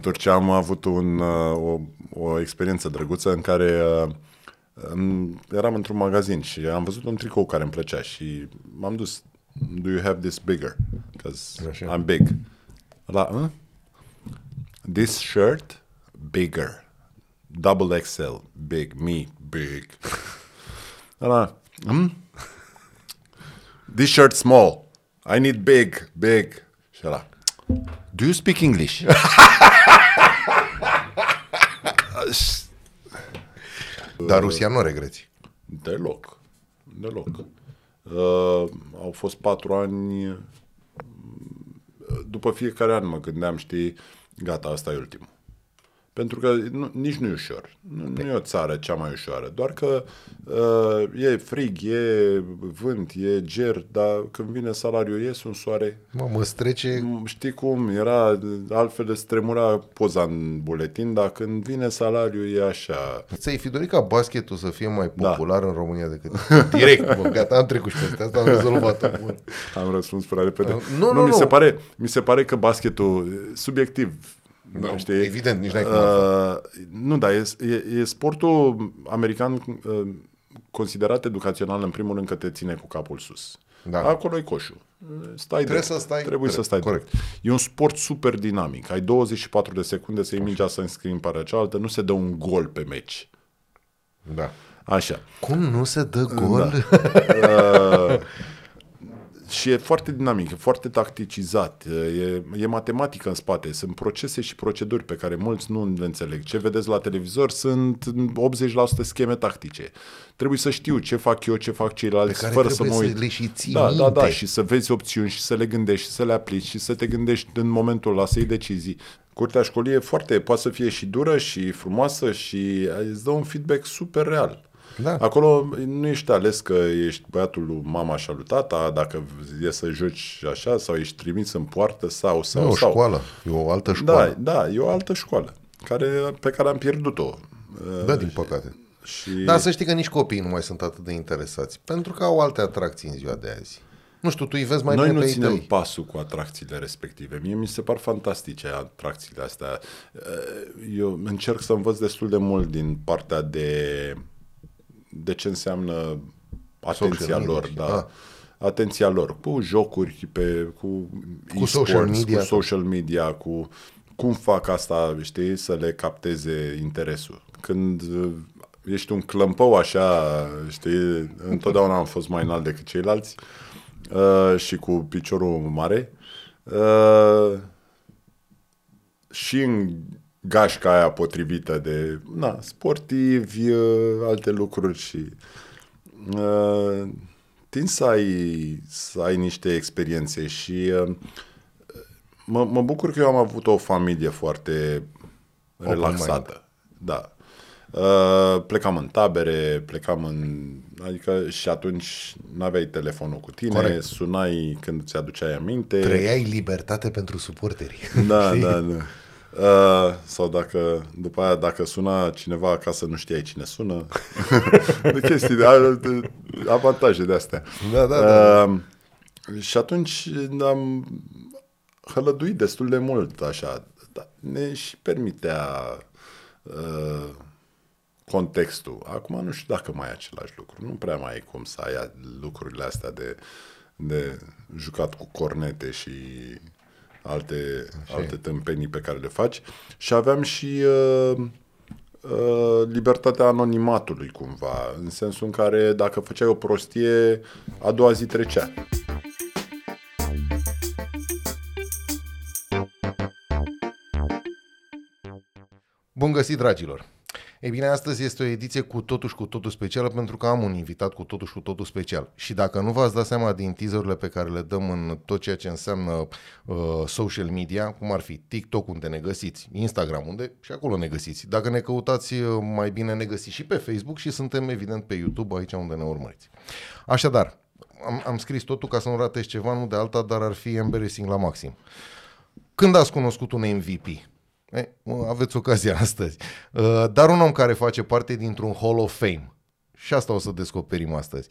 Turcia am avut un, uh, o, o experiență drăguță în care uh, în- eram într-un magazin și am văzut un tricou care îmi plăcea și m-am dus, do you have this bigger? Because Așa. I'm big. La, uh? This shirt, bigger. Double XL, big, me, big. Ăla, hmm? This shirt small. I need big, big. Și ăla, do you speak English? Dar Rusia nu regreți. Deloc. Deloc. Uh, au fost patru ani. După fiecare an mă gândeam, știi, gata, asta e ultimul. Pentru că nu, nici nu e ușor. Nu, nu e o țară cea mai ușoară. Doar că uh, e frig, e vânt, e ger, dar când vine salariul, ies un soare. Mă, mă strece... Știi cum? Era altfel de stremura poza în buletin, dar când vine salariul e așa. Ți-ai fi dorit ca basketul să fie mai Da. popular în România decât... Direct, bă, gata, am trecut și peste asta, am rezolvat-o. Bun. Am răspuns prea repede. Nu, nu, mi, nu. Se pare, mi se pare că basketul, subiectiv, Da, știi? evident, nici n-ai cum uh, Nu, dar e, e, e sportul american uh, considerat educațional în primul rând că te ține cu capul sus. Da. Acolo e coșul. Stai Trebuie drept. să stai Trebuie drept, să stai corect. corect. E un sport super dinamic. Ai 24 de secunde să iei mingea să înscrii în partea cealaltă, nu se dă un gol pe meci. Da. Așa. Cum nu se dă gol? Și e foarte dinamic, e foarte tacticizat, e, e matematică în spate, sunt procese și proceduri pe care mulți nu le înțeleg. Ce vedeți la televizor sunt 80% scheme tactice. Trebuie să știu ce fac eu, ce fac ceilalți, Pe care fără să mă trebuie uit. să le și ții da, da, da, minte. și să vezi opțiuni și să le gândești și să le aplici și să te gândești în momentul ăla să iei decizii. Curtea școlii e foarte, poate să fie și dură și frumoasă și îți dă un feedback super real. Da. Acolo nu ești ales că ești băiatul lui mama și al lui tata, dacă e să joci așa, sau ești trimis în poartă, sau, sau, Nu e o sau. școală, e o altă Da, școală. da, e o altă școală care, pe care am pierdut-o. Da, din păcate. Și Dar să știi că nici copiii nu mai sunt atât de interesați, pentru că au alte atracții în ziua de azi. Nu știu, tu îi vezi mai noi bine nu pe ei ținem tăi. pasul cu atracțiile respective. Mie mi se par fantastice atracțiile astea. Eu încerc să învăț destul de mult din partea de, de ce înseamnă atenția Social media lor. și- Da. ah. Atenția lor cu jocuri, pe, cu, Cu e-sports, social media. cu social media, cu cum fac asta, știi, să le capteze interesul. Când uh, ești un clămpău așa, știi, întotdeauna am fost mai înalt decât ceilalți uh, și cu piciorul mare. Uh, și în gașca aia potrivită de na, sportivi, uh, alte lucruri și uh, tin să ai, să ai niște experiențe și uh, mă, mă bucur că eu am avut o familie foarte relaxată. Da. Uh, plecam în tabere, plecam în... Adică și atunci n-aveai telefonul cu tine, Corect. sunai când ți aduceai aminte. Trăiai libertate pentru suporteri. Da, da, da. Uh, sau dacă, după aia, dacă suna cineva acasă, nu știai cine sună. de chestii, de, de avantaje de astea. Da, da, da. Uh, și atunci am hălăduit destul de mult, așa. Da, ne și permitea uh, contextul. Acum nu știu dacă mai e același lucru. Nu prea mai e cum să ai lucrurile astea de, de jucat cu cornete și alte, alte tâmpenii pe care le faci. Și aveam și uh, uh, libertatea anonimatului cumva, în sensul în care dacă făceai o prostie, a doua zi trecea. Bun găsit, dragilor! Ei bine, astăzi este o ediție cu totul și cu totul specială pentru că am un invitat cu totul și cu totul special. Și dacă nu v-ați dat seama din teaserurile pe care le dăm în tot ceea ce înseamnă uh, social media, cum ar fi TikTok unde ne găsiți, Instagram unde și acolo ne găsiți. Dacă ne căutați uh, mai bine ne găsiți și pe Facebook și suntem evident pe YouTube aici unde ne urmăriți. Așadar, am, am scris totul ca să nu ratezi ceva, nu de alta, dar ar fi embarrassing la maxim. Când ați cunoscut un MVP? E, mă, aveți ocazia astăzi. Uh, Dar un om care face parte dintr-un Hall of Fame. Și asta o să descoperim astăzi.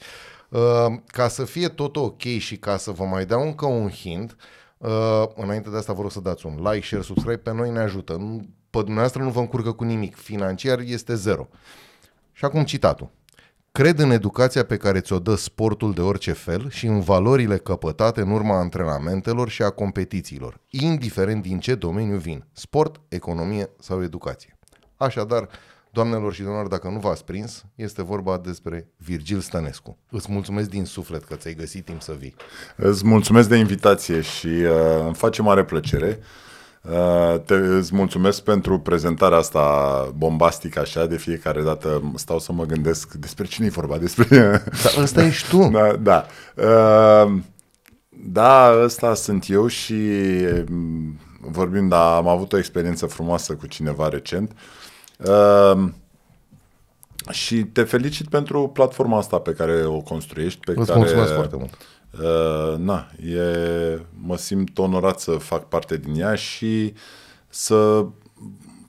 Uh, Ca să fie tot ok și ca să vă mai dau încă un hint, Uh, înainte de asta vă rog să dați un like, share, subscribe, pe noi ne ajută. Nu, pe dumneavoastră nu vă încurcă cu nimic. Financiar este zero. Și acum citatul. Cred în educația pe care ți-o dă sportul de orice fel și în valorile căpătate în urma antrenamentelor și a competițiilor, indiferent din ce domeniu vin, sport, economie sau educație. Așadar, doamnelor și domnilor, dacă nu v-ați prins, este vorba despre Virgil Stănescu. Îți mulțumesc din suflet că ți-ai găsit timp să vii. Îți mulțumesc de invitație și uh, îmi face mare plăcere. Uh, te, îți mulțumesc pentru prezentarea asta bombastică așa, de fiecare dată stau să mă gândesc despre cine e vorba, despre... Dar ăsta ești tu. Da, da. Uh, da, ăsta sunt eu și mm, vorbim, da, am avut o experiență frumoasă cu cineva recent. Uh, și te felicit pentru platforma asta pe care o construiești. Pe Îți care, mulțumesc foarte mult. Uh, na, e, mă simt onorat să fac parte din ea și să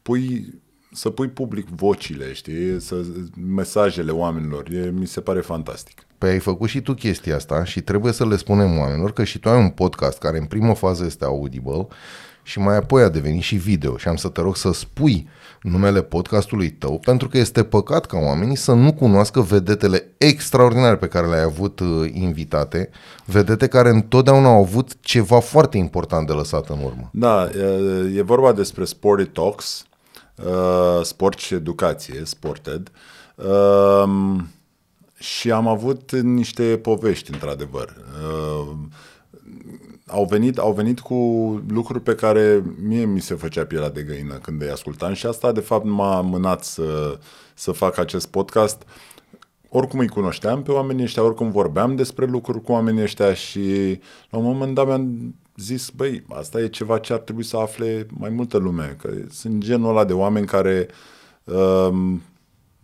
pui, să pui public vocile, știi, să, mesajele oamenilor. E, mi se pare fantastic. Păi ai făcut și tu chestia asta și trebuie să le spunem oamenilor că și tu ai un podcast care în primă fază este audible și mai apoi a devenit și video și am să te rog să spui numele podcastului tău pentru că este păcat ca oamenii să nu cunoască vedetele extraordinare pe care le-ai avut uh, invitate, vedete care întotdeauna au avut ceva foarte important de lăsat în urmă. Da, e, e vorba despre Sporty Talks, uh, sport și educație, Sported. Uh, și am avut niște povești, într-adevăr. Uh, au venit, au venit cu lucruri pe care mie mi se făcea pielea de găină când îi ascultam și asta de fapt m-a mânat să, să fac acest podcast. Oricum îi cunoșteam pe oamenii ăștia, oricum vorbeam despre lucruri cu oamenii ăștia și la un moment dat mi-am zis, băi, asta e ceva ce ar trebui să afle mai multă lume, că sunt genul ăla de oameni care um,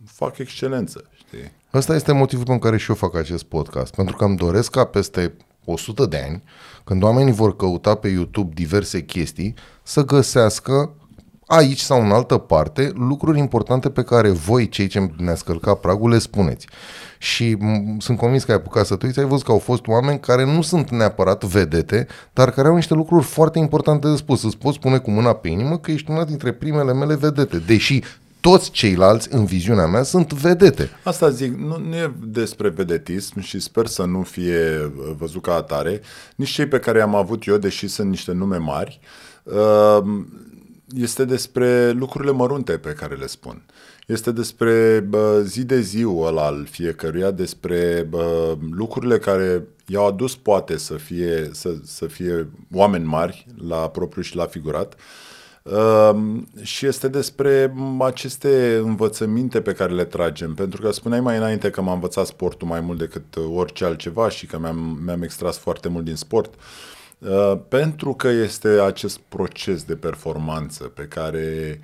fac excelență, știi? Ăsta este motivul pentru care și eu fac acest podcast, pentru că îmi doresc ca peste 100 de ani, când oamenii vor căuta pe YouTube diverse chestii, să găsească aici sau în altă parte lucruri importante pe care voi, cei ce ne-ați călcat pragul, le spuneți. Și m- sunt convins că ai apucat să te uiți, ai văzut că au fost oameni care nu sunt neapărat vedete, dar care au niște lucruri foarte importante de spus. Îți pot spune cu mâna pe inimă că ești una dintre primele mele vedete, deși toți ceilalți, în viziunea mea, sunt vedete. Asta zic, nu, nu e despre vedetism și sper să nu fie uh, văzut ca atare. Nici cei pe care am avut eu, deși sunt niște nume mari, uh, este despre lucrurile mărunte pe care le spun. Este despre bă, zi de zi ăla al fiecăruia, despre bă, lucrurile care i-au adus poate să fie, să, să fie oameni mari la propriu și la figurat. Uh, și este despre aceste învățăminte pe care le tragem. Pentru că spuneai mai înainte că m-a învățat sportul mai mult decât orice altceva și că mi-am, mi-am extras foarte mult din sport. Uh, pentru că este acest proces de performanță pe care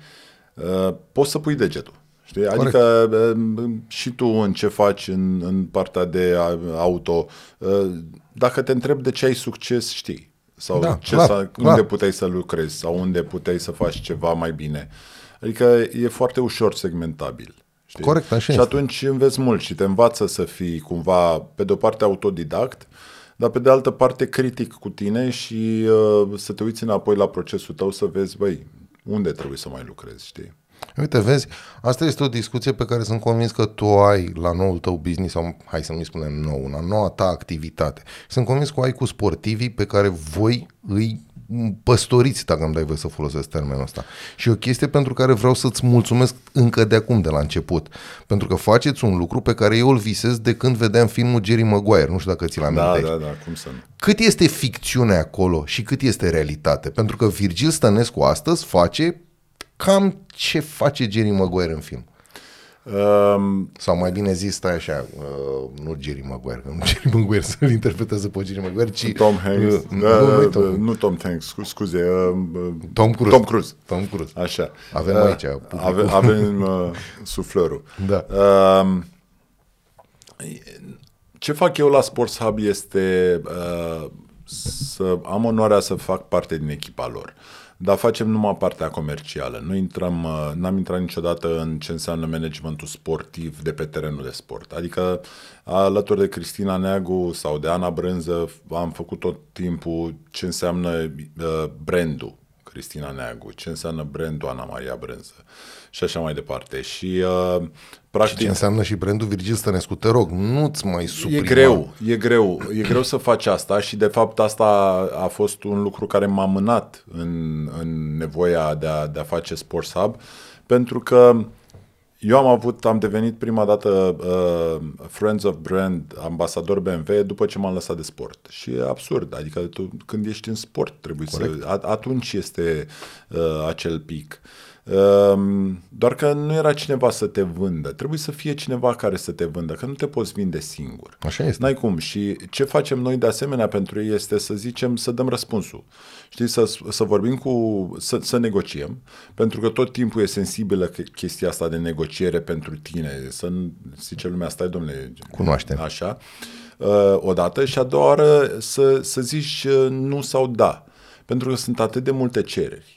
uh, poți să pui degetul. Știi? Adică uh, și tu în ce faci în, în partea de auto, uh, dacă te întreb de ce ai succes, știi. Sau Da, ce clar, să, unde clar. puteai să lucrezi sau unde puteai să faci ceva mai bine. Adică e foarte ușor segmentabil. Știi? Corect, așa Și este. atunci înveți mult și te învață să fii cumva, pe de o parte, autodidact, dar pe de altă parte critic cu tine și uh, să te uiți înapoi la procesul tău să vezi, băi, unde trebuie să mai lucrezi, știi? Uite, vezi, asta este o discuție pe care sunt convins că tu o ai la noul tău business sau, hai să nu-i spunem nou, la noua ta activitate. Sunt convins că o ai cu sportivii pe care voi îi păstoriți, dacă îmi dai voie să folosesc termenul ăsta. Și e o chestie pentru care vreau să-ți mulțumesc încă de acum, de la început. Pentru că faceți un lucru pe care eu îl visez de când vedeam filmul Jerry Maguire. Nu știu dacă ți-l Da, amintești. da, da, cum să nu. Cât este ficțiune acolo și cât este realitate? Pentru că Virgil Stănescu astăzi face cam ce face Jerry Maguire în film. Um, Sau mai bine zis, stai așa, uh, nu Jerry Maguire, că nu Jerry Maguire să-l interpretează pe Jerry Maguire, ci... Tom Hanks, Uh, uh, nu, nu, uh, Tom, nu Tom Hanks, scu- scuze, uh, uh, Tom Cruise. Tom Cruise. Tom Cruise. Așa. Avem Uh, aici publicul. Ave, avem uh, suflărul. Da. Uh, ce fac eu la Sports Hub este uh, să am onoarea să fac parte din echipa lor. Dar facem numai partea comercială. Nu intrăm, uh, n-am intrat niciodată în ce înseamnă managementul sportiv de pe terenul de sport. Adică alături de Cristina Neagu sau de Ana Brânză am făcut tot timpul ce înseamnă uh, brandul Cristina Neagu, ce înseamnă brandul Ana Maria Brânză și așa mai departe. Și uh, practic... Și ce înseamnă și brandul Virgil Stănescu, te rog, nu-ți mai suprima. E greu, e greu, e greu să faci asta și de fapt asta a fost un lucru care m-a mânat în, în nevoia de a, de a face Sports Hub, pentru că eu am avut, am devenit prima dată uh, Friends of Brand, ambasador BMW, după ce m-am lăsat de sport. Și e absurd, adică tu când ești în sport trebuie Corect. să... Atunci este uh, acel pic. Uh, Ehm, doar că nu era cineva să te vândă. Trebuie să fie cineva care să te vândă, că nu te poți vinde singur. Așa este. N-ai cum. Și ce facem noi de asemenea pentru ei este să zicem, să dăm răspunsul. Știi, să, să vorbim cu, să, să negociem, pentru că tot timpul e sensibilă chestia asta de negociere pentru tine. Să zice lumea, stai domnule, cunoaștem. Așa. Uh, odată și a doua oară să, să zici uh, nu sau da. Pentru că sunt atât de multe cereri.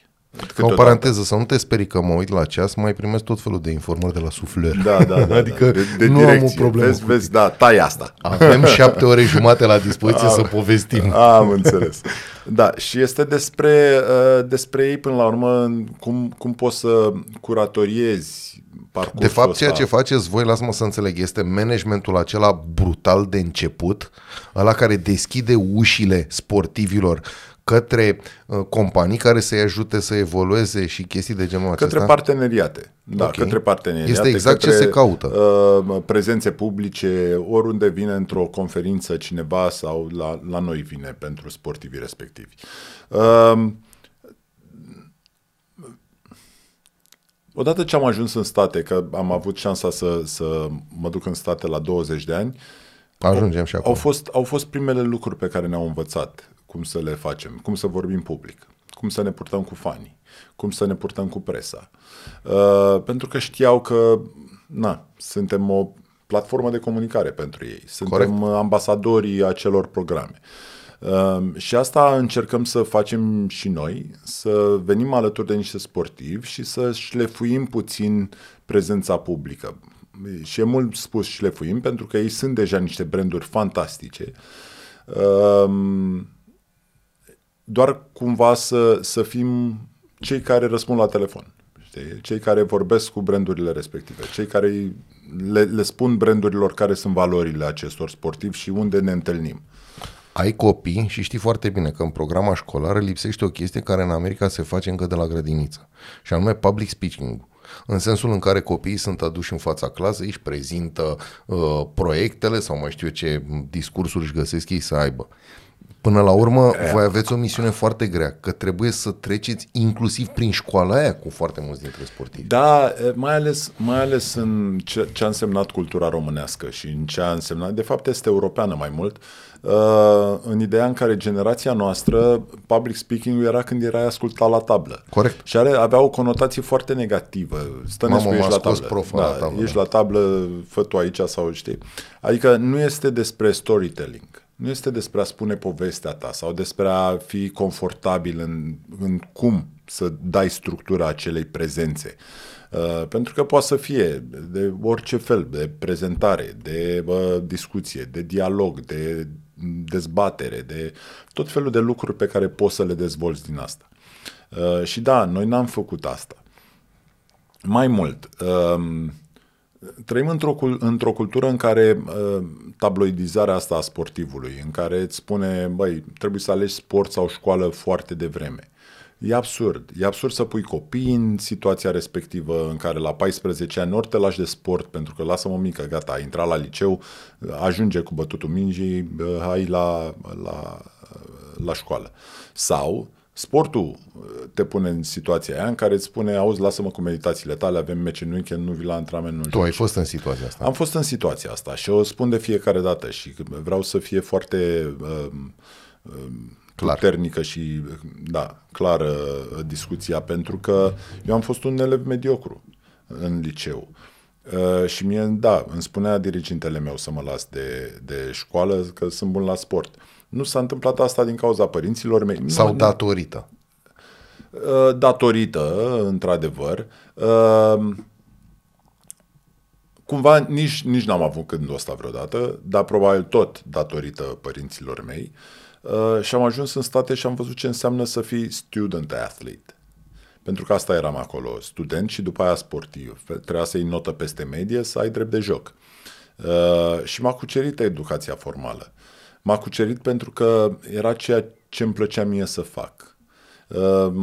Ca o paranteză, să nu te sperii că mă uit la ceas, mai primesc tot felul de informări de la sufler. Da, da, da. adică de, de nu direcție. am o problemă. Vezi, vezi, da, tai asta. Avem șapte ore jumate la dispoziție am, să povestim. Am înțeles. Da, și este despre, uh, despre ei până la urmă, cum, cum poți să curatoriezi parcursul De fapt, ăsta. ceea ce faceți voi, lasă-mă să înțeleg, este managementul acela brutal de început, ăla care deschide ușile sportivilor către uh, companii care să-i ajute să evolueze și chestii de genul acesta? Către parteneriate. Da, okay. către parteneriate. Este exact către, ce se caută. Uh, prezențe publice, oriunde vine într-o conferință cineva sau la, la noi vine pentru sportivii respectivi. Uh, Odată ce am ajuns în state, că am avut șansa să, să mă duc în state la 20 de ani, Ajungem și acum. Au fost, au fost primele lucruri pe care ne-au învățat cum să le facem, cum să vorbim public, cum să ne purtăm cu fanii, cum să ne purtăm cu presa. Uh, pentru că știau că na, suntem o platformă de comunicare pentru ei, suntem Corect. ambasadorii acelor programe. Uh, și asta încercăm să facem și noi, să venim alături de niște sportivi și să șlefuim puțin prezența publică. Și e mult spus șlefuim, pentru că ei sunt deja niște branduri fantastice. Uh, doar cumva să, să fim cei care răspund la telefon. Știi? Cei care vorbesc cu brandurile respective, cei care le, le spun brandurilor care sunt valorile acestor sportivi și unde ne întâlnim. Ai copii și știi foarte bine că în programa școlară lipsește o chestie care în America se face încă de la grădiniță, și anume public speaking în sensul în care copiii sunt aduși în fața clasei, își prezintă uh, proiectele sau mai știu eu ce discursuri își găsesc ei să aibă. Până la urmă, voi aveți o misiune foarte grea, că trebuie să treceți inclusiv prin școala aia cu foarte mulți dintre sportivi. Da, mai ales, mai ales în ce, ce a însemnat cultura românească și în ce a însemnat, de fapt este europeană mai mult, uh, în ideea în care generația noastră, public speaking era când erai ascultat la tablă. Corect. Și are, avea o conotație foarte negativă. Stănescu, ești la tablă. Prof da, la tablă. Ești da. la tablă, fă tu aici sau știi. Adică nu este despre storytelling nu este despre a spune povestea ta sau despre a fi confortabil în, în cum să dai structura acelei prezențe. Uh, pentru că poate să fie de orice fel, de prezentare, de uh, discuție, de dialog, de dezbatere, de tot felul de lucruri pe care poți să le dezvolți din asta. Uh, și da, noi n-am făcut asta. Mai mult, uh, Trăim într-o, într-o cultură în care uh, tabloidizarea asta a sportivului, în care îți spune, băi, trebuie să alegi sport sau școală foarte devreme. E absurd. E absurd să pui copii în situația respectivă în care la 14 ani ori te lași de sport pentru că lasă-mă mică, gata, a intrat la liceu, ajunge cu bătutul mingii, hai la, la, la școală. Sau Sportul uh, te pune în situația aia în care îți spune, auzi, lasă-mă cu meditațiile tale, avem meci în weekend, nu vii la antrenament, nu Tu joci. ai fost în situația asta. Am fost în situația asta și o spun de fiecare dată și vreau să fie foarte uh, uh, Clar. puternică și, da, clară discuția, pentru că eu am fost un elev mediocru în liceu. Uh, și mie, da, îmi spunea dirigintele meu să mă las de, de școală, că sunt bun la sport. Uh, nu s-a întâmplat asta din cauza părinților mei. Sau datorită? Uh, datorită, într-adevăr, uh, cumva nici, nici n-am avut gândul ăsta vreodată, dar probabil tot datorită părinților mei. Uh, și am ajuns în state și am văzut ce înseamnă să fii student athlete. Pentru că asta eram acolo, student și după aia sportiv. Trebuia să iei notă peste medie, să ai drept de joc. Uh, și m-a cucerit educația formală. M-a cucerit pentru că era ceea ce îmi plăcea mie să fac. Uh,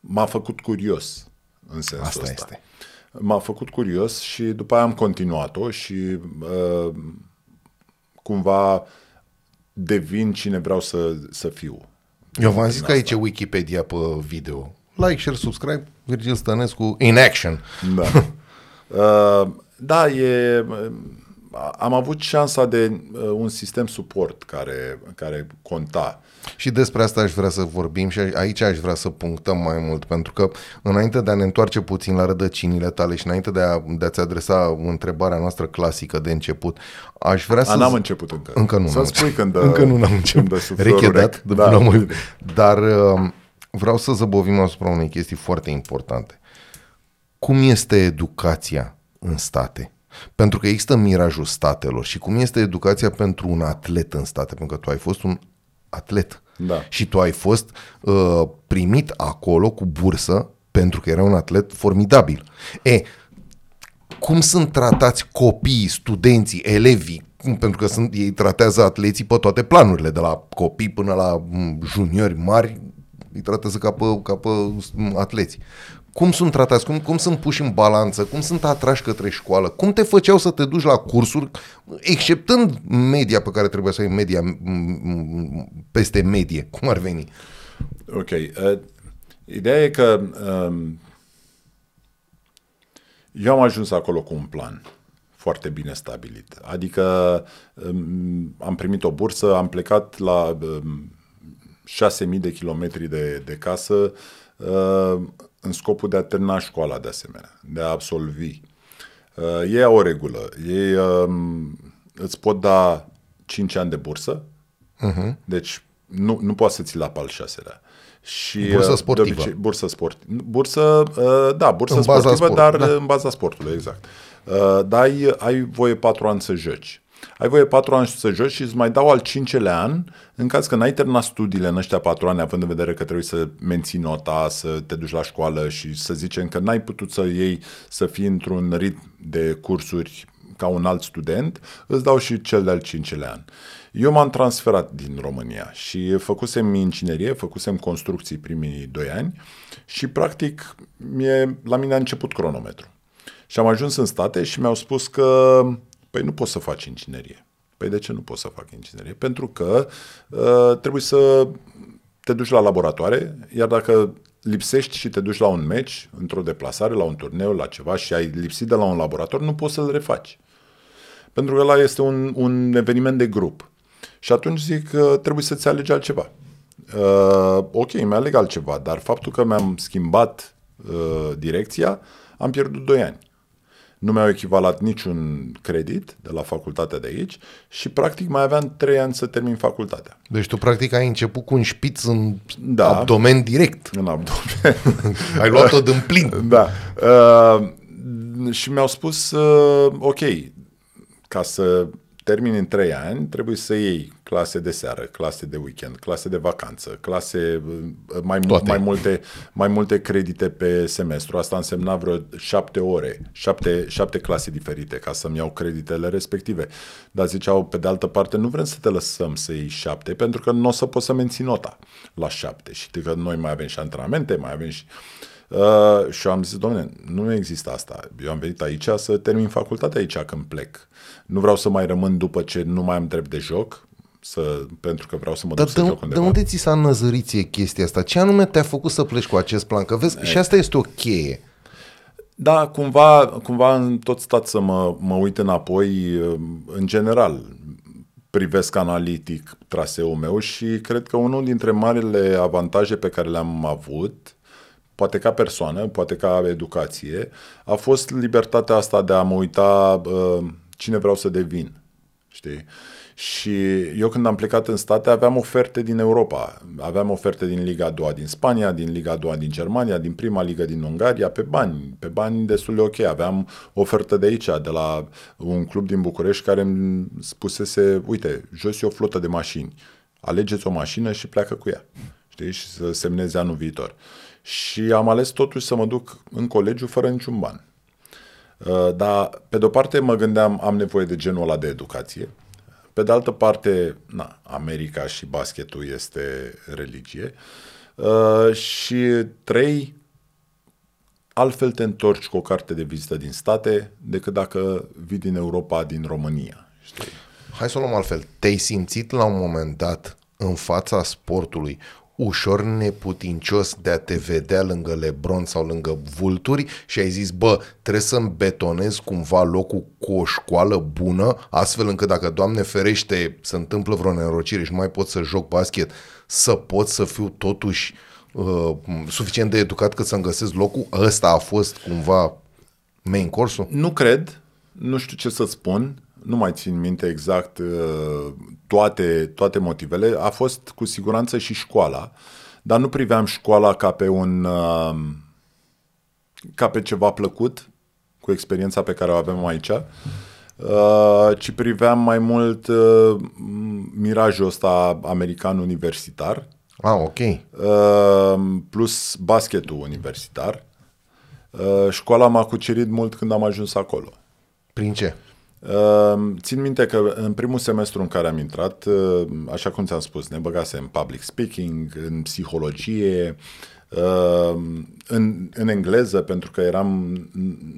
m-a făcut curios în sensul Asta ăsta. este. M-a făcut curios și după aia am continuat-o și uh, cumva devin cine vreau să, să fiu. Eu v-am zis Din că aici asta. e Wikipedia pe video. Like, share, subscribe, Virgil Stănescu in action. Da. uh, da, e, am avut șansa de uh, un sistem suport care, care conta. Și despre asta aș vrea să vorbim și aici aș vrea să punctăm mai mult, pentru că înainte de a ne întoarce puțin la rădăcinile tale și înainte de, a, de a-ți adresa întrebarea noastră clasică de început, aș vrea A, să... n-am început încă. Încă nu. Să n-am spui când dă, Încă nu n-am când început. dă suflorul Rechedat, rec. de Da, până bine. Dar uh, vreau să zăbovim asupra unei chestii foarte importante. Cum este educația în state? Pentru că există mirajul statelor și cum este educația pentru un atlet în state? Pentru că tu ai fost un atlet Da. și tu ai fost uh, primit acolo cu bursă pentru că era un atlet formidabil. E, cum sunt tratați copiii, studenții, elevii, cum- pentru că sunt, ei tratează atleții pe toate planurile, de la copii până la m, juniori mari, îi tratează ca pe, ca pe m, atleți. Cum sunt tratați, cum, cum sunt puși în balanță, cum sunt atrași către școală, cum te făceau să te duci la cursuri, exceptând media pe care trebuie să ai media m, m, peste medie, cum ar veni. Ok. Uh, ideea e că um, eu am ajuns acolo cu un plan foarte bine stabilit. Adică um, am primit o bursă, am plecat la um, 6.000 de kilometri de, de casă uh, în scopul de a termina școala de asemenea, de a absolvi. Uh, ei au o regulă. Ei um, îți pot da 5 ani de bursă, uh-huh. deci nu, nu poate să ți la al șaselea. Și, Bursă uh, sportivă. De obicei, bursă sportivă. Bursă, uh, da, bursă În baza sportivă, sport, dar da. în baza sportului, exact. Uh, dar ai, ai voie patru ani să joci. Ai voie patru ani să joci și îți mai dau al cincelea an în caz că n-ai terminat studiile în ăștia patru ani, având în vedere că trebuie să menții nota, să te duci la școală și să zicem că n-ai putut să iei, să fii într-un ritm de cursuri ca un alt student, îți dau și cel de-al cincelea an. Eu m-am transferat din România și făcusem inginerie, făcusem construcții primii doi ani și practic mie, la mine a început cronometru. Și am ajuns în state și mi-au spus că păi nu poți să faci inginerie. Păi de ce nu poți să fac inginerie? Pentru că uh, trebuie să te duci la laboratoare, iar dacă lipsești și te duci la un meci, într-o deplasare, la un turneu, la ceva și ai lipsit de la un laborator, nu poți să-l refaci. Pentru că ăla este un, un eveniment de grup. Și atunci zic că trebuie să-ți alegi altceva. Uh, ok, mi-aleg altceva, dar faptul că mi-am schimbat uh, direcția, am pierdut 2 ani. Nu mi-au echivalat niciun credit de la facultatea de aici și practic mai aveam 3 ani să termin facultatea. Deci tu practic ai început cu un șpiț în Da. abdomen direct. În abdomen. Ai luat-o din plin. Da. Uh, și mi-au spus, uh, ok, ca să termini în trei ani, trebuie să iei clase de seară, clase de weekend, clase de vacanță, clase uh, mai, mu- Toate. mai, multe, mai multe credite pe semestru. Asta însemna vreo șapte ore, șapte, șapte clase diferite ca să-mi iau creditele respective. Dar ziceau, pe de altă parte, nu vrem să te lăsăm să iei șapte, pentru că nu o să poți să menții nota la șapte. Și că noi mai avem și antrenamente, mai avem și... Uh, și eu am zis, domnule, nu există asta. Eu am venit aici să termin facultatea aici când plec. Nu vreau să mai rămân după ce nu mai am drept de joc, să, pentru că vreau să mă Dar duc să de, joc de undeva. unde ți s-a năzărit ție chestia asta? Ce anume te-a făcut să pleci cu acest plan? Că vezi, și asta este o cheie. Da, cumva, cumva în tot stat să mă, mă uit înapoi, în general, privesc analitic traseul meu și cred că unul dintre marile avantaje pe care le-am avut, poate ca persoană, poate ca educație, a fost libertatea asta de a mă uita uh, cine vreau să devin. Știi? Și eu când am plecat în state aveam oferte din Europa, aveam oferte din Liga a doua din Spania, din Liga a doua din Germania, din prima ligă din Ungaria, pe bani, pe bani destul de ok. Aveam ofertă de aici, de la un club din București care îmi spusese, uite, jos e o flotă de mașini, alegeți o mașină și pleacă cu ea, știi, și să semneze anul viitor. Și am ales totuși să mă duc în colegiu fără niciun ban. Uh, dar, pe de-o parte, mă gândeam, am nevoie de genul ăla de educație, pe de altă parte, na, America și basketul este religie. Uh, și trei, altfel te întorci cu o carte de vizită din state decât dacă vii din Europa, din România. Știi? Hai să o luăm altfel. Te-ai simțit la un moment dat în fața sportului ușor neputincios de a te vedea lângă Lebron sau lângă vulturi și ai zis, bă, trebuie să-mi betonez cumva locul cu o școală bună, astfel încât dacă, Doamne ferește, se întâmplă vreo nenorocire și nu mai pot să joc basket, să pot să fiu totuși uh, suficient de educat cât să-mi găsesc locul? Ăsta a fost cumva main course Nu cred, nu știu ce să spun, nu mai țin minte exact uh, toate, toate motivele, a fost cu siguranță și școala, dar nu priveam școala ca pe un uh, ca pe ceva plăcut cu experiența pe care o avem aici, uh, ci priveam mai mult mirajul ăsta american universitar. Ah, ok. Plus basketul universitar. Școala m-a cucerit mult când am ajuns acolo. Prin ce? Ehm, țin minte că în primul semestru în care am intrat, ehm, așa cum ți-am spus, ne băgase în public speaking, în psihologie, ehm, în, în engleză, pentru că eram,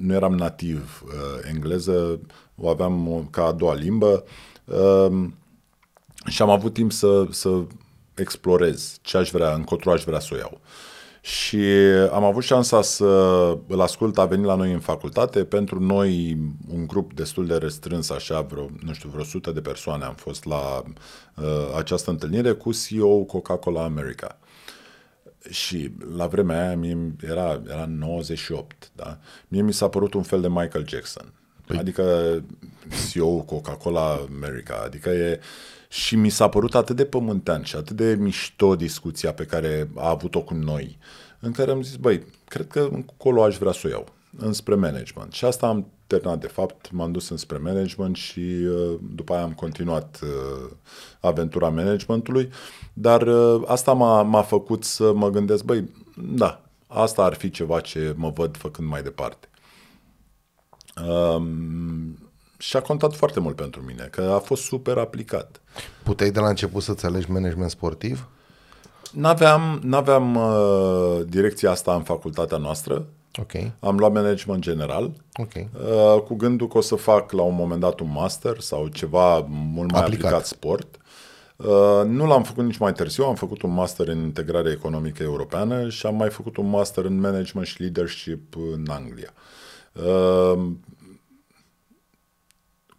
nu eram nativ engleză, o aveam ca a doua limbă și am avut timp să, să explorez ce aș vrea, încotro aș vrea să o iau. Și am avut șansa să îl ascult, a venit la noi în facultate. Pentru noi, un grup destul de restrâns, așa, vreo, nu știu, vreo sută de persoane am fost la uh, această întâlnire cu CEO Coca-Cola America. Și la vremea aia mie era, era 98, da? Mie mi s-a părut un fel de Michael Jackson. Păi... Adică CEO Coca-Cola America, adică e... Și mi s-a părut atât de pământean și atât de mișto discuția pe care a avut-o cu noi, în care am zis, băi, cred că încolo aș vrea să o iau, înspre management. Și asta am terminat, de fapt, m-am dus înspre management și uh, după aia am continuat uh, aventura managementului, dar uh, asta m-a, m-a făcut să mă gândesc, băi, da, asta ar fi ceva ce mă văd făcând mai departe. Um, și a contat foarte mult pentru mine, că a fost super aplicat. Puteai de la început să-ți alegi management sportiv? N-aveam, n-aveam uh, direcția asta în facultatea noastră. Okay. Am luat management general, okay. uh, cu gândul că o să fac la un moment dat un master sau ceva mult mai aplicat, aplicat sport. Uh, nu l-am făcut nici mai târziu, am făcut un master în integrare economică europeană și am mai făcut un master în management și leadership în Anglia. Uh,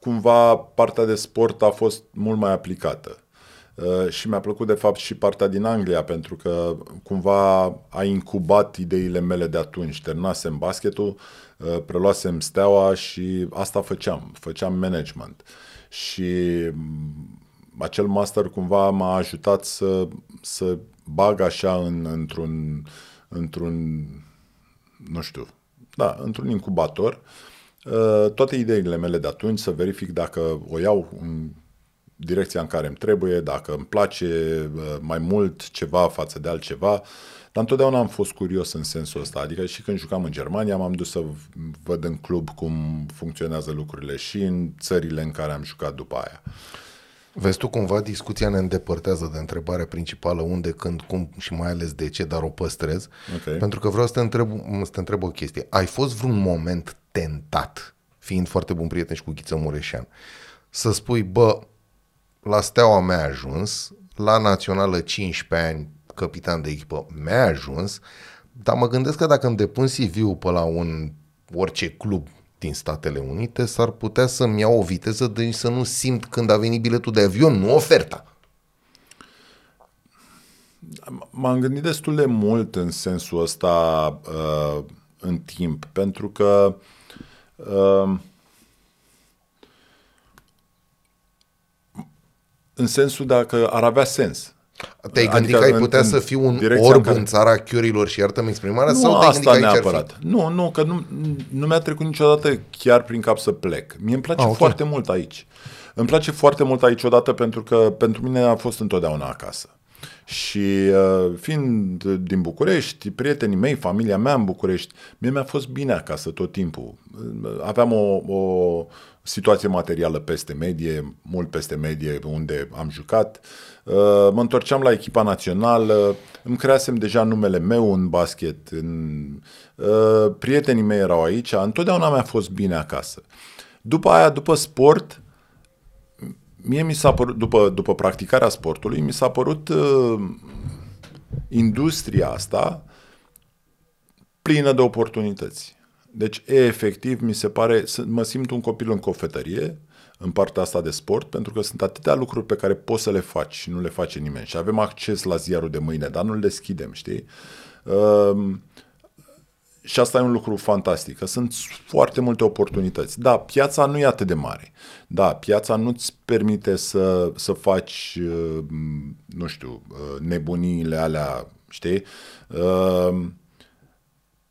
cumva partea de sport a fost mult mai aplicată. Uh, și mi-a plăcut de fapt și partea din Anglia, pentru că cumva a incubat ideile mele de atunci. Terminasem basketul, uh, preluasem steaua și asta făceam, făceam management. Și mm, acel master cumva m-a ajutat să, să bag așa în, într-un, într-un, nu știu, da, într-un incubator uh, toate ideile mele de atunci, să verific dacă o iau în direcția în care îmi trebuie, dacă îmi place uh, mai mult ceva față de altceva. Dar întotdeauna am fost curios în sensul ăsta. Adică și când jucam în Germania, m-am dus să văd în club cum funcționează lucrurile și în țările în care am jucat după aia. Vezi tu cumva discuția ne îndepărtează de întrebarea principală unde, când, cum și mai ales de ce, dar o păstrez. Okay. Pentru că vreau să te, întreb, să te întreb o chestie. Ai fost vreun moment tentat, fiind foarte bun prieten și cu Ghiță Mureșan, să spui, bă, la Steaua mi-a ajuns, la Națională 15 ani, capitan de echipă, mi-a ajuns, dar mă gândesc că dacă îmi depun CV-ul pe la un orice club din Statele Unite, s-ar putea să-mi iau o viteză de să nu simt când a venit biletul de avion, nu oferta. M-am gândit destul de mult în sensul ăsta uh, în timp, pentru că uh, în sensul dacă ar avea sens. Te-ai gândit adică că ai putea în, să fii un orb în, care... țara chiorilor și iartă-mi exprimarea? Nu sau te asta neapărat. Nu, nu, că nu, nu mi-a trecut niciodată chiar prin cap să plec. Mie îmi place ah, okay. foarte mult aici. Îmi place foarte mult aici odată pentru că pentru mine a fost întotdeauna acasă. Și uh, fiind din București, prietenii mei, familia mea în București, mie mi-a fost bine acasă tot timpul. Aveam o, o situație materială peste medie, mult peste medie unde am jucat. Uh, mă întorceam la echipa națională, îmi creasem deja numele meu în basket, în, uh, prietenii mei erau aici, întotdeauna mi-a fost bine acasă. După aia, după sport, mie mi s-a părut, după, după practicarea sportului, mi s-a părut uh, industria asta plină de oportunități. Deci, e, efectiv, mi se pare, mă simt un copil în cofetărie, în partea asta de sport, pentru că sunt atâtea lucruri pe care poți să le faci și nu le face nimeni. Și avem acces la ziarul de mâine, dar nu-l deschidem, știi? Uh, și asta e un lucru fantastic, că sunt foarte multe oportunități. Da, piața nu e atât de mare. Da, piața nu-ți permite să, să faci, uh, nu știu, uh, nebuniile alea, știi? Uh,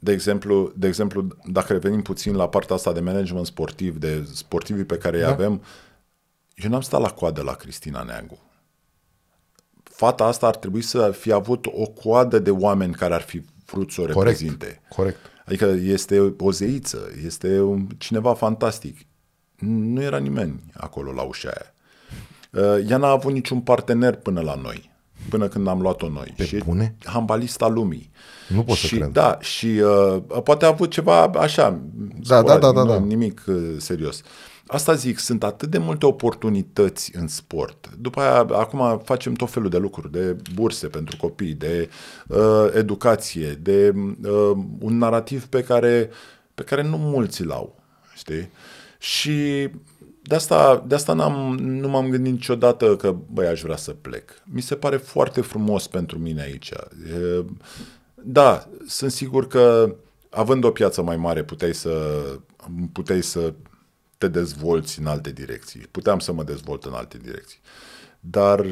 de exemplu, de exemplu, dacă revenim puțin la partea asta de management sportiv, de sportivii pe care da. îi avem, eu n-am stat la coadă la Cristina Neagu. Fata asta ar trebui să fi avut o coadă de oameni care ar fi vrut să o reprezinte. Corect. Adică este o zeiță, este un, cineva fantastic. Nu era nimeni acolo la ușa aia. Uh, ea n-a avut niciun partener până la noi, până când am luat-o noi. Pe și bune? hambalista lumii. Nu pot și, să cred. Da, și uh, poate a avut ceva așa, da, da, da, da, da. nimic uh, serios. Uh, Asta zic, sunt atât de multe oportunități în sport. După aia, acum facem tot felul de lucruri, de burse pentru copii, de uh, educație, de uh, un narativ pe care, pe care nu mulți îl au, știi? Și de asta, de asta n-am, nu m-am gândit niciodată că, băi, aș vrea să plec. Mi se pare foarte frumos pentru mine aici. E, da, sunt sigur că având o piață mai mare puteai să, puteai să te dezvolți în alte direcții. Puteam să mă dezvolt în alte direcții. Dar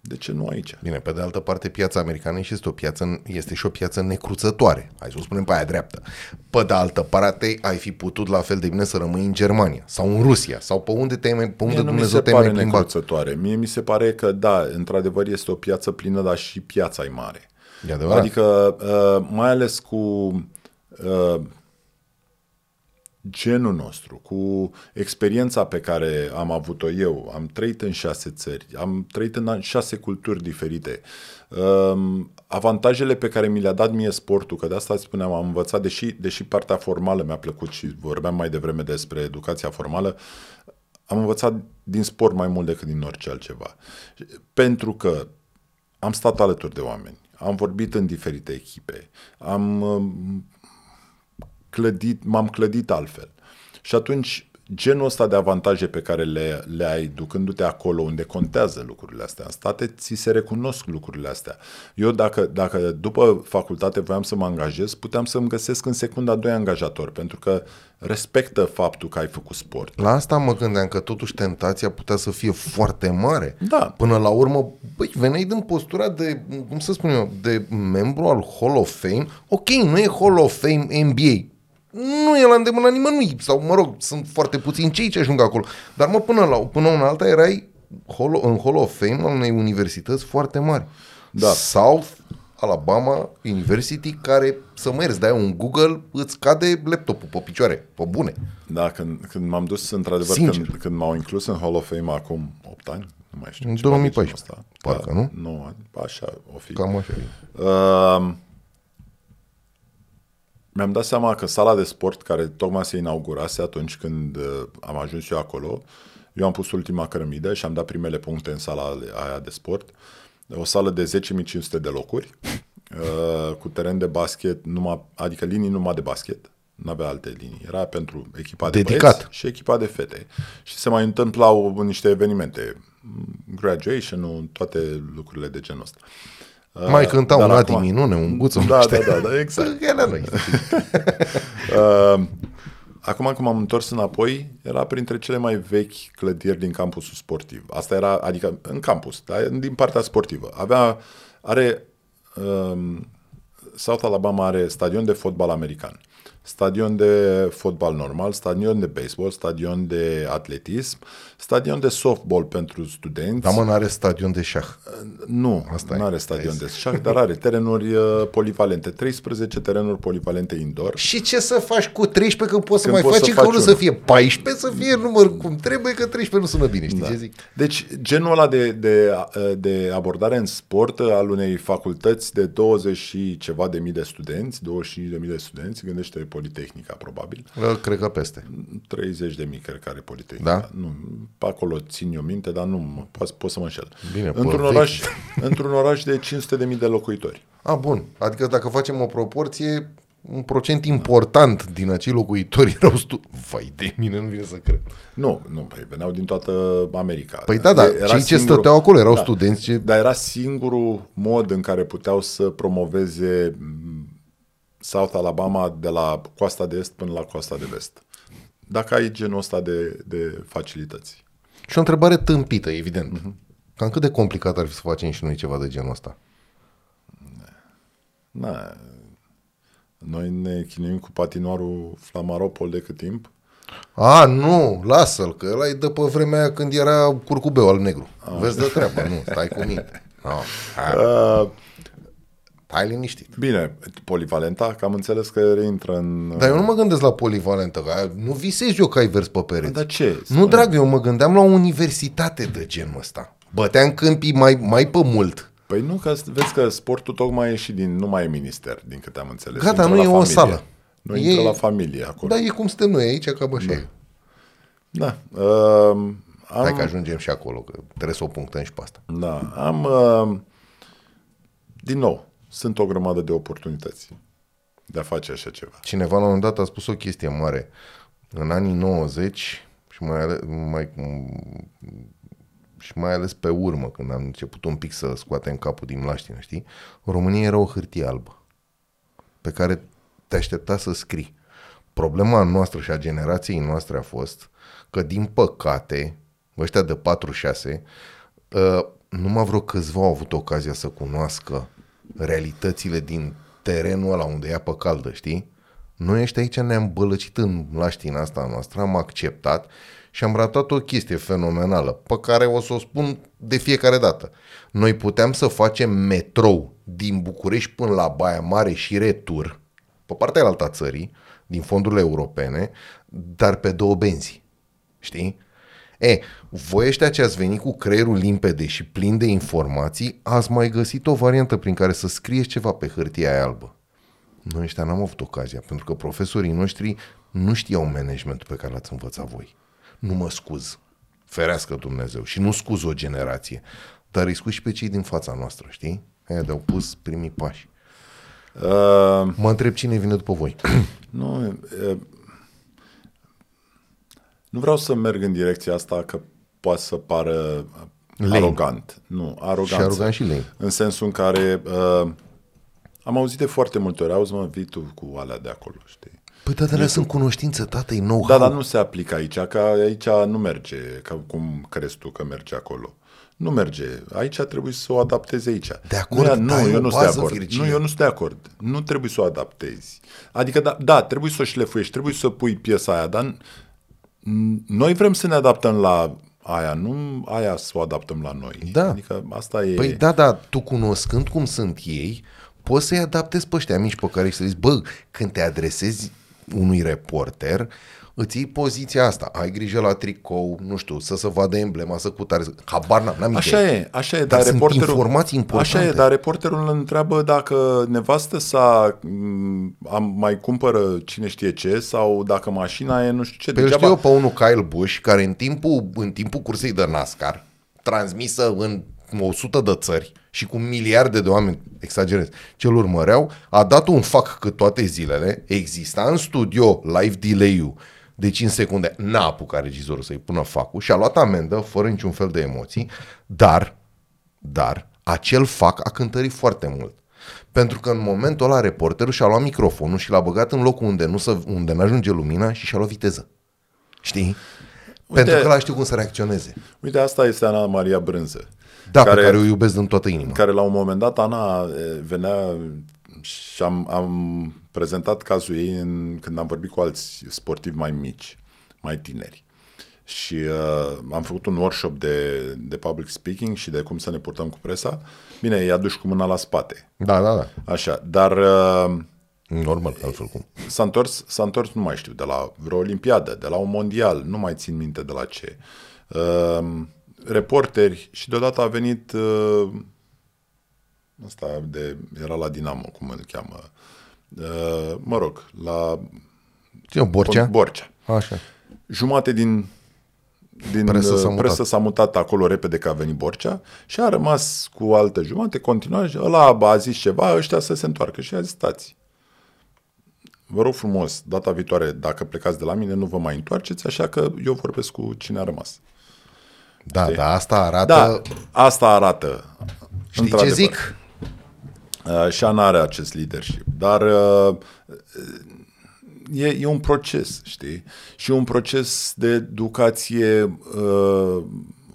de ce nu aici? Bine, pe de altă parte, piața americană este, o piață, este și o piață necruțătoare. Hai să o spunem pe aia dreaptă. Pe de altă parte, ai fi putut la fel de bine să rămâi în Germania sau în Rusia sau pe unde, te pe unde Mie Dumnezeu te-ai mai plimbat. necruțătoare. Mie mi se pare că, da, într-adevăr este o piață plină, dar și piața e mare. E adevărat. Adică, uh, mai ales cu uh, genul nostru, cu experiența pe care am avut-o eu. Am trăit în șase țări, am trăit în șase culturi diferite. Um, avantajele pe care mi le-a dat mie sportul, că de asta spuneam, am învățat, deși, deși partea formală mi-a plăcut și vorbeam mai devreme despre educația formală, am învățat din sport mai mult decât din orice altceva. Pentru că am stat alături de oameni, am vorbit în diferite echipe, am um, clădit, m-am clădit altfel. Și atunci, genul ăsta de avantaje pe care le, le ai ducându-te acolo unde contează lucrurile astea, în state ți se recunosc lucrurile astea. Eu dacă, dacă după facultate voiam să mă angajez, puteam să-mi găsesc în secunda doi angajatori, pentru că respectă faptul că ai făcut sport. La asta mă gândeam că totuși tentația putea să fie foarte mare. Da. Până la urmă, băi, veneai din postura de, cum să spun eu, de membru al Hall of Fame. Ok, nu e Hall of Fame NBA, nu e la îndemâna nimănui, sau mă rog, sunt foarte puțini cei ce ajung acolo. Dar mă, până la până una alta erai holo, în Hall of Fame al unei universități foarte mari. Da. South Alabama University, care, să mergi, dai un Google, îți cade laptopul pe picioare, pe bune. Da, când, când m-am dus, într-adevăr, când, când m-au inclus în Hall of Fame acum 8 ani, nu mai știu. În 2014, asta, parcă, da, nu? Nu, așa o fi. Cam așa e. Uh, mi-am dat seama că sala de sport, care tocmai se inaugurase atunci când uh, am ajuns eu acolo, eu am pus ultima cărămidă și am dat primele puncte în sala aia de sport. O sală de 10.500 de locuri, uh, cu teren de basket, numai, adică linii numai de basket, nu avea alte linii. Era pentru echipa de Dedicat. băieți și echipa de fete. Și se mai întâmplau niște evenimente, graduation toate lucrurile de genul ăsta. Mai cânta un Adi Minune, un guță. Da, da, da, da, exact. Ele noi. uh, acum când m-am întors înapoi, era printre cele mai vechi clădiri din campusul sportiv. Asta era, adică în campus, da? din partea sportivă. Avea, are, um, South Alabama are stadion de fotbal american, stadion de fotbal normal, stadion de baseball, stadion de atletism, stadion de softball pentru studenți. Dar mă, n-are stadion de șah. Nu, Asta nu e. are stadion de șah, dar are terenuri uh, polivalente, 13 terenuri polivalente indoor. Și ce să faci cu 13 când poți să Când mai poți faci să încă faci unul să unul. fie 14, să fie număr cum trebuie, că 13 nu sună bine, știi Da. ce zic? Deci, genul ăla de, de, de abordare în sport al unei facultăți de 20 și ceva de mii de studenți, 25 de mii de studenți, gândește Politehnica, probabil, Bă, Cred că peste. 30 de mii, cred că are Politehnica. Da? Nu, pe acolo țin eu minte, dar nu, mă- pot, pot să mă înșel. Bine, pe într-un, vechi. oraș, într-un oraș de 500 de mii de locuitori. A, bun. Adică dacă facem o proporție, un procent important din acei locuitori erau stu... Vai de mine, nu vine să cred. Nu, nu, păi veneau din toată America. Păi da, da, cei ce stăteau acolo erau studenți ce- Dar era singurul mod în care puteau să promoveze m, South Alabama de la coasta de est până la coasta de vest. Dacă ai genul ăsta de, de facilități. Și o întrebare tâmpită, evident. Cam cât de complicat ar fi să facem și noi ceva de genul ăsta? Na, noi ne chinuim cu patinoarul Flamaropol de cât timp? A, nu, lasă-l, că ăla e de pe vremea aia când era curcubeu al negru. Vezi de treabă, nu, stai cu minte. No, hai, Uh, hai liniștit. bine, polivalenta, că am înțeles că reintră în... Dar eu nu mă gândesc la polivalentă, că nu visez eu că ai vers pe pereți. Dar ce? Nu, drag, eu mă gândeam la o universitate de genul ăsta. Băteam câmpii mai, mai pe mult. Păi nu, că vezi că sportul tocmai e și din, nu mai e minister, din câte am înțeles. Gata, Intră nu la e o familie. sală. Nu E- intră la familie acolo. Da, e cum suntem noi aici, ca bășe. Da. Uh, am, Hai că ajungem și acolo, că trebuie să o punctăm și pe asta. da, am uh, din nou, sunt o grămadă de oportunități de a face așa ceva. Cineva la un moment dat a spus o chestie mare. În anii 90 și mai, ale, mai, și mai ales pe urmă, când am început un pic să scoatem capul din mlaștină, știi? România era o hârtie albă pe care te aștepta să scrii. Problema noastră și a generației noastre a fost că, din păcate, ăștia de 4-6, uh, numai vreo câțiva au avut ocazia să cunoască realitățile din terenul ăla unde ia pe caldă, știi? Noi ăștia aici ne-am bălăcit în laștina asta noastră, am acceptat și am ratat o chestie fenomenală, pe care o să o spun de fiecare dată. Noi puteam să facem metrou din București până la Baia Mare și retur, pe partea alta țării, din fondurile europene, dar pe două benzi. Știi? E, voi ăștia ce ați venit cu creierul limpede și plin de informații, ați mai găsit o variantă prin care să scrieți ceva pe hârtia aia albă. Noi ăștia n-am avut ocazia, pentru că profesorii noștri nu știau managementul pe care l-ați învățat voi. Nu mă scuz, ferească Dumnezeu, și nu scuz o generație, dar îi scuz și pe cei din fața noastră, știi? Aia de-au pus primii pași. Uh, Mă întreb cine vine după voi. nu, uh, nu vreau să merg în direcția asta că poate să pară Lame. arogant. Nu, aroganță. și arogant și lei. În sensul în care uh, am auzit de foarte multe ori, auzi mă, vii tu cu alea de acolo, știi? Păi da, dar sunt cunoștință, tată, e nou Da, dar nu se aplică aici, că aici nu merge, ca cum crezi tu că merge acolo. Nu merge. Aici trebuie să o adaptezi aici. De acord, nu, dar nu e eu o nu sunt de bază, acord. Virginie. Nu, eu nu sunt de acord. Nu trebuie să o adaptezi. Adică, da, da trebuie să o șlefuiești, trebuie să pui piesa aia, dar n- noi vrem să ne adaptăm la aia, nu aia să o adaptăm la noi. Da. Adică asta e... Păi da, da, tu cunoscând cum sunt ei, poți să-i adaptezi pe ăștia mici pe care și să zici, bă, când te adresezi unui reporter, îți iei poziția asta, ai grijă la tricou, nu știu, să se vadă emblema, să cutare, să- habar n-am, n-am Așa idee. e, așa e, Dar dar, sunt reporterul... informații importante. Așa e, dar reporterul îl întreabă dacă nevastă sa m, am, mai cumpără cine știe ce sau dacă mașina e nu știu ce. Pe Păi îl știu eu pe unul Kyle Busch, care în timpul, în timpul cursei de NASCAR, transmisă în 100 de țări și cu miliarde de oameni, exagerez, ce îl urmăreau, a dat un fac cât toate zilele, exista în studio live delay-ul de 5 secunde, n-a apucat regizorul să-i pună facul și a luat amendă fără niciun fel de emoții, dar, dar, acel fac a cântărit foarte mult. Pentru că în momentul ăla reporterul și-a luat microfonul și l-a băgat în locul unde nu, să, unde nu ajunge lumina și și-a luat viteză. Știi? Uite, Pentru că ăla știu cum să reacționeze. Uite, asta este Ana Maria Brânză. Da, care, pe care o iubesc din toată inima. Care la un moment dat, Ana venea și am, am prezentat cazul ei în, când am vorbit cu alți sportivi mai mici, mai tineri. Și uh, am făcut un workshop de, de public speaking și de cum să ne purtăm cu presa. Bine, i-a dus cu mâna la spate. Da, da, da. Așa, dar... Uh, Normal, altfel cum. S-a întors, s-a întors, nu mai știu, de la vreo olimpiadă, de la un mondial, nu mai țin minte de la ce. Uh, reporteri și deodată a venit uh, asta de, era la Dinamo, cum îl cheamă, uh, mă rog, la Ce, Borcea? Borcea. Așa. Jumate din din presă s-a, presă s-a mutat acolo repede că a venit Borcea și a rămas cu altă jumate, continua și ăla a zis ceva, ăștia să se întoarcă și a zis, stați, vă rog frumos, data viitoare, dacă plecați de la mine, nu vă mai întoarceți, așa că eu vorbesc cu cine a rămas. Da, da, asta arată... Da, asta arată. Știi ce zic? Uh, și Ana are acest leadership. Dar uh, e, e un proces, știi? Și un proces de educație uh,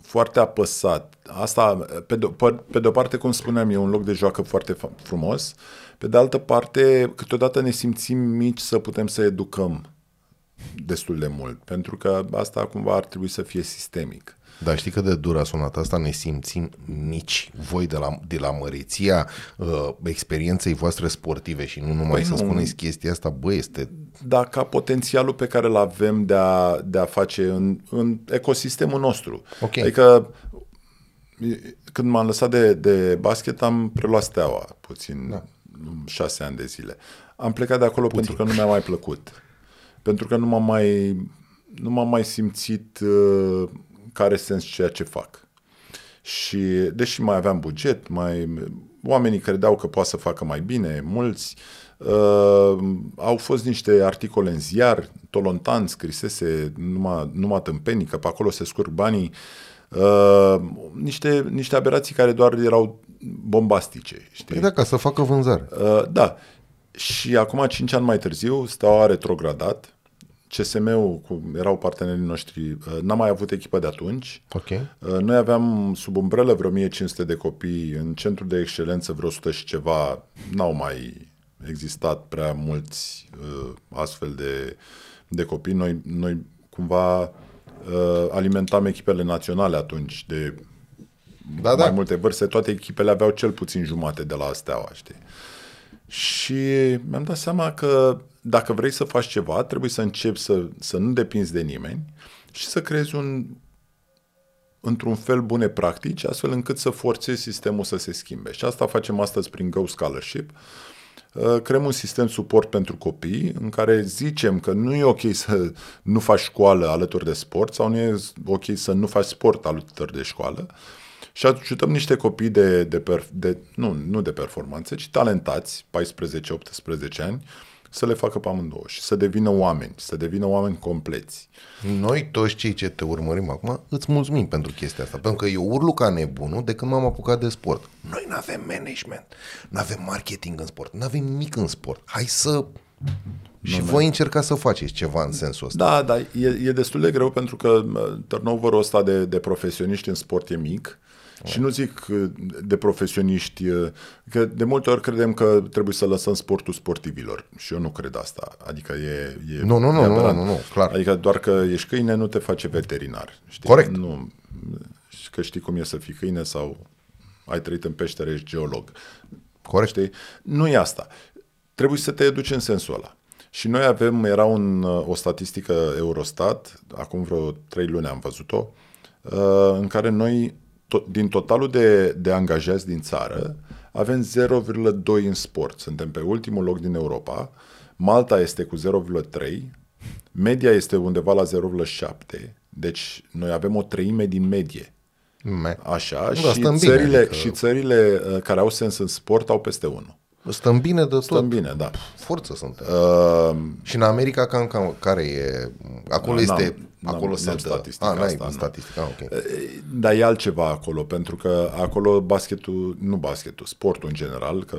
foarte apăsat. Asta, pe de, pe de o parte, cum spuneam, e un loc de joacă foarte frumos. Pe de altă parte, câteodată ne simțim mici să putem să educăm destul de mult, pentru că asta cumva ar trebui să fie sistemic. Dar știi că de dur a sunat asta? Ne simțim mici voi de la, de la măreția uh, experienței voastre sportive și nu numai păi să nu. spuneți chestia asta, bă, este... Da, ca potențialul pe care îl avem de a, de a face în, în ecosistemul nostru. Okay. Adică când m-am lăsat de, de basket am preluat steaua puțin, da. șase ani de zile. Am plecat de acolo puțin. pentru că nu mi-a mai plăcut. Pentru că nu m-am mai, nu m-am mai simțit uh, care sens ceea ce fac. Și deși mai aveam buget, mai oamenii credeau că poate să facă mai bine, mulți uh, au fost niște articole în ziar, Tolontan scrisese numai, numai tâmpenii, că pe acolo se scurg banii, uh, niște, niște aberații care doar erau bombastice. Știi? Păi da, ca să facă vânzare. Uh, da. Și acum, cinci ani mai târziu, Steaua a retrogradat, CSM-ul, cu, erau partenerii noștri, uh, n-am mai avut echipă de atunci. Okay. Uh, noi aveam sub umbrelă vreo 1500 de copii, în centru de excelență vreo 100 și ceva, n-au mai existat prea mulți uh, astfel de, de copii. Noi, noi cumva uh, alimentam echipele naționale atunci de da, mai da. multe vârste. Toate echipele aveau cel puțin jumate de la Steaua, știi? Și mi-am dat seama că dacă vrei să faci ceva, trebuie să începi să, să nu depinzi de nimeni și să creezi un, într-un fel bune practici, astfel încât să forțezi sistemul să se schimbe. Și asta facem astăzi prin Go Scholarship. Uh, creăm un sistem suport pentru copii în care zicem că nu e ok să nu faci școală alături de sport sau nu e ok să nu faci sport alături de școală și ajutăm niște copii de, de, per, de nu, nu de performanță, ci talentați, 14-18 ani, să le facă pe amândouă și să devină oameni, să devină oameni compleți. Noi toți cei ce te urmărim acum îți mulțumim pentru chestia asta, pentru că eu urlu ca nebunul de când m-am apucat de sport. Noi nu avem management, nu avem marketing în sport, nu avem nimic în sport. Hai să și voi încercați să faceți ceva în sensul ăsta. Da, da, e, e destul de greu pentru că turnover-ul ăsta de, de profesioniști în sport e mic și nu zic uh, de profesioniști, uh, că de multe ori credem că trebuie să lăsăm sportul sportivilor. Și eu nu cred asta. Adică e... e nu, nu, nu, nu, nu, nu, clar. Adică doar că ești câine nu te face veterinar. Știi? Corect. Nu, că știi cum e să fii câine sau ai trăit în peștere, ești geolog. Corect. Știi? Nu e asta. Trebuie să te educi în sensul ăla. Și noi avem, era un, o statistică Eurostat, acum vreo trei luni am văzut-o, uh, în care noi to- din totalul de, de angajați din țară, avem 0,2 în sport. Suntem pe ultimul loc din Europa. Malta este cu 0,3, media este undeva la 0,7, deci noi avem o treime din medie. Me. Așa, da, și, țările, bine, adică... și țările uh, care au sens în sport au peste 1. Stăm bine de tot. Stăm bine, da. Forță suntem. Uh, și în America cam, cam care e? Acolo este Acolo n-am, se n-am dă. statistica Ah, n-ai asta. nu. statistica, ok. Dar e altceva acolo, pentru că acolo basketul, nu basketul, sportul în general, că,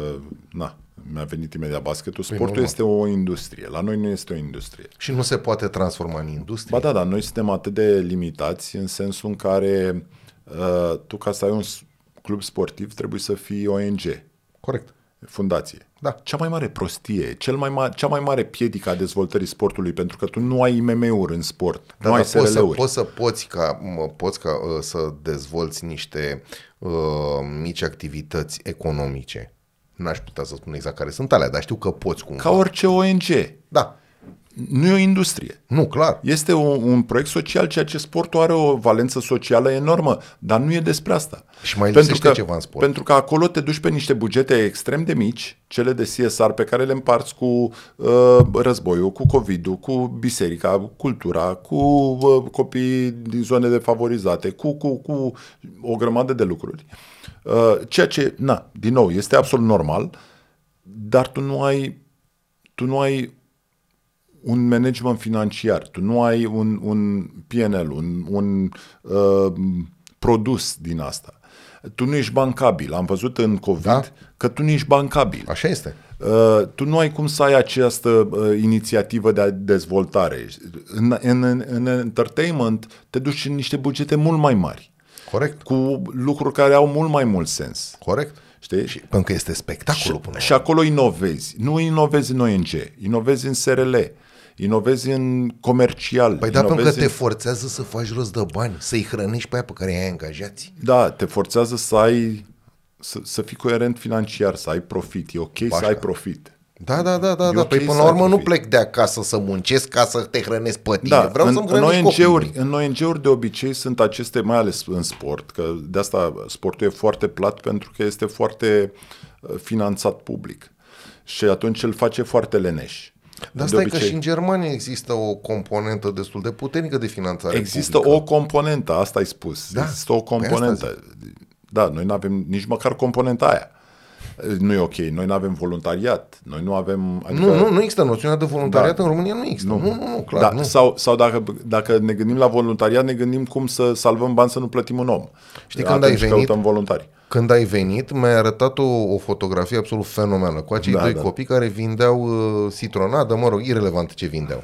na, mi-a venit imediat basketul, sportul normal. este o industrie. La noi nu este o industrie. Și nu se poate transforma în industrie? Ba da, dar noi suntem atât de limitați în sensul în care uh, tu ca să ai un s- club sportiv trebuie să fii ONG, Corect. fundație. Da. Cea mai mare prostie, cel mai ma- cea mai mare piedică a dezvoltării sportului, pentru că tu nu ai IMM-uri în sport, Da, nu ai dar poți să, SRL-uri. poți să poți ca mă, poți ca uh, să dezvolți niște uh, mici activități economice. N-aș putea să spun exact care sunt alea, dar știu că poți cumva. Ca orice ONG. Da. Nu e o industrie. Nu, clar. Este un, un proiect social, ceea ce sportul are o valență socială enormă, dar nu e despre asta. Și mai lipsește ceva în sport. Pentru că acolo te duci pe niște bugete extrem de mici, cele de CSR pe care le împarți cu uh, războiul, cu COVID-ul, cu biserica, cu cultura, cu uh, copiii din zone defavorizate, cu, cu, cu o grămadă de lucruri. Uh, ceea ce, na, din nou, este absolut normal, dar tu nu ai, tu nu ai un management financiar, tu nu ai un, un PNL, un, un uh, produs din asta. Tu nu ești bancabil. Am văzut în COVID Da. că tu nu ești bancabil. Așa este. Uh, tu nu ai cum să ai această uh, inițiativă de dezvoltare. În, în, în entertainment te duci în niște bugete mult mai mari, Corect. cu lucruri care au mult mai mult sens. Corect. Știi? Și, pentru că este spectacolul până la Și acolo inovezi. Nu inovezi în ONG, inovezi în SRL, inovezi în comercial. Păi da, pentru că inovezi te în... forțează să faci rost de bani, să-i hrănești pe aia pe care i-ai angajați. Da, te forțează să ai să, să fii coerent financiar, să ai profit. E ok Pașca. să ai profit. Da, da, da, da, E da. ok Păi până să la ai urmă nu profit. plec de acasă să muncesc ca să te hrănesc pe tine. Da, Vreau în, să-mi în hrănesc ONG-uri, copiii. în ONG-uri de obicei sunt aceste, mai ales în sport, că de asta sportul e foarte plat pentru că este foarte uh, finanțat public. Și atunci îl face foarte leneș. Dar De stai că și în Germania există o componentă destul de puternică de finanțare Există publică. o componentă, asta ai spus. Da, Există o păi asta componentă. Da, noi nu avem nici măcar componenta aia. Nu e ok, noi nu avem voluntariat, noi nu avem... Adică, Nu, nu, nu există noțiunea de voluntariat Da. în România, nu există. Nu, nu, nu, nu clar, da, nu. Sau, sau dacă, dacă ne gândim la voluntariat, ne gândim cum să salvăm bani să nu plătim un om. Știi când ai Atunci venit? căutăm voluntari. Când ai venit, mi-ai arătat o, o fotografie absolut fenomenală cu acei Da, doi da. copii care vindeau uh, citronadă, mă rog, irelevant ce vindeau.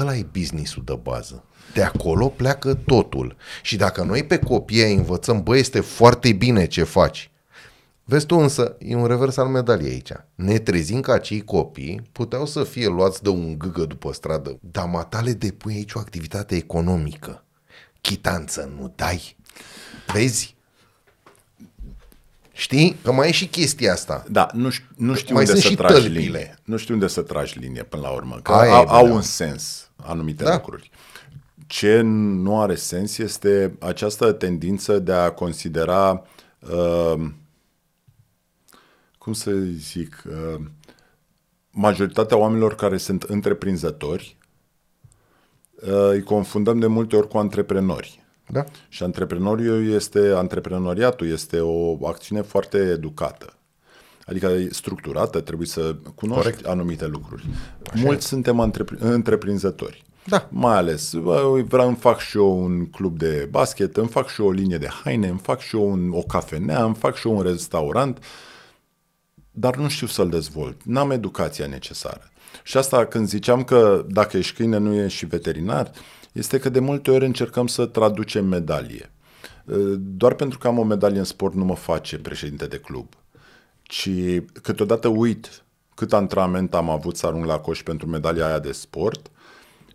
Ăla e businessul de bază. De acolo pleacă totul. Și dacă noi pe copii îi învățăm, bă, este foarte bine ce faci. Vezi tu însă, e un revers al medaliei aici. Ne trezim că acei copii puteau să fie luați de un gâgă după stradă, dar matale depui aici o activitate economică. Chitanță nu dai. Vezi? Știi? Că mai e și chestia asta. Da, nu, ș- nu știu Mai unde sunt să și tragi tălpile. linie. Nu știu unde să tragi linie până la urmă. Că Aia e au, au problema. un sens anumite Da. lucruri. Ce nu are sens este această tendință de a considera, uh, cum să zic, uh, majoritatea oamenilor care sunt întreprinzători, uh, îi confundăm de multe ori cu antreprenori. Da? Și antreprenoriul este, antreprenoriatul este o acțiune foarte educată. Adică e structurată, trebuie să cunoști Corect. anumite lucruri. Așa Mulți e. suntem antrepri- întreprinzători. Da. Mai ales, bă, vreau, îmi fac și eu un club de basket, îmi fac și eu o linie de haine, îmi fac și eu un, o cafenea, îmi fac și eu un restaurant, dar nu știu să-l dezvolt. N-am educația necesară. Și asta când ziceam că dacă ești câine, nu ești și veterinar, este că de multe ori încercăm să traducem medalie. Doar pentru că am o medalie în sport nu mă face președinte de club, ci câteodată uit cât antrenament am avut să arunc la coș pentru medalia aia de sport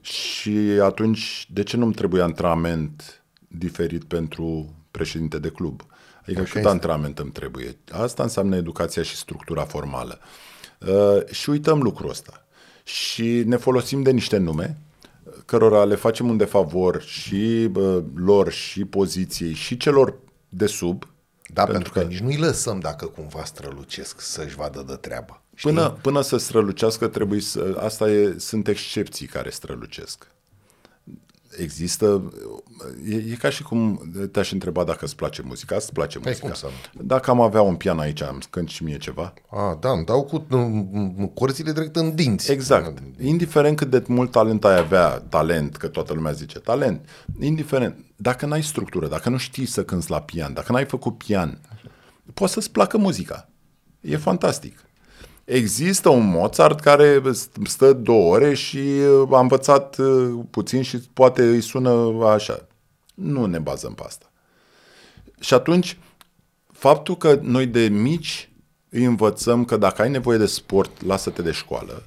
și atunci de ce nu-mi trebuie antrenament diferit pentru președinte de club? Adică Așa cât este. antrenament îmi trebuie? Asta înseamnă educația și structura formală. Uh, și uităm lucrul ăsta. Și ne folosim de niște nume cărora le facem un defavor și uh, lor, și poziției, și celor de sub, Da, pentru, pentru că, că nici nu-i lăsăm dacă cumva strălucesc să-și vadă de treabă. Știi? Până, până să strălucească, trebuie să. Asta e, sunt excepții care strălucesc. Există, e, e ca și cum te-aș întreba dacă îți place muzica, îți place Păi, muzica. cum să nu? Dacă am avea un pian aici, am cânt și mie ceva. A, da, îmi dau cu mm, corzile direct în dinți. Exact. Indiferent cât de mult talent ai avea, talent, că toată lumea zice talent, indiferent, dacă n-ai structură, dacă nu știi să cânți la pian, dacă n-ai făcut pian, poți să-ți placă muzica. E fantastic. Există un Mozart care stă două ore și uh, a învățat uh, puțin și poate îi sună așa. Nu ne bazăm pe asta. Și atunci, faptul că noi de mici îi învățăm că dacă ai nevoie de sport, lasă-te de școală.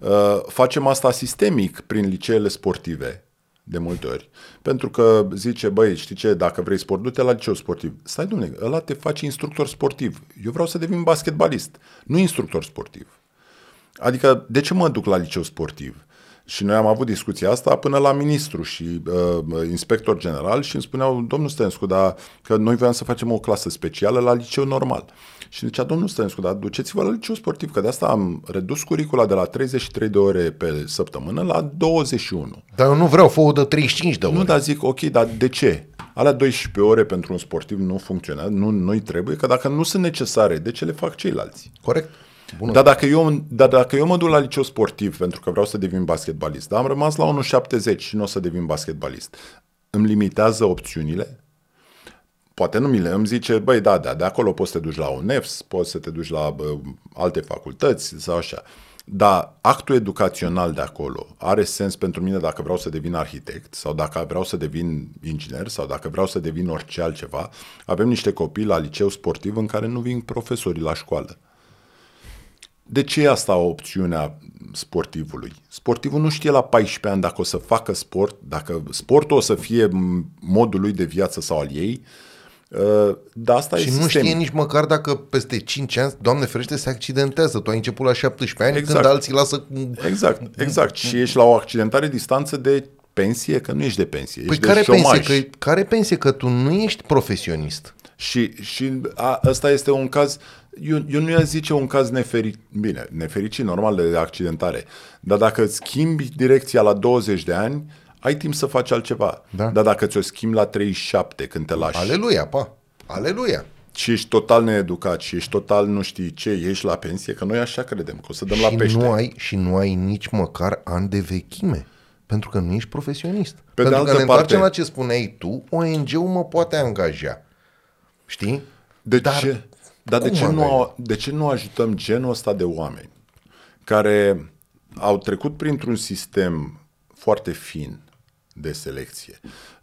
Uh, Facem asta sistemic prin liceele sportive, de multe ori. Pentru că zice, băi, știi ce, dacă vrei sport, du-te la liceu sportiv. Stai, domnule, ăla te face instructor sportiv. Eu vreau să devin basketbalist, nu instructor sportiv. Adică, de ce mă duc la liceu sportiv? Și noi am avut discuția asta până la ministru și uh, inspector general și îmi spuneau, domnul Stănescu, dar că noi voiam să facem o clasă specială la liceu normal. Și zicea, domnul Stănescu, dar duceți-vă la liceu sportiv, că de asta am redus curicula de la 33 de ore pe săptămână la 21. Dar eu nu vreau, fă de 35 de ore. Nu, dar zic, ok, dar de ce? Alea 12 ore pentru un sportiv nu funcționează, nu noi trebuie, că dacă nu sunt necesare, de ce le fac ceilalți? Corect? Bună. Dar dacă, eu, dar dacă eu mă duc la liceu sportiv pentru că vreau să devin basketbalist, dar am rămas la 1,70 și nu o să devin basketbalist, îmi limitează opțiunile? Poate nu mi le îmi zice, băi, da, da, de acolo poți să te duci la UNEFS, poți să te duci la bă, alte facultăți sau așa. Dar actul educațional de acolo are sens pentru mine dacă vreau să devin arhitect sau dacă vreau să devin inginer sau dacă vreau să devin orice altceva. Avem niște copii la liceu sportiv în care nu vin profesorii la școală. De ce e asta opțiunea sportivului? Sportivul nu știe la 14 ani dacă o să facă sport, dacă sportul o să fie modul lui de viață sau al ei, uh, dar asta și e nu sistemic. știe nici măcar dacă peste 5 ani, Doamne ferește, se accidentează. Tu ai început la 17 ani, Exact. când alții lasă... Exact, exact. Și ești la o accidentare distanță de pensie, că nu ești de pensie, Păi ești care de șomaj. pensie? Că, care pensie? Că tu nu ești profesionist. Și, și a, ăsta este un caz, eu, eu nu i-aș zice un caz nefericit, bine, nefericit, normal, de accidentare, dar dacă îți schimbi direcția la 20 de ani, ai timp să faci altceva. Da. Dar dacă ți-o schimbi la 37 când te lași Aleluia, pa! Aleluia! și ești total needucat și ești total nu știi ce, ești la pensie, că noi așa credem, că o să dăm la și, pește. nu ai, și nu ai nici măcar ani de vechime. Pentru că nu ești profesionist. de pentru altă că ne parte- întoarcem la ce spuneai tu, ONG-ul mă poate angaja. Știi? De Dar ce? Dar de cum ce, nu, angajezi? au- de ce nu ajutăm genul ăsta de oameni care au trecut printr-un sistem foarte fin de selecție,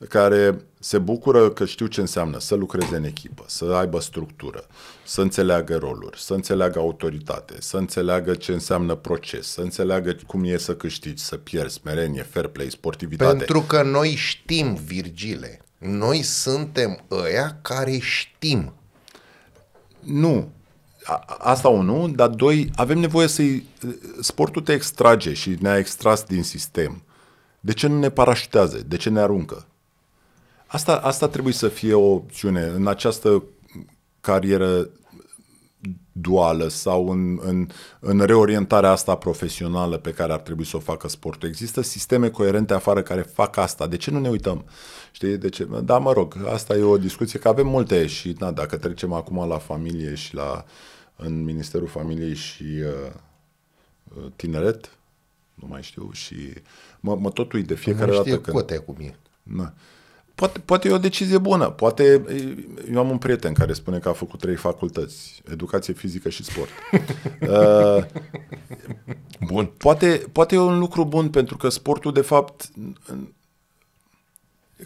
care se bucură că știu ce înseamnă să lucreze în echipă, să aibă structură, să înțeleagă roluri, să înțeleagă autoritate, să înțeleagă ce înseamnă proces, să înțeleagă cum e să câștigi, să pierzi, smerenie, fair play, sportivitate. Pentru că noi știm, Virgile. Noi suntem ăia care știm. Nu. A- Asta unu, dar doi, avem nevoie să-i... Sportul te extrage și ne-a extras din sistem. De ce nu ne parașutează? De ce ne aruncă? Asta, asta trebuie să fie o opțiune în această carieră duală sau în, în, în reorientarea asta profesională pe care ar trebui să o facă sportul. Există sisteme coerente afară care fac asta. De ce nu ne uităm? Știi? De ce? Da, mă rog, asta e o discuție, că avem multe și na, dacă trecem acum la familie și la în Ministerul Familiei și uh, uh, Tineret, nu mai știu, și mă, mă tot uit de fiecare nu dată știe când... cotea cum e. Na. Poate, poate e o decizie bună. Poate, eu am un prieten care spune că a făcut trei facultăți, educație fizică și sport. uh, Bun. poate, poate e un lucru bun pentru că sportul, de fapt, în-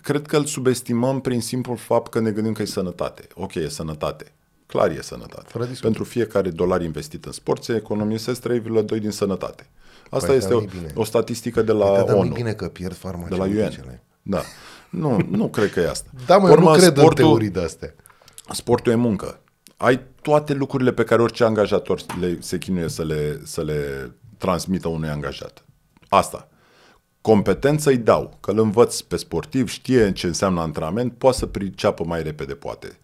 cred că îl subestimăm prin simplul fapt că ne gândim că e sănătate. Ok, e sănătate. Clar e sănătate. Fără discuție. Pentru fiecare dolar investit în sport se economisesc 3,2 din sănătate. Asta Păi, este dar o, nu-i bine. o statistică de la Că dar nu ONU, bine că pierd de la UN. farmaceuticele. Da. Nu, nu cred că e asta. Da, mă, Pe eu nu urmă, cred în sportul- teorii de-astea. Sportul e muncă. Ai toate lucrurile pe care orice angajator le, se chinuie să le, să le transmită unui angajat. Asta. Competență îi dau, că îl învăț pe sportiv, știe ce înseamnă antrenament, poate să priceapă mai repede, poate.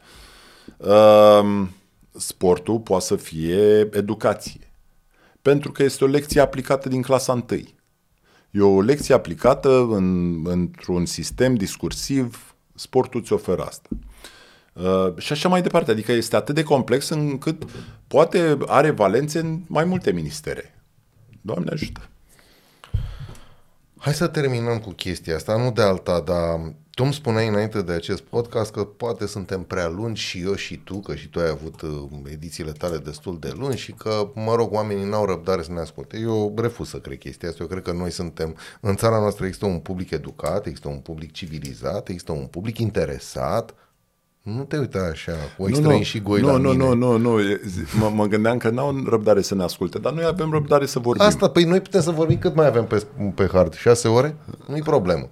Um, sportul poate să fie educație. Pentru că este o lecție aplicată din clasa întâi. E o lecție aplicată în, într-un sistem discursiv, sportul ți oferă asta. Uh, și așa mai departe. Adică este atât de complex încât poate are valențe în mai multe ministere. Doamne ajută! Hai să terminăm cu chestia asta, nu de alta, dar tu îmi spuneai înainte de acest podcast că poate suntem prea lungi și eu și tu, că și tu ai avut uh, edițiile tale destul de lungi și că, mă rog, oamenii n-au răbdare să ne asculte. Eu refuz să cred chestia asta. Eu cred că noi suntem, în țara noastră există un public educat, există un public civilizat, există un public interesat, nu te uita așa, cu nu, nu, și goi nu, la nu, mine. nu, nu, nu, mă, mă gândeam că n-au răbdare să ne asculte, dar noi avem răbdare să vorbim. Asta, păi noi putem să vorbim cât mai avem pe, pe hard, șase ore? Nu-i problemă.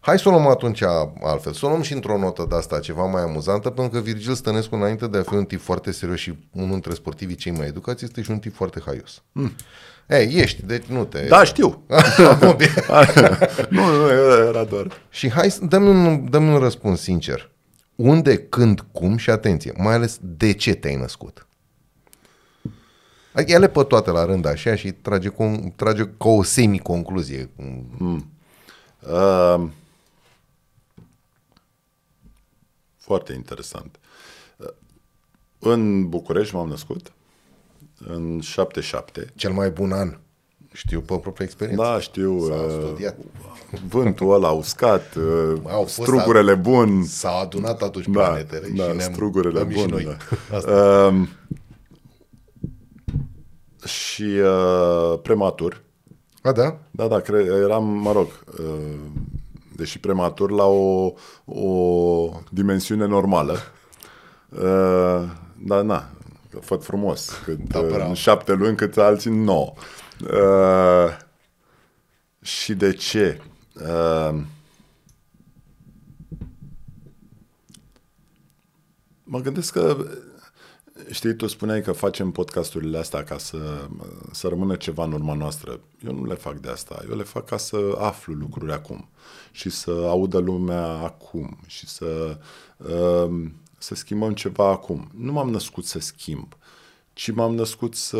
Hai să o luăm atunci altfel. Să o luăm și într-o notă de asta ceva mai amuzantă, pentru că Virgil Stănescu, înainte de a fi un tip foarte serios și unul dintre sportivii cei mai educați, este și un tip foarte haios. Mm. Ei, ești, deci nu te... Da, știu. nu, nu, era doar. Și hai, dă-mi un, dă un răspuns sincer. Unde, când, cum și atenție, mai ales de ce te-ai născut? Adică ele pe toate la rând așa și trage, cu, trage ca o semi-concluzie. Mm. Uh, foarte interesant. În București m-am născut, în 77. Cel mai bun an. Știu pe propria experiență. Da, știu. Uh, vântul ăla uscat, uh, Au strugurile ad- bun. S-au adunat atunci da, planetele da, și ne-am strugurile bun. Și, noi. Da. Uh, și uh, prematur. A, da? Da, da, cred, eram, mă rog, uh, deși prematur, la o, o dimensiune normală. Uh, dar na, făt frumos, cât, da, uh, în șapte luni cât alții în nouă. Uh, și de ce? Uh, mă gândesc că Știi, tu spuneai că facem podcasturile astea ca să, să rămână ceva în urma noastră. Eu nu le fac de asta. Eu le fac ca să aflu lucruri acum și să audă lumea acum și să, uh, să schimbăm ceva acum. Nu m-am născut să schimb, ci m-am născut să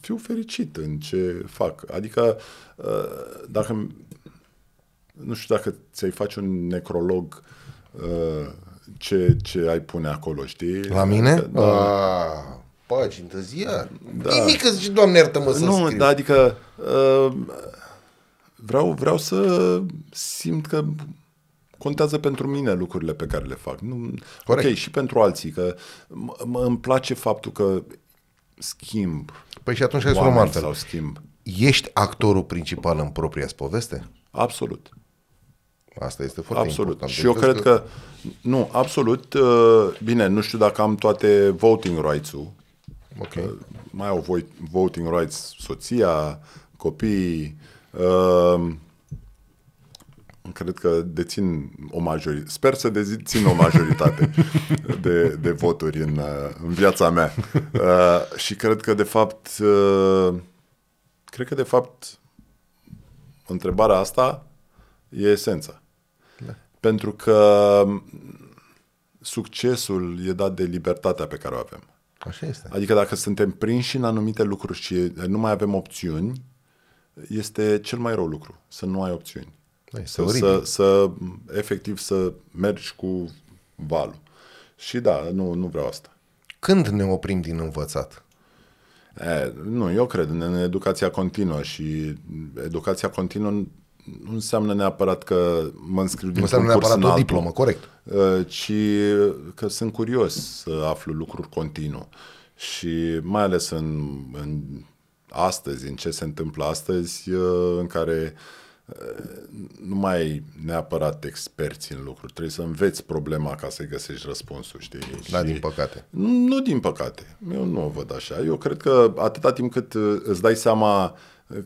fiu fericit în ce fac. Adică, uh, dacă, nu știu dacă ți-ai face un necrolog uh, ce, ce ai pune acolo, știi? La mine? Adică, da. Ah, pagini de ziar. Da. Nimic că zici, Doamne, iartă-mă să Nu, da, adică uh, vreau, vreau să simt că contează pentru mine lucrurile pe care le fac. Nu, Corect. Ok, și pentru alții, că m- îmi place faptul că schimb. Păi și atunci hai să luăm altfel. Sau schimb. Ești actorul principal în propria poveste? Absolut. Asta este foarte absolut. important. Și eu cred că... că, nu, absolut, uh, bine, nu știu dacă am toate voting rights-ul. Okay. Mai au voting rights soția, copiii, uh, cred că dețin o majoritate, sper să dețin o majoritate de, de voturi în, uh, în viața mea. Uh, și cred că de fapt, uh, cred că de fapt întrebarea asta e esența. Da. Pentru că succesul e dat de libertatea pe care o avem. Așa este. Adică dacă suntem prinși în anumite lucruri și nu mai avem opțiuni, este cel mai rău lucru, să nu ai opțiuni. Da, să, să, să, efectiv, să mergi cu valul. Și da, nu, nu vreau asta. Când ne oprim din învățat? E, nu, eu cred în educația continuă și educația continuă nu înseamnă neapărat că mă înscriu din Nu înseamnă neapărat o diplomă, corect. Ci că sunt curios să aflu lucruri continuu. Și mai ales în, în astăzi, în ce se întâmplă astăzi, în care nu mai ai neapărat experți în lucruri. Trebuie să înveți problema ca să-i găsești răspunsul, știi? Da, și din păcate. Nu, nu din păcate. Eu nu o văd așa. Eu cred că atâta timp cât îți dai seama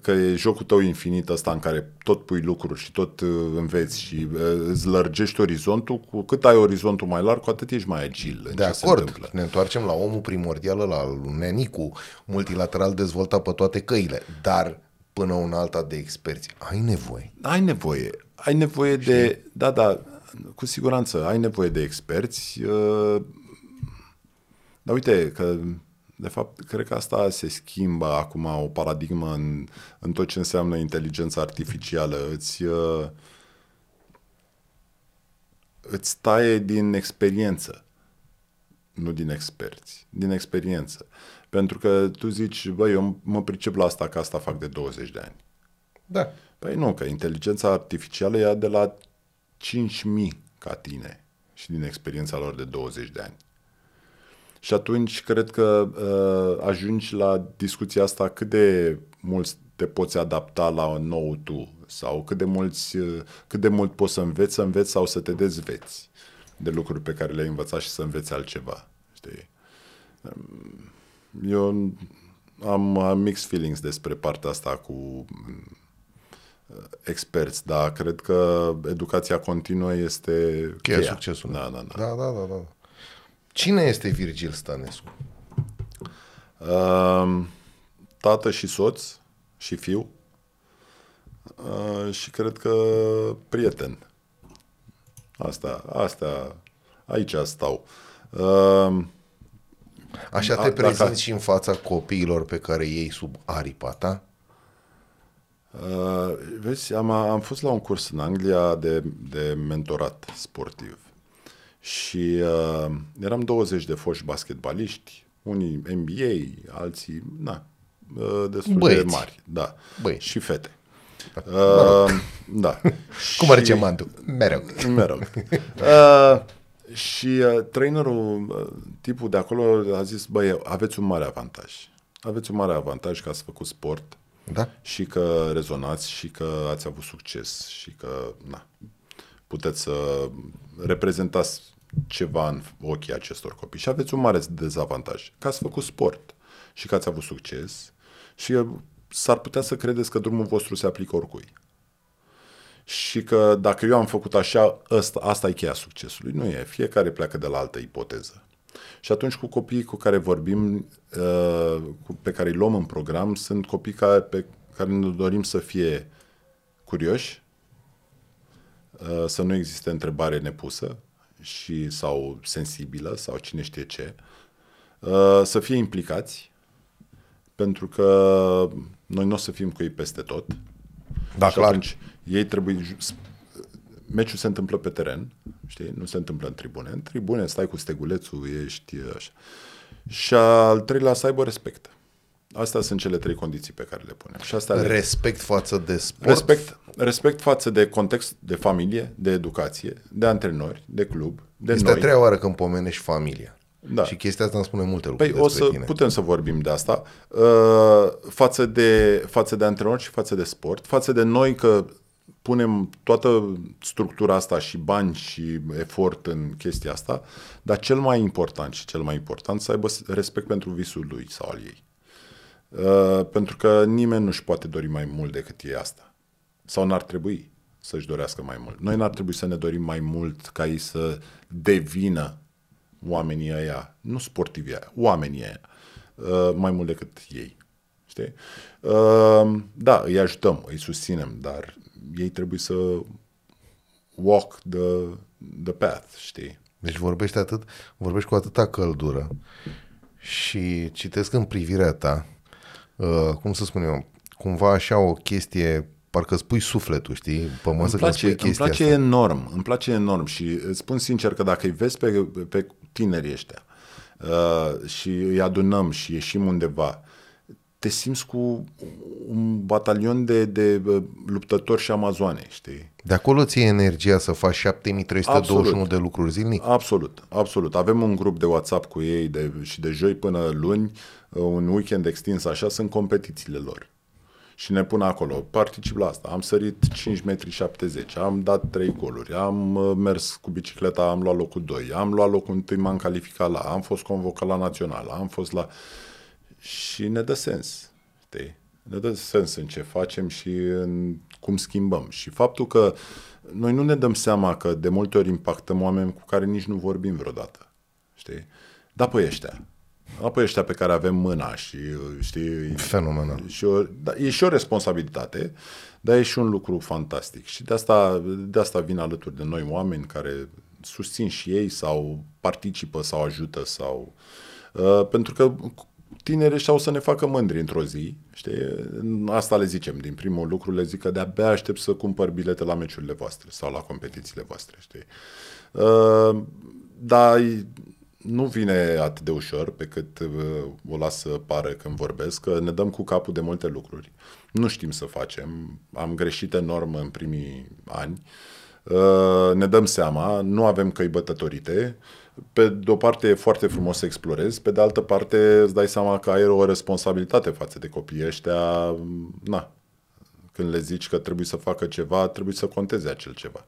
că e jocul tău infinit ăsta în care tot pui lucruri și tot uh, înveți și uh, îți lărgești orizontul, cu cât ai orizontul mai larg, cu atât ești mai agil în De ce acord, se întâmplă. ne întoarcem la omul primordial la nenicu, multilateral dezvoltat pe toate căile, dar până un alta de experți, ai nevoie. Ai nevoie. Ai nevoie și... de... Da, da, cu siguranță, ai nevoie de experți. Uh, dar uite că De fapt, cred că asta se schimbă acum o paradigmă în, în tot ce înseamnă inteligența artificială. Îți, uh, îți taie din experiență, nu din experți, din experiență. Pentru că tu zici, băi, eu mă pricep la asta, că asta fac de 20 de ani. Da. Păi nu, că inteligența artificială e de la 5.000 ca tine și din experiența lor de 20 de ani. Și atunci cred că uh, ajungi la discuția asta cât de mult te poți adapta la un nou tu sau cât de, mulți, uh, cât de mult poți să înveți, să înveți sau să te dezveți de lucruri pe care le-ai învățat și să înveți altceva. Știi? Um, eu am, am mixed feelings despre partea asta cu uh, experți, dar cred că educația continuă este cheia, cheia. succesului. Da, da, da. Da, da, da, da. Cine este Virgil Stănescu? Uh, tată și soț și fiu uh, și cred că prieten. Asta, asta, aici stau. Uh, Așa te prezinți dacă... și în fața copiilor pe care ei sub aripa ta? Uh, vezi, am, am fost la un curs în Anglia de, de mentorat sportiv și uh, eram 20 de foști basketbaliști, unii NBA, alții, na, uh, destul Băieți. de mari, da, Băieți. și fete. Uh, da. Cum are ce mantu? Mereu. Mereu. Uh, și uh, trainerul, uh, tipul de acolo a zis, băi, aveți un mare avantaj. Aveți un mare avantaj că ați făcut sport da? și că rezonați și că ați avut succes și că na, puteți să reprezentați ceva în ochii acestor copii. Și aveți un mare dezavantaj, că ați făcut sport și că ați avut succes și uh, s-ar putea să credeți că drumul vostru se aplică oricui. Și că dacă eu am făcut așa, asta, asta e cheia succesului. Nu e. Fiecare pleacă de la altă ipoteză. Și atunci cu copiii cu care vorbim, uh, pe care îi luăm în program, sunt copii care, pe care ne dorim să fie curioși, uh, să nu existe întrebare nepusă, și sau sensibilă sau cine știe ce, uh, să fie implicați, pentru că noi nu o să fim cu ei peste tot. Da, și clar. atunci ei trebuie... Meciul se întâmplă pe teren, știi? Nu se întâmplă în tribune. În tribune stai cu stegulețul, ești așa. Și al treilea să aibă respect. Astea sunt cele trei condiții pe care le punem. Și asta respect le... față de sport? Respect, respect față de context de familie, de educație, de antrenori, de club, de este noi. a treia oară când pomenești familia. Da. Și chestia asta îmi spune multe lucruri Păi o să tine. putem să vorbim de asta. Uh, față, de, față de antrenori și față de sport, față de noi că punem toată structura asta și bani și efort în chestia asta, dar cel mai important și cel mai important să aibă respect pentru visul lui sau al ei. Uh, pentru că nimeni nu-și poate dori mai mult decât e asta. Sau n-ar trebui să-și dorească mai mult. Noi n-ar trebui să ne dorim mai mult ca ei să devină oamenii ăia, nu sportivii aia, oamenii ăia, uh, mai mult decât ei. Știi? Uh, da, îi ajutăm, îi susținem, dar ei trebuie să walk the, the path, știi? Deci vorbești atât, vorbești cu atâta căldură și citesc în privirea ta uh, cum să spun eu, cumva așa o chestie parcă spui sufletul, știi, pe masă îmi place, spui Îmi place asta. enorm, îmi place enorm și îți spun sincer că dacă îi vezi pe, pe tinerii ăștia uh, și îi adunăm și ieșim undeva, te simți cu un batalion de, de uh, luptători și amazoane, știi? De acolo ție energia să faci 7321 absolut. de lucruri zilnic? Absolut, absolut. Avem un grup de WhatsApp cu ei de, și de joi până luni, uh, un weekend extins așa, sunt competițiile lor. Și ne pun acolo, particip la asta. Am sărit 5 metri 70, am dat 3 goluri, am uh, mers cu bicicleta, am luat locul 2, am luat locul 1, m-am calificat la, am fost convocat la național, am fost la... Și ne dă sens, știi? Ne dă sens în ce facem și în cum schimbăm. Și faptul că noi nu ne dăm seama că de multe ori impactăm oameni cu care nici nu vorbim vreodată. Știi? Da, pe ăștia. Da, pe ăștia pe care avem mâna și, știi... Fenomenal. Și o, da, e și o responsabilitate, dar e și un lucru fantastic. Și de asta, de asta vin alături de noi oameni care susțin și ei sau participă sau ajută sau... Uh, pentru că tineri și au să ne facă mândri într-o zi, știi? Asta le zicem, din primul lucru le zic că de-abia aștept să cumpăr bilete la meciurile voastre sau la competițiile voastre, știi? Uh, dar nu vine atât de ușor pe cât uh, o las să pară când vorbesc, că ne dăm cu capul de multe lucruri. Nu știm să facem, am greșit enorm în primii ani, uh, ne dăm seama, nu avem căi bătătorite, pe de o parte e foarte frumos să explorezi, pe de altă parte îți dai seama că ai o responsabilitate față de copiii ăștia, na, când le zici că trebuie să facă ceva, trebuie să conteze acel ceva.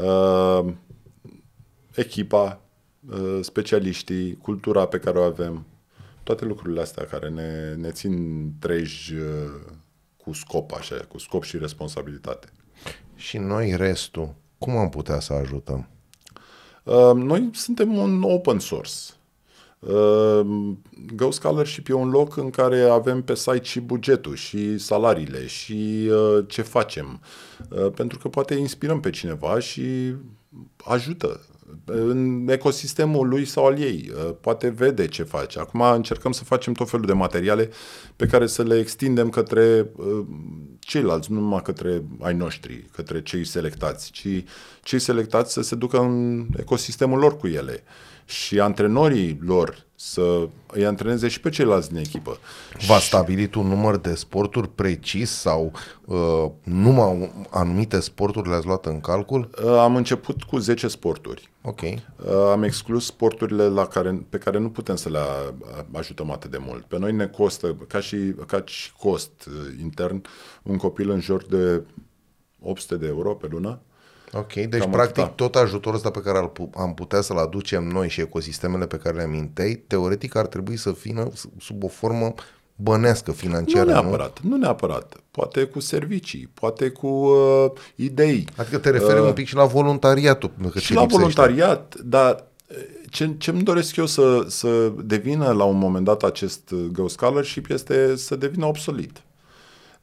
Uh, echipa, uh, specialiștii, cultura pe care o avem, toate lucrurile astea care ne, ne țin treji uh, cu scop, așa, cu scop și responsabilitate. Și noi, restul, cum am putea să ajutăm? Uh, noi suntem un open source. Uh, Go Scholarship e un loc în care avem pe site și bugetul, și salariile, și uh, ce facem. Pentru că poate inspirăm pe cineva și ajută în ecosistemul lui sau al ei. Poate vede ce face. Acum încercăm să facem tot felul de materiale pe care să le extindem către ceilalți, nu numai către ai noștri, către cei selectați, ci cei selectați să se ducă în ecosistemul lor cu ele și antrenorii lor să îi antreneze și pe ceilalți din echipă. V-a stabilit un număr de sporturi precis sau uh, numai anumite sporturi le-ați luat în calcul? Uh, am început cu 10 sporturi. Ok. Uh, am exclus sporturile la care, pe care nu putem să le ajutăm atât de mult. Pe noi ne costă, ca și, ca și cost uh, intern, un copil în jur de 800 de euro pe lună. Ok, deci Cam practic atâta. tot ajutorul ăsta pe care am putea să-l aducem noi și ecosistemele pe care le aminteai, teoretic ar trebui să fie sub o formă bănească financiară, nu? neapărat, nu? nu neapărat. Poate cu servicii, poate cu uh, idei. Adică te referi uh, un pic și la voluntariatul. Că și la lipsește. voluntariat, dar uh, ce, ce îmi doresc eu să, să devină la un moment dat acest uh, Go Scholarship este să devină obsolit.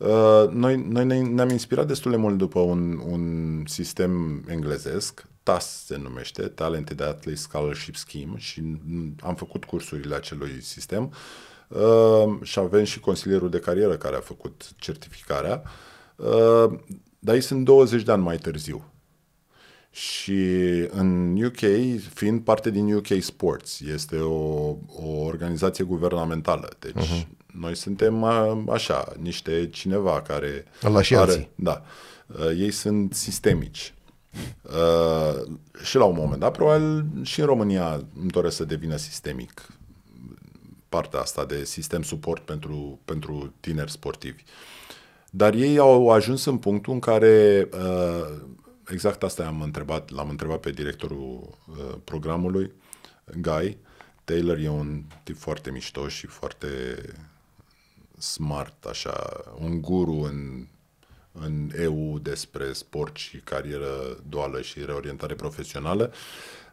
Uh, noi, noi ne-am inspirat destul de mult după un, un sistem englezesc, TAS se numește, Talented Athlete Scholarship Scheme, și am făcut cursurile acelui sistem uh, și avem și consilierul de carieră care a făcut certificarea, uh, dar ei sunt 20 de ani mai târziu. Și în UK, fiind parte din UK Sports, este o, o organizație guvernamentală. Deci uh-huh. Noi suntem a, așa, niște cineva care... La și are, alții. Da. Uh, ei sunt sistemici. Uh, și la un moment dat, probabil și în România îmi doresc să devină sistemic partea asta de sistem suport pentru, pentru tineri sportivi. Dar ei au ajuns în punctul în care uh, exact asta am întrebat, l-am întrebat pe directorul uh, programului, Guy. Taylor e un tip foarte mișto și foarte smart, așa, un guru în, în EU despre sport și carieră duală și reorientare profesională.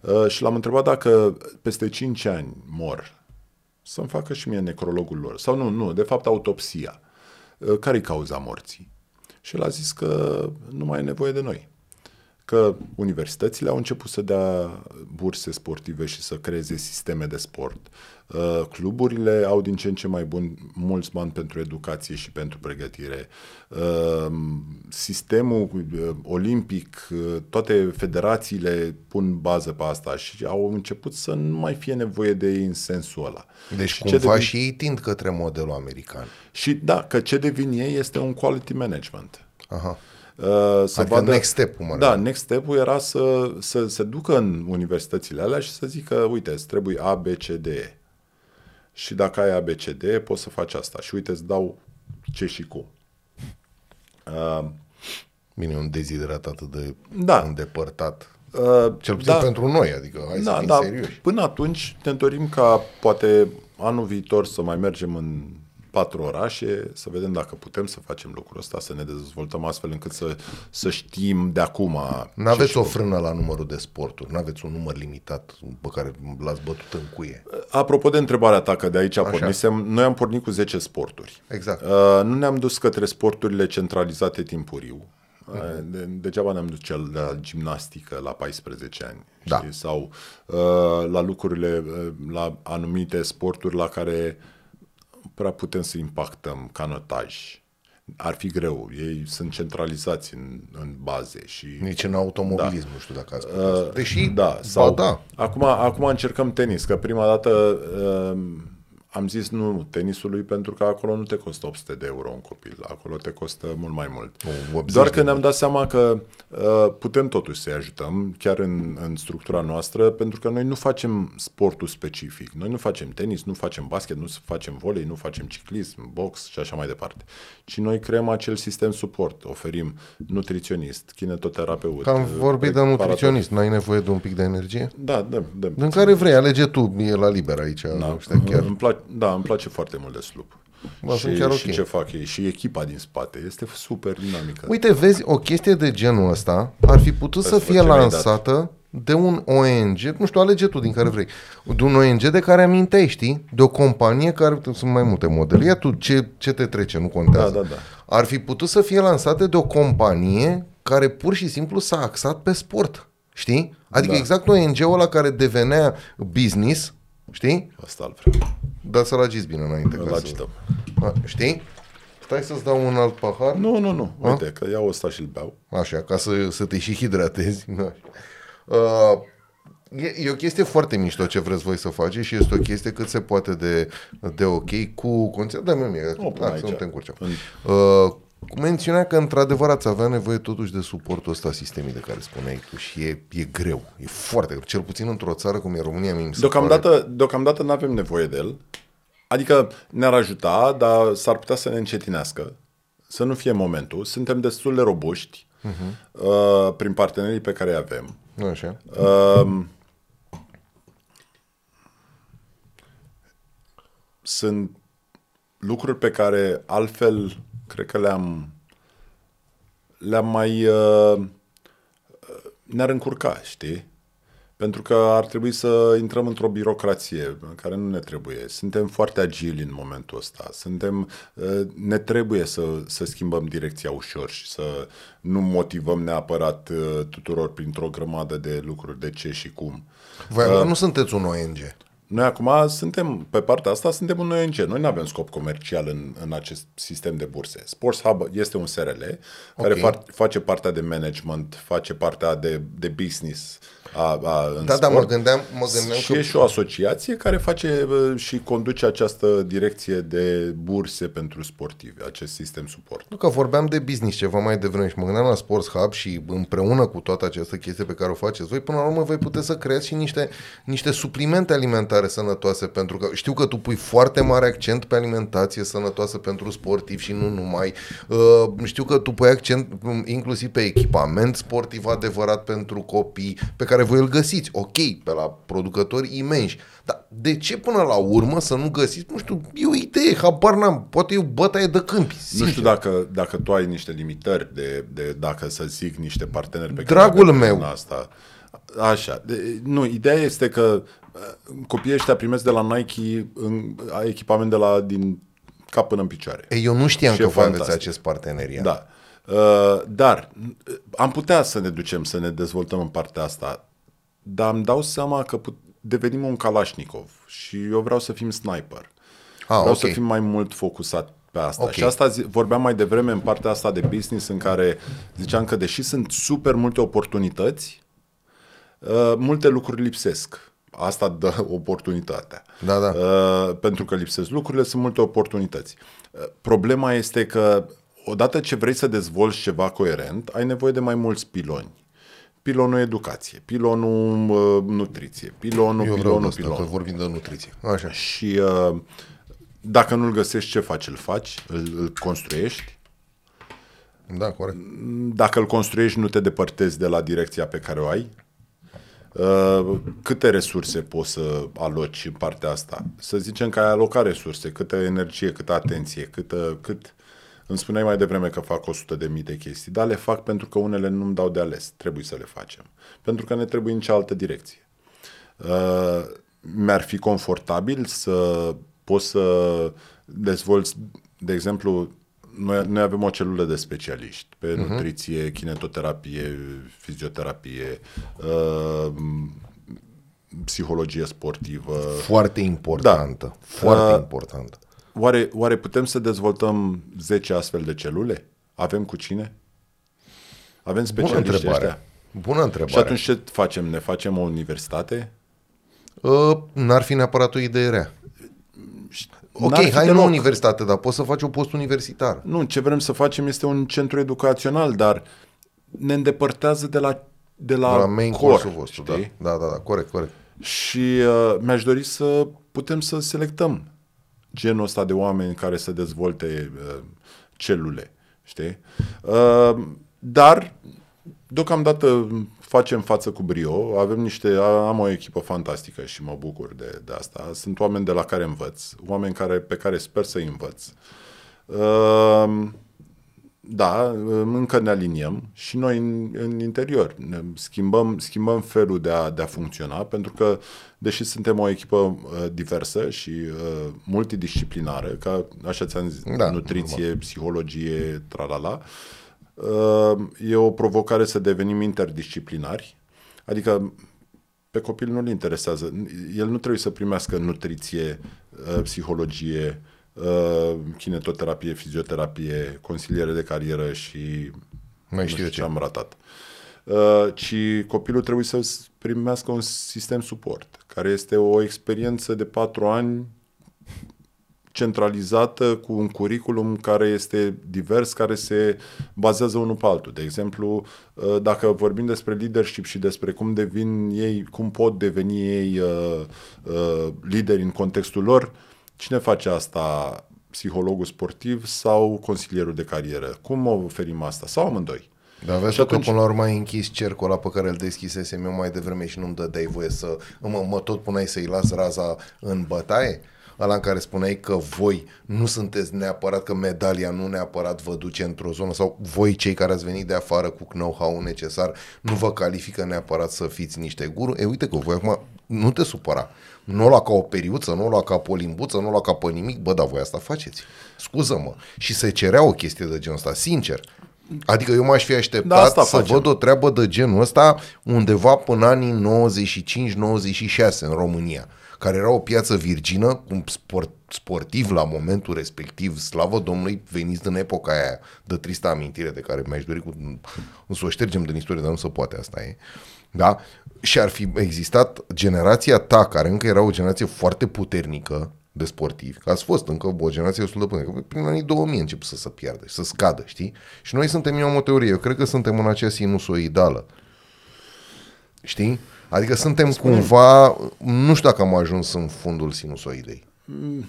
Uh, și l-am întrebat dacă peste 5 ani mor, să-mi facă și mie necrologul lor. Sau nu, nu, de fapt autopsia. Uh, care-i cauza morții? Și el a zis că nu mai e nevoie de noi că universitățile au început să dea burse sportive și să creeze sisteme de sport. Uh, cluburile au din ce în ce mai bun mulți bani pentru educație și pentru pregătire. Uh, sistemul uh, olimpic, toate federațiile pun bază pe asta și au început să nu mai fie nevoie de ei în sensul ăla. Deci și cumva devin... și ei tind către modelul american. Și da, că ce devin ei este un quality management. Aha. Uh, să adică vadă, next step mă Da, next step-ul era să, să se ducă în universitățile alea și să zică, uite, îți trebuie A, B, C, D, E. Și dacă ai A, B, C, D, E, poți să faci asta. Și uite, îți dau ce și cum. Uh, Bine, un deziderat atât de da. îndepărtat. Uh, Cel puțin da. pentru noi, adică hai da, să fim da. serioși. Până atunci ne dorim ca poate anul viitor să mai mergem în patru orașe, să vedem dacă putem să facem lucrul ăsta, să ne dezvoltăm astfel încât să, să știm de acum. Nu aveți o frână la numărul de sporturi, nu aveți un număr limitat pe care l-ați bătut în cuie. Apropo de întrebarea ta, că de aici Așa. pornisem, noi am pornit cu 10 sporturi. Exact. Uh, nu ne-am dus către sporturile centralizate timpuriu. Uh-huh. De, degeaba ne-am duce la gimnastică la 14 ani. Da. Știi? Sau uh, la lucrurile, uh, la anumite sporturi la care prea putem să impactăm, canotaj. Ar fi greu. Ei sunt centralizați în, în baze și Nici în automobilism, da. nu știu dacă ați spus. Uh, Deși, da, sau ba, da. Acum, acum încercăm tenis, că prima dată uh, am zis nu tenisului pentru că acolo nu te costă 800 de euro un copil, acolo te costă mult mai mult. O, 80 Doar de că ne-am dat seama că uh, putem totuși să-i ajutăm, chiar în, în structura noastră, pentru că noi nu facem sportul specific. Noi nu facem tenis, nu facem basket, nu facem volei, nu facem ciclism, box și așa mai departe. Ci noi creăm acel sistem suport. Oferim nutriționist, kinetoterapeut. Că am uh, vorbit de preparator. nutriționist, n-ai nevoie de un pic de energie? Da, dăm, dăm. În care vrei, alege tu, e la liber aici, da. nu știu, chiar. Îmi place, da, îmi place foarte mult de slup. Bă, și, sunt chiar și ok. ce fac ei, și echipa din spate. Este super dinamică. Uite, vezi, o chestie de genul ăsta ar fi putut să Vezi, fie ce mi-ai lansată de un ONG, nu știu, alege tu din care vrei, de un ONG de care amintești, de o companie care, sunt mai multe modele, ia tu ce, ce te trece, nu contează. Da, da, da. Ar fi putut să fie lansate de o companie care pur și simplu s-a axat pe sport, știi? Adică Da. exact ONG-ul ăla care devenea business, știi? Asta îl vreau. Dar să-l agiți bine înainte. Îl ca să... agităm. A, știi? Stai să-ți dau un alt pahar. Nu, nu, nu. Uite, că iau ăsta și îl beau. Așa, ca să, să te și hidratezi. Da. Uh, e, e o chestie foarte mișto ce vreți voi să faceți și este o chestie cât se poate de, de ok cu conținut. Da, mie, O pun da, aici. să nu te încurcem. În- Uh, cu mențiunea că într-adevăr ați avea nevoie totuși de suportul ăsta sistemic de care spuneai tu și e, e greu, e foarte greu, cel puțin într-o țară cum e România mie mi se pare. Deocamdată, deocamdată nu avem nevoie de el. Adică ne-ar ajuta, dar s-ar putea să ne încetinească, să nu fie momentul. Suntem destul de robuști uh-huh. uh, prin partenerii pe care îi avem. Așa. Uh, sunt lucruri pe care altfel cred că le-am le-am mai uh, ne-ar încurca, știi? Pentru că ar trebui să intrăm într-o birocrație care nu ne trebuie. Suntem foarte agili în momentul ăsta. Suntem, uh, ne trebuie să, să schimbăm direcția ușor și să nu motivăm neapărat uh, tuturor printr-o grămadă de lucruri de ce și cum. Voi uh, nu sunteți un ONG. Noi acum suntem, pe partea asta, suntem un ONG. Noi nu avem scop comercial în, în acest sistem de burse. Sports Hub este un SRL care Ok. fa- face partea de management, face partea de, de business a, a, în Da, sport. da, mă gândeam, mă gândeam și că e și o asociație care face bă, și conduce această direcție de burse pentru sportivi, acest sistem suport. Nu că vorbeam de business ceva mai devreme și mă gândeam la Sports Hub și împreună cu toată această chestie pe care o faceți voi, până la urmă voi puteți să creați și niște, niște suplimente alimentare sănătoase, pentru că știu că tu pui foarte mare accent pe alimentație sănătoasă pentru sportivi și nu numai. Uh, știu că tu pui accent um, inclusiv pe echipament sportiv adevărat pentru copii, pe care voi îl găsiți, ok, pe la producători imensi. Dar de ce până la urmă să nu găsiți, nu știu, e o idee, habar n-am, poate e o bătaie de câmpi, Nu sincer. știu dacă, dacă tu ai niște limitări de, de dacă să zic niște parteneri pe Dragul care avem meu. în asta. Așa. De, nu, ideea este că uh, copiii ăștia primesc de la Nike în, echipament de la din cap până în picioare. Ei, eu nu știam Și că e voi aveți fantastic. acest parteneriat. Da. Uh, dar uh, am putea să ne ducem să ne dezvoltăm în partea asta, dar îmi dau seama că put- devenim un Kalashnikov și eu vreau să fim sniper. Ah, vreau ok. să fim mai mult focusat pe asta. Ok. Și asta zi, vorbeam mai devreme în partea asta de business în care ziceam că deși sunt super multe oportunități, uh, multe lucruri lipsesc. Asta dă oportunitatea. Da, da. Uh, pentru că lipsesc lucrurile, sunt multe oportunități. Uh, problema este că odată ce vrei să dezvolți ceva coerent, ai nevoie de mai mulți piloni. Pilonul educație, pilonul uh, nutriție, pilonul, Eu vreau de pilonul, asta, că pilonul. vorbim de nutriție. Așa. Și uh, dacă nu-l găsești, ce faci? Îl faci? Îl, îl construiești? Da, corect. Dacă îl construiești, nu te depărtezi de la direcția pe care o ai? Uh, câte resurse poți să aloci în partea asta? Să zicem că ai alocat resurse, câtă energie, câtă atenție, câtă, cât... Îmi spuneai mai devreme că fac 100 de mii de chestii, dar le fac pentru că unele nu-mi dau de ales. Trebuie să le facem. Pentru că ne trebuie în cealaltă direcție. Uh, mi-ar fi confortabil să poți să dezvolți, de exemplu, noi, noi avem o celulă de specialiști pe uh-huh. nutriție, kinetoterapie, fizioterapie, uh, psihologie sportivă. Foarte importantă. Da. Foarte uh, importantă. Oare, oare putem să dezvoltăm 10 astfel de celule? Avem cu cine? Avem specialiști Bună întrebare. ăștia? Bună întrebare. Și atunci ce facem? Ne facem o universitate? Uh, n-ar fi neapărat o idee rea. Ok, hai în universitate, dar poți să faci un post universitar. Nu, ce vrem să facem este un centru educațional, dar ne îndepărtează de la de la, de la main core, vostru, da. da, da, da, corect, corect. Și uh, mi-aș dori să putem să selectăm genul ăsta de oameni care să dezvolte uh, celule, știi? Uh, dar deocamdată facem față cu brio, avem niște, am o echipă fantastică și mă bucur de, de asta. Sunt oameni de la care învăț, oameni care, pe care sper să învăț. Uh, da, încă ne aliniem și noi în, în interior ne schimbăm, schimbăm felul de a, de a funcționa, pentru că, deși suntem o echipă uh, diversă și uh, multidisciplinară, ca așa ți-am zis, da, nutriție, normal. psihologie, tralala, uh, e o provocare să devenim interdisciplinari, adică pe copil nu-l interesează, el nu trebuie să primească nutriție, uh, psihologie, uh, kinetoterapie, fizioterapie, consiliere de carieră și mai știu ce. ce am ratat. Uh, ci copilul trebuie să primească un sistem suport, care este o experiență de patru ani centralizată cu un curriculum care este divers, care se bazează unul pe altul. De exemplu, uh, dacă vorbim despre leadership și despre cum devin ei, cum pot deveni ei uh, uh, lideri în contextul lor, Cine face asta? Psihologul sportiv sau consilierul de carieră? Cum oferim asta? Sau amândoi? Dar vezi și atunci... că până la urmă ai închis cercul ăla pe care îl deschisesem eu mai devreme și nu-mi dădeai voie să... Mă, mă tot puneai să-i las raza în bătaie? ăla în care spuneai că voi nu sunteți neapărat, că medalia nu neapărat vă duce într-o zonă sau voi cei care ați venit de afară cu know-how necesar nu vă califică neapărat să fiți niște guru. E uite că voi acum nu te supăra. Nu o lua ca o periuță, nu o lua ca o limbuță, nu o lua ca pe nimic. Bă, dar voi asta faceți. Scuză-mă. Și se cerea o chestie de genul ăsta, sincer. Adică eu m-aș fi așteptat da, asta să facem. văd o treabă de genul ăsta undeva până anii 95-96 în România care era o piață virgină, cu sport, sportiv la momentul respectiv, slavă Domnului, veniți din epoca aia de tristă amintire de care mi-aș dori cu, să o ștergem din istorie, dar nu se poate, asta e. Da? Și ar fi existat generația ta, care încă era o generație foarte puternică de sportivi, că ați fost încă o generație destul de puternică, prin anii 2000 încep să se piardă și să scadă, știi? Și noi suntem, eu am o teorie, eu cred că suntem în acea sinusoidală. Știi? Adică suntem Spune. cumva, nu știu dacă am ajuns în fundul sinusoidei. Mm.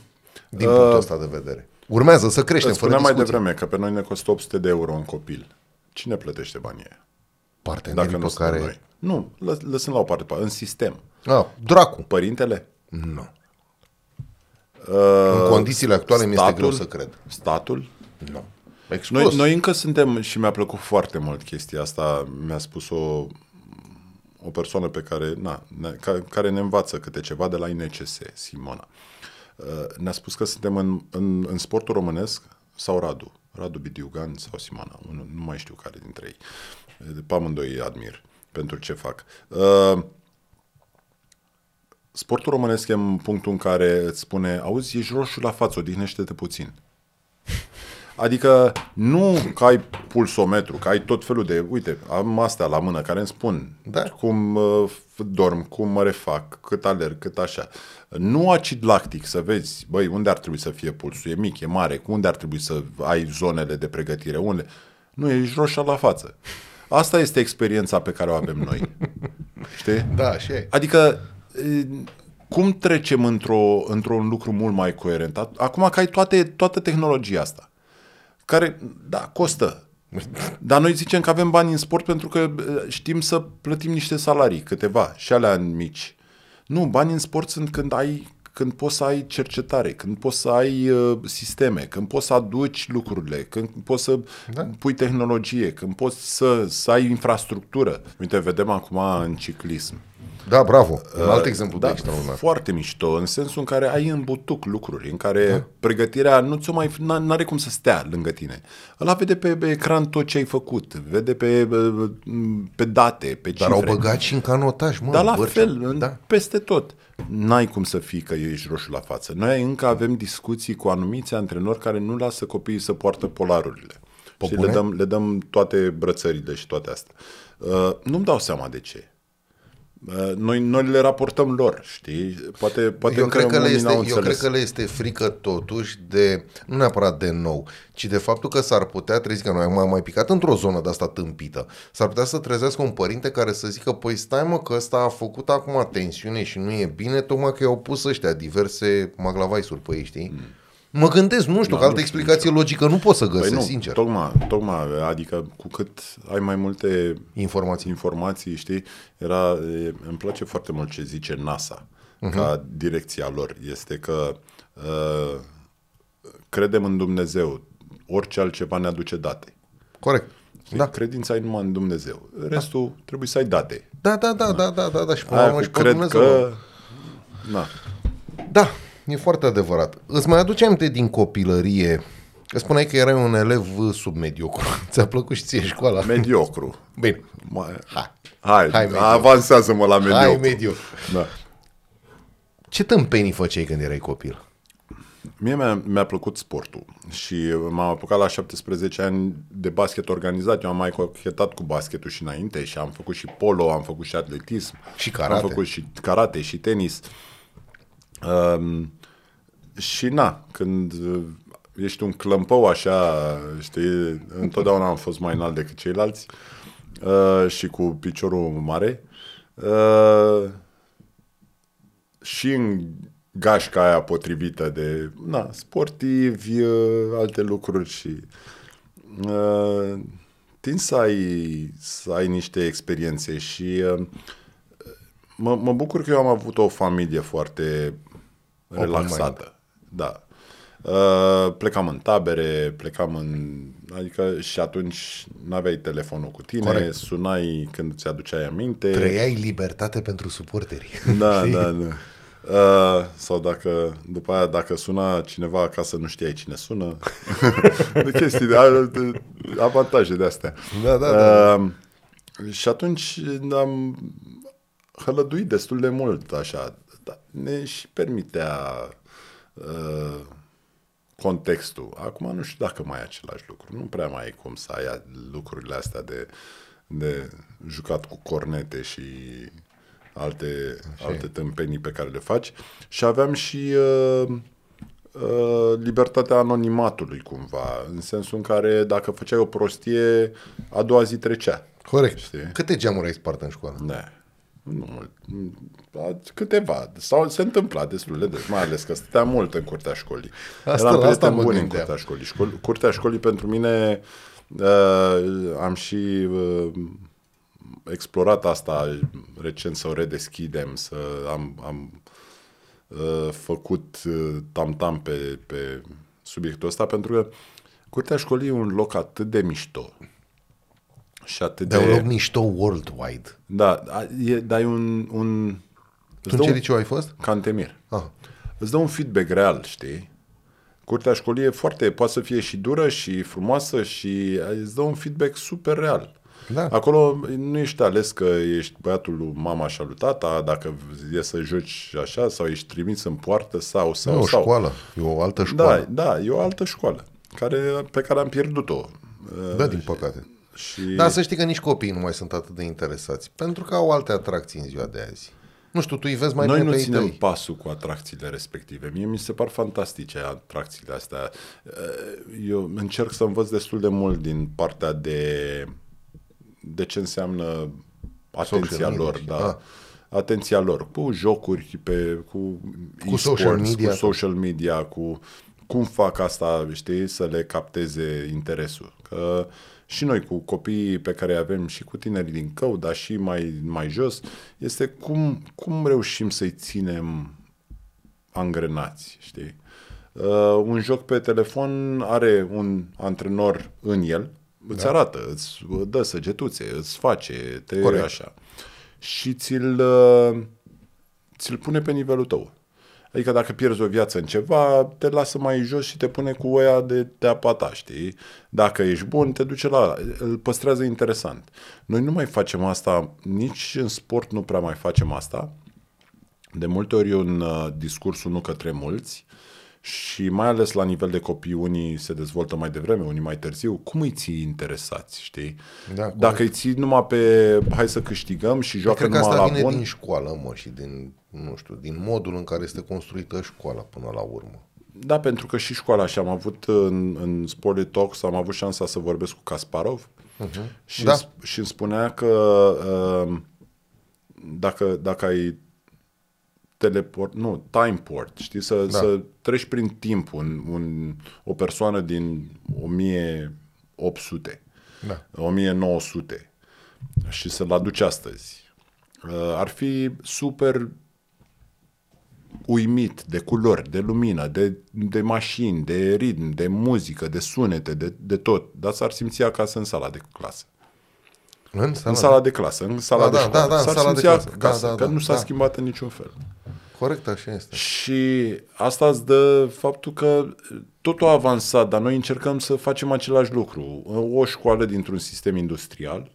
Din uh, punctul ăsta de vedere. Urmează să creștem, fără mai devreme că pe noi ne costă 800 de euro un copil. Cine plătește banii aia? Partenerii Dacă nu care... Noi. Nu, lă, lăsând la o parte, în sistem. Ah, dracu. Părintele? Nu. Uh, în condițiile actuale statul, mi este greu să cred. Statul? Nu. Noi, noi încă suntem, și mi-a plăcut foarte mult chestia asta, mi-a spus-o o persoană pe care, na, ne, ca, care ne învață câte ceva de la INCS, Simona. Uh, ne-a spus că suntem în, în, în sportul românesc sau Radu, Radu Bidiugan sau Simona, nu, nu mai știu care dintre ei. Pe amândoi îi admir pentru ce fac. Uh, sportul românesc e în punctul în care îți spune, auzi, ești roșu la față, odihnește-te puțin. Adică nu că ai pulsometru, că ai tot felul de... Uite, am astea la mână care îmi spun da. cum uh, dorm, cum mă refac, cât alerg, cât așa. Nu acid lactic, să vezi, băi, unde ar trebui să fie pulsul? E mic, e mare, unde ar trebui să ai zonele de pregătire? Unde? Nu, ești roșa la față. Asta este experiența pe care o avem noi. Știi? Da, și Adică cum trecem într-o, într-un lucru mult mai coerent? Acum că ai toate, toată tehnologia asta care, da, costă. Dar noi zicem că avem bani în sport pentru că știm să plătim niște salarii, câteva, și alea mici. Nu, bani în sport sunt când ai când poți să ai cercetare, când poți să ai uh, sisteme, când poți să aduci lucrurile, când poți să da. pui tehnologie, când poți să, să ai infrastructură. Uite, vedem acum în ciclism. Da, bravo. Un alt Uh, exemplu da, de extraordinar. Foarte mișto, în sensul în care ai în butuc lucruri, în care da. pregătirea nu ți-o mai, n- are cum să stea lângă tine. Ăla vede pe, pe ecran tot ce ai făcut, vede pe, pe date, pe Dar cifre. au băgat și în canotaj, mă. Dar la bărci. fel, în, Da. peste tot. N-ai cum să fii că ești roșu la față. Noi încă avem discuții cu anumiți antrenori care nu lasă copiii să poartă polarurile. Și le bune? dăm, le dăm toate brățările și toate astea. Uh, nu-mi dau seama de ce. Uh, noi, noi le raportăm lor, știi? Poate, poate Eu încă cred, că le unii este, n-au eu cred înțeles. că le este frică totuși de, nu neapărat de nou, ci de faptul că s-ar putea trezi, că noi am mai picat într-o zonă de asta tâmpită, s-ar putea să trezească un părinte care să zică, păi stai mă că ăsta a făcut acum tensiune și nu e bine, tocmai că i-au pus ăștia diverse maglavai-suri pe ei, știi? Mm. Mă gândesc, nu știu, Da, că altă nu știu explicație logică nu pot să Păi găsesc, nu, sincer. tocmai, tocmai, adică cu cât ai mai multe Informații. informații, știi, era, e, îmi place foarte mult ce zice NASA uh-huh. ca direcția lor. Este că uh, credem în Dumnezeu, orice altceva ne aduce date. Corect. Știi? Da. Credința e numai în Dumnezeu. Restul da. trebuie să ai date. Da, da, da, da, da, da, da, și până la Aia urmă cu și pe cred Dumnezeu. că... Na. Da, e foarte adevărat. Îți mai aduce aminte din copilărie, că spuneai că erai un elev submediocru. Ți-a plăcut și ție școala? Mediocru. Bine. Mai, Hai. hai, Hai, hai mediocru. avansează-mă la mediocru. Hai, mediocru. Da. Ce tâmpenii făceai când erai copil? Mie mi-a, mi-a plăcut sportul și m-am apucat la 17 ani de basket organizat. Eu am mai cochetat cu basketul și înainte și am făcut și polo, am făcut și atletism. Și karate. Am făcut și karate și tenis. Um, și na, când uh, ești un clămpău așa, știi, întotdeauna am fost mai înalt decât ceilalți uh, și cu piciorul mare. Uh, și în gașca aia potrivită de na, sportivi, uh, alte lucruri și uh, tin să ai, să ai niște experiențe și uh, mă, mă bucur că eu am avut o familie foarte relaxată. Da. Uh, plecam în tabere, plecam în... Adică și atunci n-aveai telefonul cu tine, Corect. sunai când ți aduceai aminte. Trăiai libertate pentru suporteri. Da, da, da. Uh, sau dacă, după aia, dacă suna cineva acasă, nu știai cine sună. de chestii, de, de avantaje de astea. Da, da, da. Uh, și atunci am hălăduit destul de mult, așa. Da, ne și permitea uh, contextul. Acum nu știu dacă mai e același lucru. Nu prea mai e cum să ai lucrurile astea de, de jucat cu cornete și alte, alte tâmpenii pe care le faci. Și aveam și uh, uh, libertatea anonimatului cumva, în sensul în care dacă făceai o prostie, a doua zi trecea. Corect. Știi? Câte geamuri ai spart în școală? Da. Nu mult. Da, Câteva. Sau se întâmpla destul de des, mai ales că stăteam mult în curtea școlii. Asta- Eram asta prieteni mă buni în gândeam. curtea școlii. Școl, curtea școlii pentru mine uh, am și uh, explorat asta recent să o redeschidem, să am, am uh, făcut uh, tam-tam pe, pe subiectul ăsta, pentru că curtea școlii e un loc atât de mișto și atât De de... un loc mișto worldwide. Da, a- e, dar e un... un Tu în ce liceu ai fost? Cantemir. Ah. Îți dă un feedback real, știi? Curtea școlii e foarte, poate să fie și dură și frumoasă și îți dă un feedback super real. Da. Acolo nu ești ales că ești băiatul lui mama și al lui tata, dacă e să joci așa, sau ești trimis în poartă, sau, sau, Nu e o sau. școală, e o altă Da, școală. da, e o altă școală care, pe care am pierdut-o. Da, din păcate. Și... Dar să știi că nici copiii nu mai sunt atât de interesați, pentru că au alte atracții în ziua de azi. Nu știu, tu îi vezi mai Noi bine nu pe ei ținem tăi. pasul cu atracțiile respective. Mie mi se par fantastice atracțiile astea. Eh, Eu încerc să învăț destul de mult din partea de, de ce înseamnă atenția Social media lor. și- Da. ah. Atenția lor cu jocuri, pe, cu, Cu e-sports, social media. cu social media, cu cum fac asta, știi, să le capteze interesul. Că și noi cu copiii pe care îi avem și cu tinerii din cău, dar și mai, mai jos, este cum, cum reușim să-i ținem angrenați, știi? Uh, un joc pe telefon are un antrenor în el, îți arată, îți dă săgetuțe, îți face, te Corect. așa. și ți-l, uh, ți-l pune pe nivelul tău. Adică dacă pierzi o viață în ceva, te lasă mai jos și te pune cu oia de teapa ta, știi? Dacă ești bun, te duce la îl păstrează interesant. Noi nu mai facem asta, nici în sport nu prea mai facem asta. De multe ori e un uh, discurs unul către mulți și mai ales la nivel de copii, unii se dezvoltă mai devreme, unii mai târziu. Cum îi ții interesați, știi? Da, Dacă îi ții numai pe hai să câștigăm și joacă Cred că numai asta la vine bun, din școală, mă, și din, nu știu, din modul în care este construită școala până la urmă. Da, pentru că și școala și am avut în, în Sport Talks, am avut șansa să vorbesc cu Kasparov uh-huh. și, Da. da. și îmi spunea că uh, dacă, dacă ai teleport, nu, time port, știi, să, Da. da. să treci prin timp un, un, o persoană din 1800, Da. 1900 și să-l aduci astăzi. Uh, Ar fi super uimit de culori, de lumină, de, de mașini, de ritm, de muzică, de sunete, de, de tot. Dar s-ar simți acasă în sala de clasă. În sala, În sala de clasă, în sala Da, de da, școală. da, da, în s-ar sala de simți clasă. acasă, Da, da, că da, nu s-a da. schimbat în niciun fel. Corect, așa este. Și asta îți dă faptul că totul a avansat, dar noi încercăm să facem același lucru. O școală dintr-un sistem industrial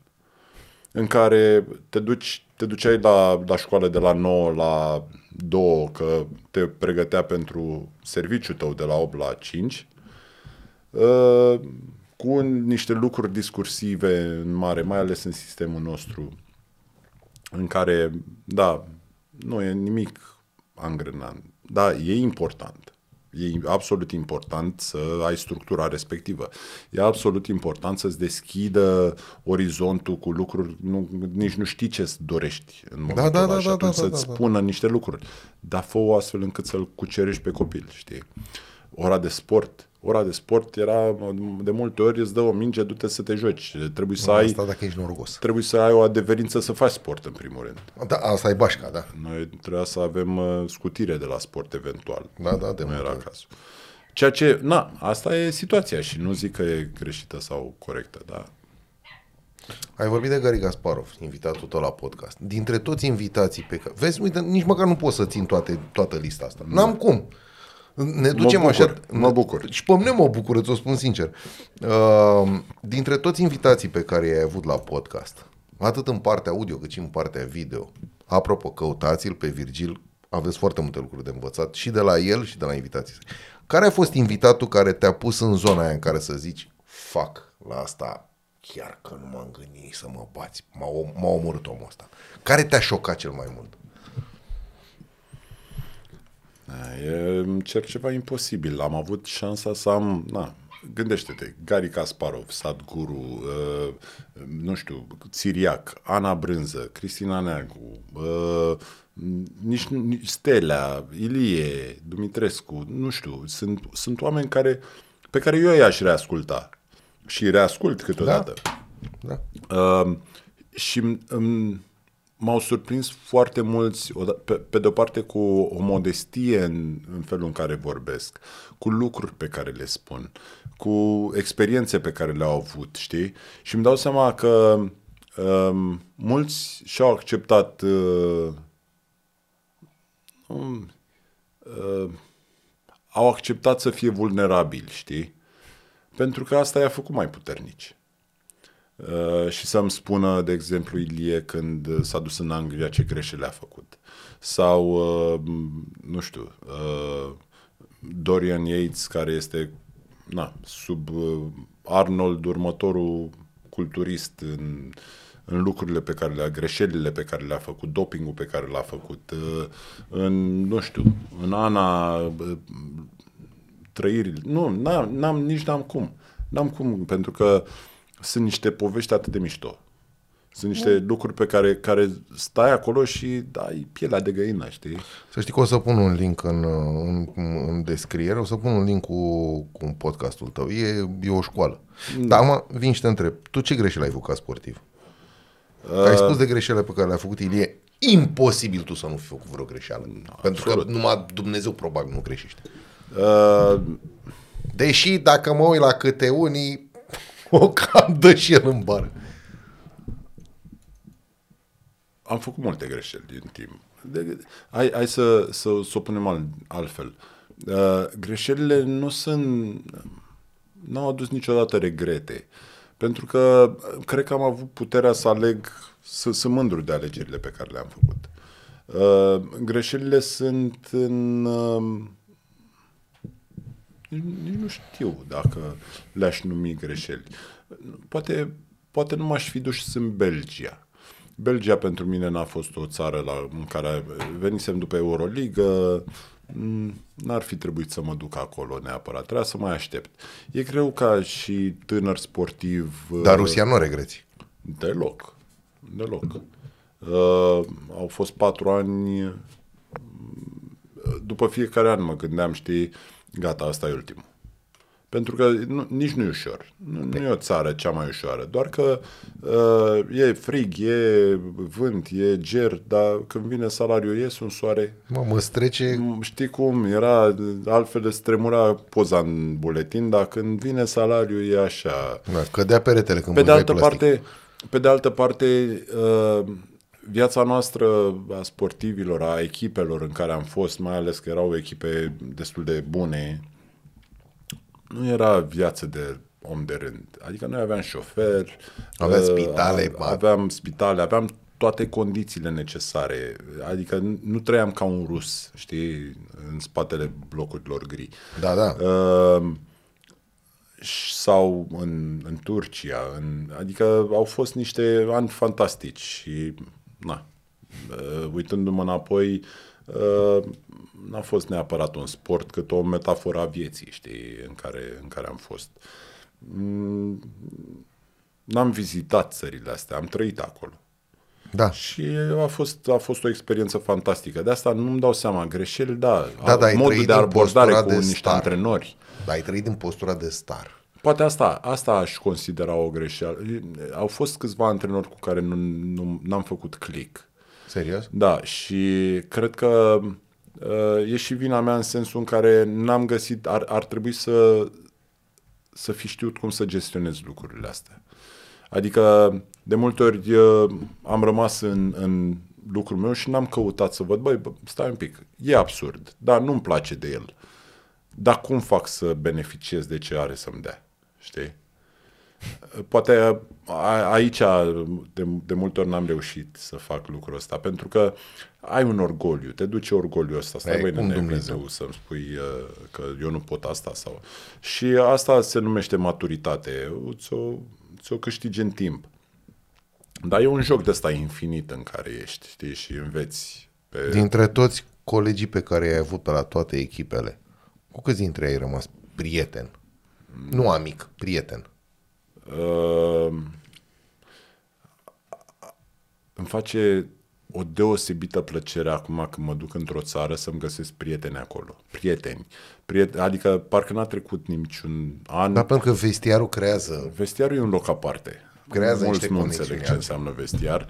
în care te, duci, te duceai la, la școală de la 9 la 2, că te pregătea pentru serviciul tău de la 8 la 5, uh, cu niște lucruri discursive în mare, mai ales în sistemul nostru, în care, da, nu e nimic angrenant, da, e important. E absolut important să ai structura respectivă. E absolut important să-ți deschidă orizontul cu lucruri, nu, nici nu știi ce dorești în momentul da, ăla da, și da, atunci da, da, să-ți da, da. spună niște lucruri. Dar fă-o astfel încât să-l cucerești pe copil, știi? Ora de sport. Ora de sport era, de multe ori îți dă o minge, du-te să te joci. Trebuie să ai, Asta dacă ești norocos. trebuie să ai o adeverință să faci sport, în primul rând. Da, asta e bașca, da. Noi trebuia să avem uh, scutire de la sport eventual. Da, da, de nu multe era ori. cazul. Ceea ce, na, asta e situația și nu zic că e greșită sau corectă, da. Ai vorbit de Gary Gasparov, invitatul tău la podcast. Dintre toți invitații pe care... Vezi, uite, nici măcar nu pot să țin toate, toată lista asta. N-am cum. Ne ducem bucur, așa... mă bucur. Și pe mine mă bucură, ți-o spun sincer. Uh, dintre toți invitații pe care i-ai avut la podcast, atât în partea audio cât și în partea video, apropo, căutați-l pe Virgil, aveți foarte multe lucruri de învățat și de la el și de la invitații. săi. Care a fost invitatul care te-a pus în zona aia în care să zici, fac la asta chiar că nu m-am gândit să mă bați, m-a, om- m-a omorât omul ăsta. Care te-a șocat cel mai mult? Da, E, îmi cer ceva imposibil. Am avut șansa să am, na, gândește-te, Gary Kasparov, Sadguru, uh, nu știu, Țiriac, Ana Brânză, Cristina Neagu, uh, nici, nici Stelea, Ilie, Dumitrescu, nu știu, sunt, sunt oameni care, pe care eu i-aș reasculta și reascult câteodată. Da? Uh, și um, m-au surprins foarte mulți, oda- pe, pe de-o parte cu o modestie în, în felul în care vorbesc, cu lucruri pe care le spun, cu experiențe pe care le-au avut, știi? Și îmi dau seama că um, mulți și-au acceptat uh, um, uh, au acceptat să fie vulnerabili, știi? Pentru că asta i-a făcut mai puternici. Uh, și să-mi spună, de exemplu, Ilie când s-a dus în Anglia ce greșeli a făcut. Sau, uh, nu știu, uh, Dorian Yates, care este na, sub uh, Arnold, următorul culturist în, în lucrurile pe care le-a, greșelile pe care le-a făcut, dopingul pe care l-a făcut, uh, în, nu știu, în Ana, uh, trăirile. Nu, n-am, n-am, nici n-am cum. N-am cum, pentru că sunt niște povești atât de mișto. Sunt niște lucruri pe care, care stai acolo și dai pielea de găină, știi? Să știi că o să pun un link în, în, în descriere, o să pun un link cu, cu podcastul tău. E, e o școală. Da. Dar acum vin și te întreb, tu ce greșeli ai făcut ca sportiv? Uh... Ai spus de greșelile pe care le-a făcut Ilie. Imposibil tu să nu fi făcut vreo greșeală. No, pentru că numai Dumnezeu probabil nu greșește. Uh, Deși dacă mă uit la câte unii, o cam dă și el în bară. am făcut multe greșeli din timp. De, hai, hai să, să, să o punem al, altfel. Uh, greșelile nu sunt... Nu au adus niciodată regrete. Pentru că cred că am avut puterea să aleg, să sunt mândru de alegerile pe care le-am făcut. Uh, greșelile sunt în... Uh, nici nu știu dacă le-aș numi greșeli. Poate, poate nu m-aș fi dus în Belgia. Belgia pentru mine n-a fost o țară la, în care venisem după Euroliga, n-ar fi trebuit să mă duc acolo neapărat, trebuia să mai aștept. E greu ca și tânăr sportiv... Dar Rusia nu regreți. Deloc, deloc. Uh, au fost patru ani, după fiecare an mă gândeam, știi, gata, asta e ultimul. Pentru că nu, nici nu e ușor. Nu, nu e o țară cea mai ușoară. Doar că uh, e frig, e vânt, e ger, dar când vine salariul ies un soare. Mă, mă strece... Știi cum? Era altfel de stremura poza în buletin, dar când vine salariul e așa. Da, cădea peretele când pe de altă plastic. parte, Pe de altă parte, uh, viața noastră a sportivilor, a echipelor în care am fost, mai ales că erau echipe destul de bune, nu era viață de om de rând. Adică noi aveam șofer, aveam uh, spitale, aveam spitale, aveam toate condițiile necesare. Adică nu trăiam ca un rus, știi, în spatele blocurilor gri. Da, da. Uh, sau în, în Turcia. În, adică au fost niște ani fantastici și, na, uh, uitându-mă înapoi, uh, n-a fost neapărat un sport, cât o metaforă a vieții, știi, în care, în care am fost. Mm, n-am vizitat țările astea, am trăit acolo. Da. Și a fost, a fost o experiență fantastică. De asta nu-mi dau seama. Greșeli, da. da, da modul de abordare cu de niște star. antrenori. Da, ai trăit în postura de star. Poate asta, asta aș considera o greșeală. Au fost câțiva antrenori cu care nu, nu, n-am făcut click. Serios? Da, și cred că uh, e și vina mea în sensul în care n-am găsit, ar, ar trebui să, să fi știut cum să gestionez lucrurile astea. Adică, de multe ori uh, am rămas în, în lucrul meu și n-am căutat să văd, băi, bă, stai un pic, e absurd, dar nu-mi place de el. Dar cum fac să beneficiez de ce are să-mi dea? Știi? Poate a, aici de, de multe ori n-am reușit să fac lucrul ăsta, pentru că ai un orgoliu, te duce orgoliu ăsta, stai băi, cum Dumnezeu să-mi spui uh, că eu nu pot asta sau... Și asta se numește maturitate, ți-o, ți-o câștigi în timp. Dar e un joc de ăsta infinit în care ești, știi, și înveți. Pe... Dintre toți colegii pe care ai avut pe la toate echipele, cu câți dintre ei ai rămas prieten? Nu amic, prieten. Uh, îmi face o deosebită plăcere acum când mă duc într-o țară să-mi găsesc prieteni acolo. Prieteni. Priet- adică parcă n-a trecut niciun an. Dar pentru că vestiarul creează... Vestiarul e un loc aparte. Creează Mulți niște nu înțeleg ce înseamnă vestiar.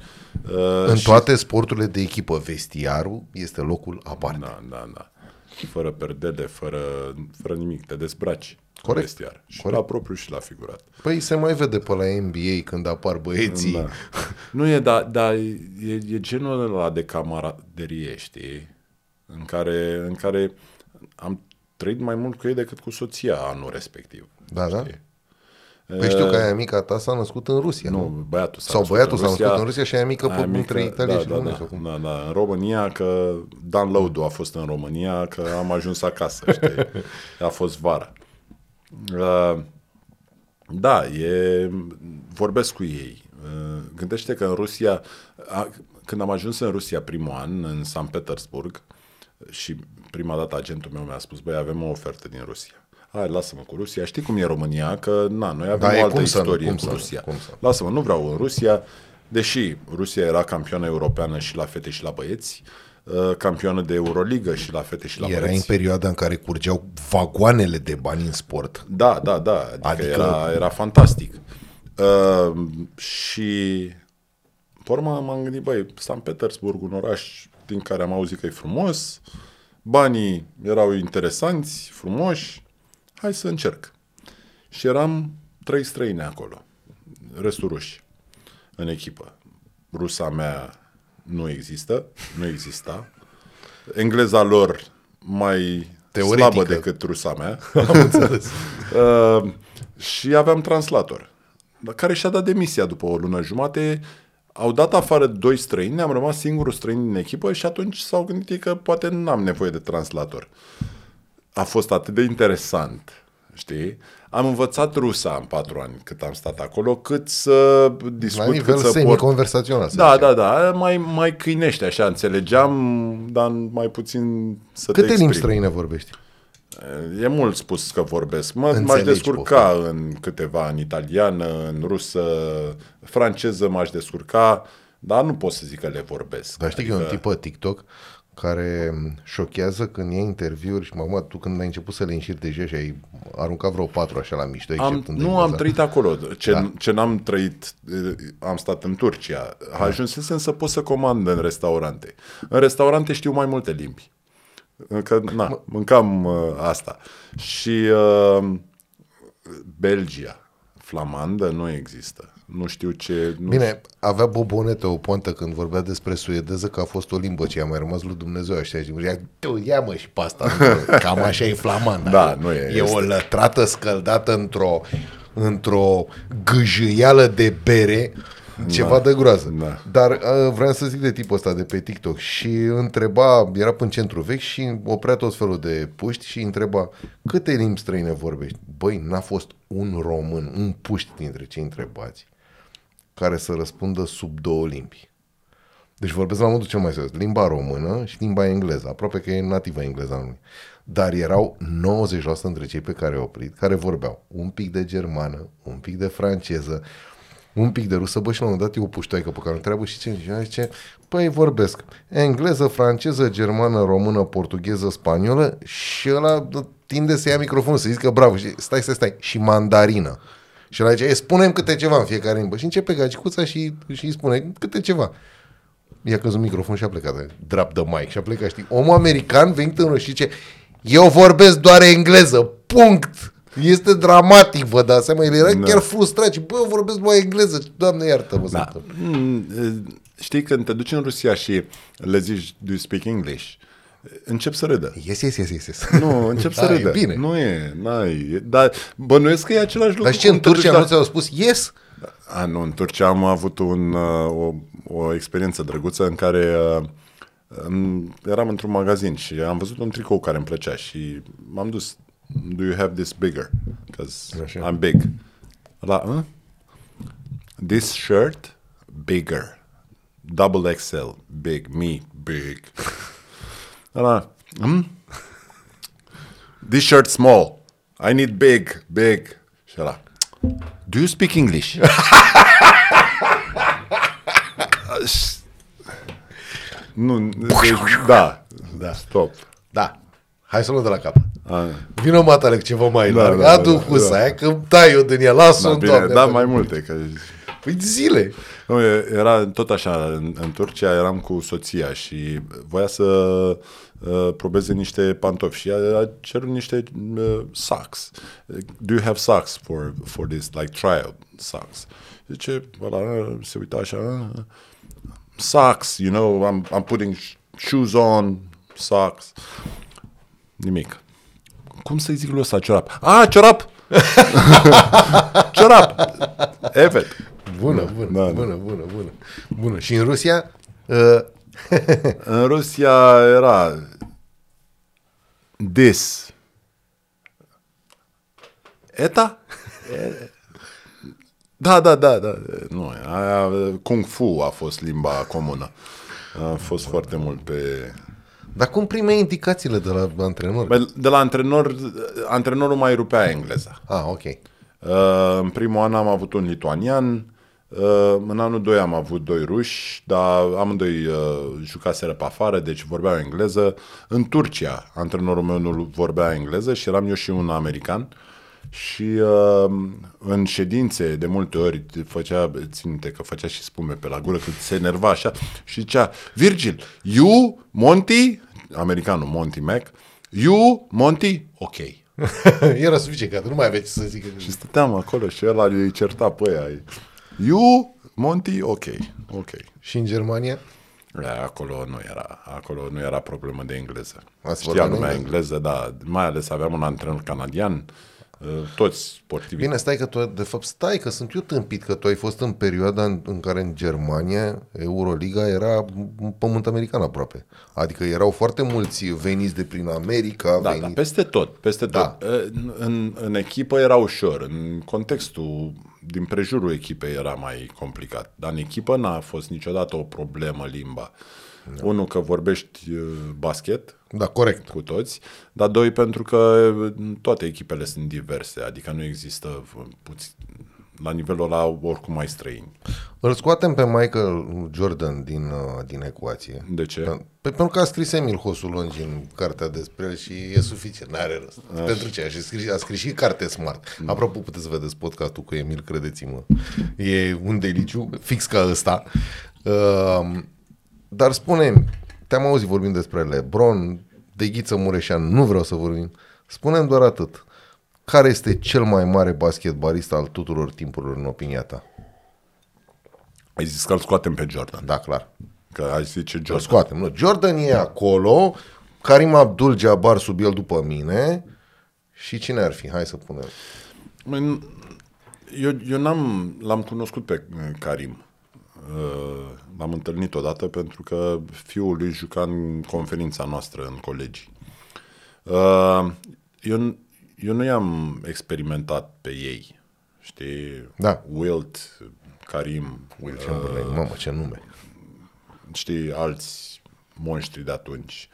Uh, în și... toate sporturile de echipă, vestiarul este locul aparte. Da, da, da. Fără perdele, fără, fără nimic, te dezbraci. Corect. Vestiar. Și Corect. la propriu și la figurat. Păi se mai vede pe la NBA când apar băieții. Da. nu e, dar da, e, e genul ăla de camaraderie, știi? În care, în care am trăit mai mult cu ei decât cu soția anul respectiv. Da, da? știi? da? Păi știu că aia mica ta s-a născut în Rusia, nu? nu? băiatul s-a Sau băiatul s-a născut în Rusia și aia mică aia mică, între Italia da, și da, România. Da, da, da, în România, că Dan Lăudu a fost în România, că am ajuns acasă, știi? A fost vara. Uh, da, e, vorbesc cu ei. Uh, gândește că în Rusia, a, când am ajuns în Rusia primul an, în San Petersburg, și prima dată agentul meu mi-a spus, băi, avem o ofertă din Rusia hai, lasă-mă cu Rusia. Știi cum e România? Că, na, noi avem da, o altă istorie nu, cu Rusia. Cum să lasă-mă, nu vreau în Rusia. Deși Rusia era campioană europeană și la fete și la băieți, uh, campioană de Euroligă și la fete și la era băieți. în perioada în care curgeau vagoanele de bani în sport. Da, da, da. Adică, adică... Era, era fantastic. Uh, și pe urmă m-am gândit, băi, San Petersburg, un oraș din care am auzit că e frumos, banii erau interesanți, frumoși, hai să încerc. Și eram trei străini acolo, restul ruși, în echipă. Rusa mea, nu există, nu exista. Engleza lor mai Teoretică. slabă decât rusa mea. Am înțeles. Uh, și aveam translator, dar care și-a dat demisia după o lună jumate. Au dat afară doi străini, am rămas singurul străin din echipă și atunci s-au gândit ei că poate n-am nevoie de translator. A fost atât de interesant, știi? Am învățat rusa în patru ani cât am stat acolo, cât să La discut, nivel cât să port semi-conversațional. să da, zicem. da, da, mai, mai câinește așa, înțelegeam, dar mai puțin să te Câte limbi exprimi. străine vorbești? E mult spus că vorbesc. Mă, m-aș Înțelegi, descurca în câteva, în italiană, în rusă, franceză m-aș descurca, dar nu pot să zic că le vorbesc. Dar știi că e un tip pe TikTok care șochează când e interviuri și mama, tu când ai început să le înșiri deja și ai aruncat vreo patru așa la mișto, am, exceptând nu engleza. am trăit acolo. Ce, Da. da. ce n-am trăit, eh, am stat în Turcia. Ajunsesem să pot să comand în restaurante. În restaurante știu mai multe limbi. Că, na, mâncam uh, asta. Și uh, Belgia, flamandă, nu există. Nu știu ce... Nu Bine, avea Bobonete o poantă când vorbea despre suedeză că a fost o limbă ce i-a mai rămas lui Dumnezeu așa și zicea, tu ia mă și pe asta, nu, cam așa e flamanda. Da, nu e, E o este. lătrată scăldată într-o într-o gâjâială de bere, ceva de groază. da. Dar uh, vreau să zic de tipul ăsta de pe TikTok și întreba, era pe centru vechi și oprea tot felul de puști și întreba câte limbi străine vorbești? Băi, n-a fost un român, un puști dintre cei întrebați care să răspundă sub două limbi. Deci vorbesc la modul cel mai serios. Limba română și limba engleză. Aproape că e nativă engleza lui. Dar erau 90% între cei pe care i-au oprit, care vorbeau un pic de germană, un pic de franceză, un pic de rusă. Bă, și la un moment dat e o puștoaică pe care o întreabă și ce zice? zice păi vorbesc engleză, franceză, germană, română, portugheză, spaniolă și ăla tinde să ia microfonul, să zică bravo și stai, stai, stai, și mandarină. Și la zice, spunem câte ceva în fiecare limbă. Și începe gagicuța și, și îi spune câte ceva. I-a căzut microfon și a plecat. Drap de mic și a plecat, știi? Omul american venit în și zice, eu vorbesc doar engleză, punct! Este dramatic, vă dați seama, el era Da. chiar frustrat și, bă, eu vorbesc doar engleză, doamne iartă-mă să Da. Mm, e, Știi, când te duci în Rusia și le zici, do you speak English? Încep să râdă. Yes, yes, yes, yes, yes. Nu, încep să Da, e râdă. bine. Nu e, n-ai. Dar bănuiesc că e același lucru. Dar știi, în cum te duci Turcia la- nu ți-au spus yes? A, nu, în Turcia am avut un, uh, o, o experiență drăguță în care uh, um, eram într-un magazin și am văzut un tricou care îmi plăcea și m-am dus, do you have this bigger? Because Așa. I'm big. La, uh? This shirt, bigger. Double XL, big, me, big. La, hmm? This shirt small. I need big, big. Și ăla, do you speak English? nu, deci, da, da, stop. Da. Hai să luăm de la cap. A, Vină matale cu ceva mai Da, larg. da, Adu da, husa da. aia, că tai eu din ea. Lasă-o, da, bine, doamne. da, bă. mai multe. Că, Păi zile. nu, e- era tot așa, în, în Turcia eram cu soția și voia să uh, probeze niște pantofi și a, a cerut niște uh, socks. Do you have socks for, for this, like trial socks? Zice, ăla, se uita așa, "Ah, socks, you know, I'm, I'm putting shoes on, socks. Nimic. Cum să-i zic lui ăsta ciorap? Ah, ciorap! Ciorap! Evet. Bună, bună, Da, da. bună, bună, bună. Bună. Și în Rusia, uh, În Rusia era this. Eta? Da, da, da, da. Nu, aia, Kung Fu a fost limba comună. A fost foarte mult pe... dar cum primeai indicațiile de la antrenor? Bă, De la antrenor, antrenorul mai rupea engleza. Ah, ok. Uh, în primul an am avut un lituanian, uh, în anul 2 am avut doi ruși, dar amândoi uh, jucaseră pe afară, deci vorbeau engleză. În Turcia, antrenorul meu nu vorbea engleză și eram eu și un american. Și uh, în ședințe, de multe ori, făcea, țin minte că făcea și spume pe la gură, când se enerva așa și zicea, Virgil, you, Monty, americanul Monty Mac, you, Monty, ok. Era suficient, că nu mai aveți să zic. Și stăteam acolo și ăla îi certa pe aia. You, Monty, ok, ok. Și în Germania? E, Acolo nu era, acolo nu era problemă de engleză. Ați Știa vorbit lumea engleză? engleză, da, mai ales aveam un antrenor canadian, uh, toți sportivi. Bine, stai că tu, de fapt, stai că sunt eu tâmpit că tu ai fost în perioada în, în care în Germania Euroliga era un pământ american aproape. Adică erau foarte mulți veniți de prin America, Da, veniți... da, peste tot, peste Da. tot. În, în, în echipă era ușor, în contextul din prejurul echipei era mai complicat, dar în echipă n-a fost niciodată o problemă limba. Da. Unul că vorbești uh, basket da, corect. cu toți, dar doi pentru că uh, toate echipele sunt diverse, adică nu există uh, puțin, la nivelul ăla oricum mai străini. Îl scoatem pe Michael Jordan din, uh, din ecuație. De ce? Pe, pentru că a scris Emil Hosulongi în cartea despre el și e suficient, n-are rost. Pentru ce? A scris, a scris și carte smart. Apropo, puteți să vedeți podcastul cu Emil, credeți-mă. E un deliciu, fix ca ăsta. Uh, dar spune te-am auzit vorbind despre Lebron, de Ghiță Mureșan, nu vreau să vorbim. Spunem doar atât. Care este cel mai mare basketbalist al tuturor timpurilor în opinia ta? Ai zis că îl scoatem pe Jordan, Da, clar. că ai zice Îl Jordan. scoatem. Nu, Jordan e acolo, Karim Abdul-Jabbar sub el după mine și cine ar fi? Hai să punem. În- Eu, eu n-am, l-am cunoscut pe uh, Karim. Uh, L-am întâlnit odată pentru că fiul lui juca în conferința noastră în colegii. Uh, Eu, eu nu i-am experimentat pe ei. Știi? Da. Wilt, Karim, Will Chamberlain, mamă, ce nume. știi, alți monștri de atunci.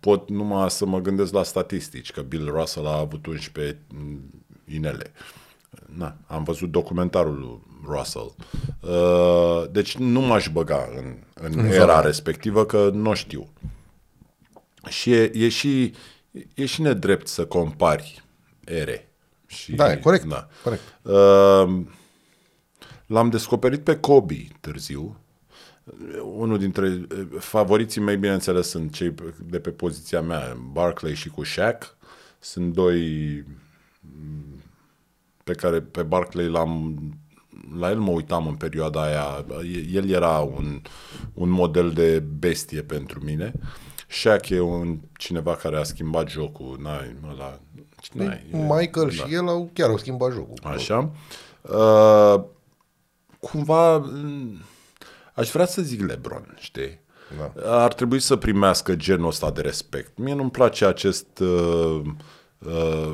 Pot numai să mă gândesc la statistici, că Bill Russell a avut 11 inele. Na, am văzut documentarul lui Russell. Uh, deci nu m-aș băga în, în, în era respectivă, că nu știu. Și e, e, și, e și nedrept să compari ere. Și, Da, e corect. Da. corect. Uh, L-am descoperit pe Kobe târziu. Unul dintre eh, favoriții mei, bineînțeles, sunt cei pe- de pe poziția mea, Barclay și cu Shaq. Sunt doi mm, pe care pe Barclay l-am la el mă uitam în perioada aia. El era un, un model de bestie pentru mine. Shaq e un cineva care a schimbat jocul. N-ai, ăla, n-ai, e- Michael și el au, chiar au schimbat jocul. Așa. Uh, cumva mm, aș vrea să zic LeBron, știi? Da. Ar trebui să primească genul ăsta de respect. Mie nu-mi place acest uh, uh,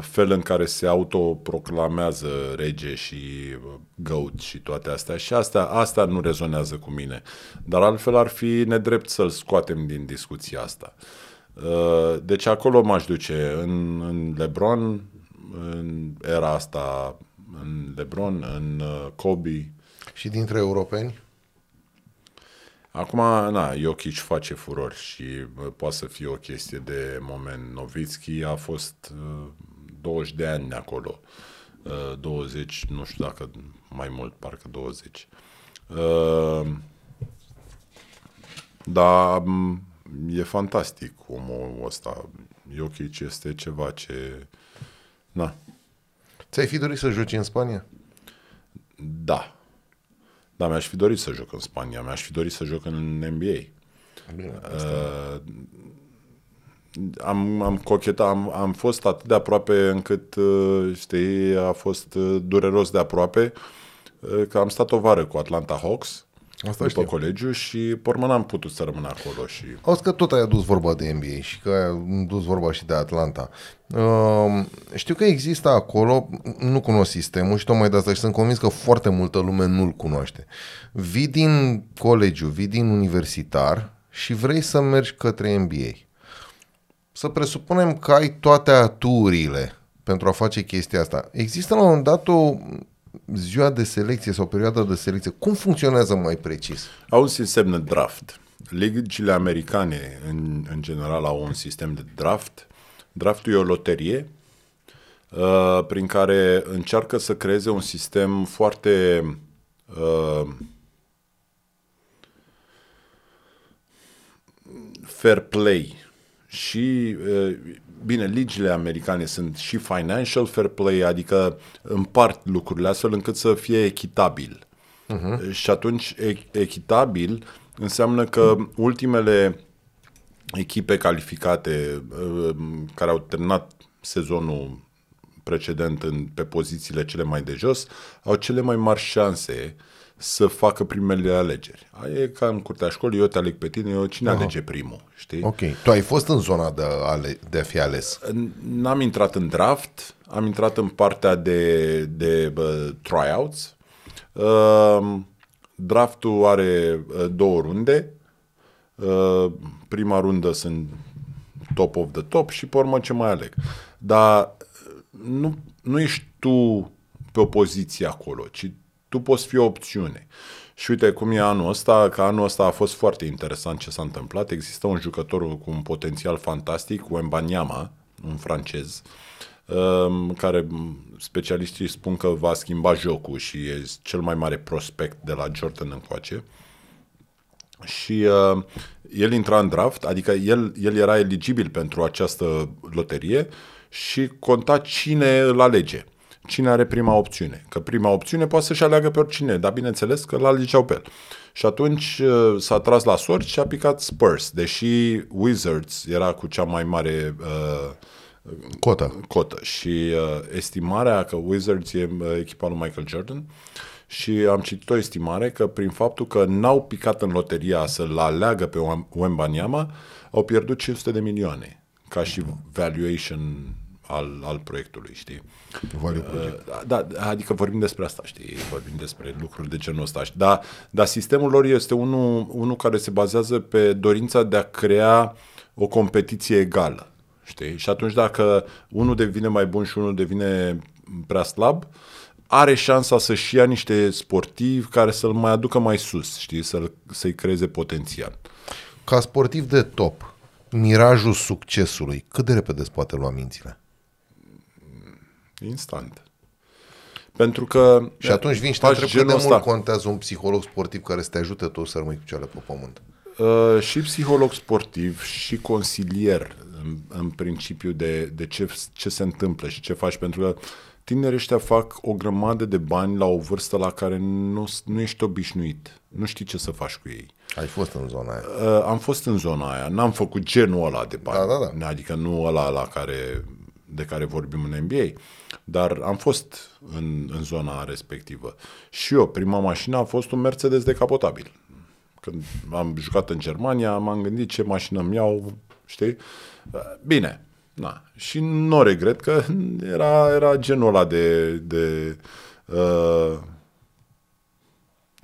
fel în care se autoproclamează rege și uh, goat și toate astea. Și astea, astea nu rezonează cu mine. Dar altfel ar fi nedrept să-l scoatem din discuția asta. Uh, deci acolo m-aș duce în, în LeBron, în era asta, în LeBron, în uh, Kobe. Și dintre europeni? Acum, na, Jokic face furori și uh, poate să fie o chestie de moment. Novitski a fost uh, 20 de ani acolo. Uh, 20, nu știu dacă mai mult, parcă 20. Uh, dar m, e fantastic omul ăsta. Jokic este ceva ce... Na, Ți-ai fi dorit să joci în Spania? da. Da, mi-aș fi dorit să joc în Spania, mi-aș fi dorit să joc în NBA. Bine. Uh, am, am cochetat, am, am fost atât de aproape încât, uh, știi, a fost uh, dureros de aproape, uh, că am stat o vară cu Atlanta Hawks Asta după știu. colegiu și pe urmă n-am putut să rămân acolo și Auzi că tot ai adus vorba de NBA și că ai adus vorba și de Atlanta. Uh, știu că există acolo, nu cunosc sistemul și tocmai de asta și sunt convins că foarte multă lume nu-l cunoaște. Vii din colegiu, vii din universitar și vrei să mergi către NBA. Să presupunem că ai toate aturile pentru a face chestia asta. Există la un moment dat o ziua de selecție sau perioada de selecție. Cum funcționează mai precis? au un sistem de draft. Ligile americane, în, în general, au un sistem de draft. Draftul e o loterie uh, prin care încearcă să creeze un sistem foarte uh, fair play și uh, bine, ligile americane sunt și financial fair play, adică împart lucrurile astfel încât să fie echitabil. Uh-huh. Și atunci e- echitabil înseamnă că ultimele echipe calificate uh, care au terminat sezonul precedent în, pe pozițiile cele mai de jos au cele mai mari șanse să facă primele alegeri. E ca în curtea școlii, eu te aleg pe tine, eu cine Aha. alege primul, știi? Ok. Tu ai fost în zona de, ale, de a fi ales? N-am intrat în draft, am intrat în partea de, de uh, tryouts. Uh, draftul are uh, două runde. Uh, prima rundă sunt top of the top și pe urmă ce mai aleg. Dar nu, nu ești tu pe o poziție acolo, ci tu poți fi o opțiune. Și uite cum e anul ăsta, că anul ăsta a fost foarte interesant ce s-a întâmplat. Există un jucător cu un potențial fantastic, Wembanyama, un francez, um, care specialiștii spun că va schimba jocul și e cel mai mare prospect de la Jordan încoace. Și uh, el intra în draft, adică el, el era eligibil pentru această loterie și conta cine îl alege cine are prima opțiune. Că prima opțiune poate să-și aleagă pe oricine, dar bineînțeles că l alegeau pe el. Și atunci uh, s-a tras la sort și a picat Spurs, deși Wizards era cu cea mai mare uh, cotă. cotă. Și uh, estimarea că Wizards e uh, echipa lui Michael Jordan și am citit o estimare că prin faptul că n-au picat în loteria să-l aleagă pe Wembanyama, au pierdut 500 de milioane ca și valuation al, al proiectului, știi? Value uh, Da, adică vorbim despre asta, știi? Vorbim despre lucruri de genul ăsta. Dar, dar sistemul lor este unul, unul care se bazează pe dorința de a crea o competiție egală, știi? Și atunci dacă unul devine mai bun și unul devine prea slab, are șansa să-și ia niște sportivi care să-l mai aducă mai sus, știi? Să-l, să-i creeze potențial. Ca sportiv de top, mirajul succesului, cât de repede îți poate lua mințile? Instant. Pentru că... Și atunci vin și te întreb cât de ăsta. mult contează un psiholog sportiv care să te ajute tu să rămâi cu cele pe pământ. Uh, și psiholog sportiv și consilier în, în principiu de, de ce, ce se întâmplă și ce faci. Pentru că tinerii ăștia fac o grămadă de bani la o vârstă la care nu, nu ești obișnuit. Nu știi ce să faci cu ei. Ai fost în zona aia. Uh, am fost în zona aia. N-am făcut genul ăla de bani. Da, da, da. Adică nu ăla la care de care vorbim în NBA, dar am fost în, în zona respectivă. Și eu, prima mașină a fost un Mercedes decapotabil. Când am jucat în Germania, m-am gândit ce mașină îmi iau, știi? Bine, na. Și nu regret că era, era genul ăla de, de uh,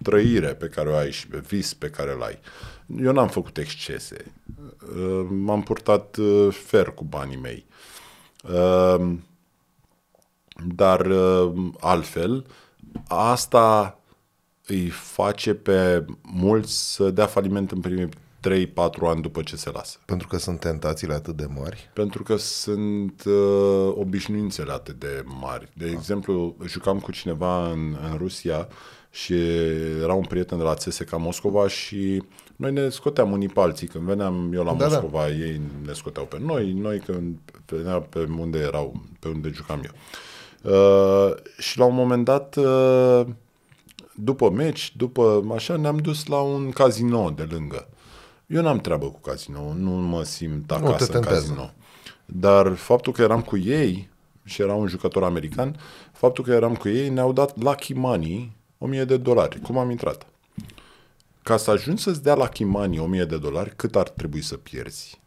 trăire pe care o ai și pe vis pe care îl ai. Eu n-am făcut excese. Uh, m-am purtat uh, fer cu banii mei. Ehm, dar ehm, altfel, asta îi face pe mulți să dea faliment în primii 3-4 ani după ce se lasă. Pentru că sunt tentațiile atât de mari? Pentru că sunt uh, obișnuințele atât de mari. De ah. exemplu, jucam cu cineva în, în Rusia și era un prieten de la CSKA Moscova și noi ne scoteam unii pe alții. Când veneam eu la da, da. Moscova, da. ei ne scoteau pe noi, noi când veneam pe unde erau, pe unde jucam eu. Uh, și la un moment dat, uh, după meci, după așa, ne-am dus la un casino de lângă. Eu n-am treabă cu casino, nu mă simt acasă nu în casino. Dar faptul că eram cu ei, și era un jucător american, faptul că eram cu ei ne-au dat lucky money 1000 de dolari. Cum am intrat? Ca să ajungi să-ți dea la Chimani 1000 de dolari, cât ar trebui să pierzi?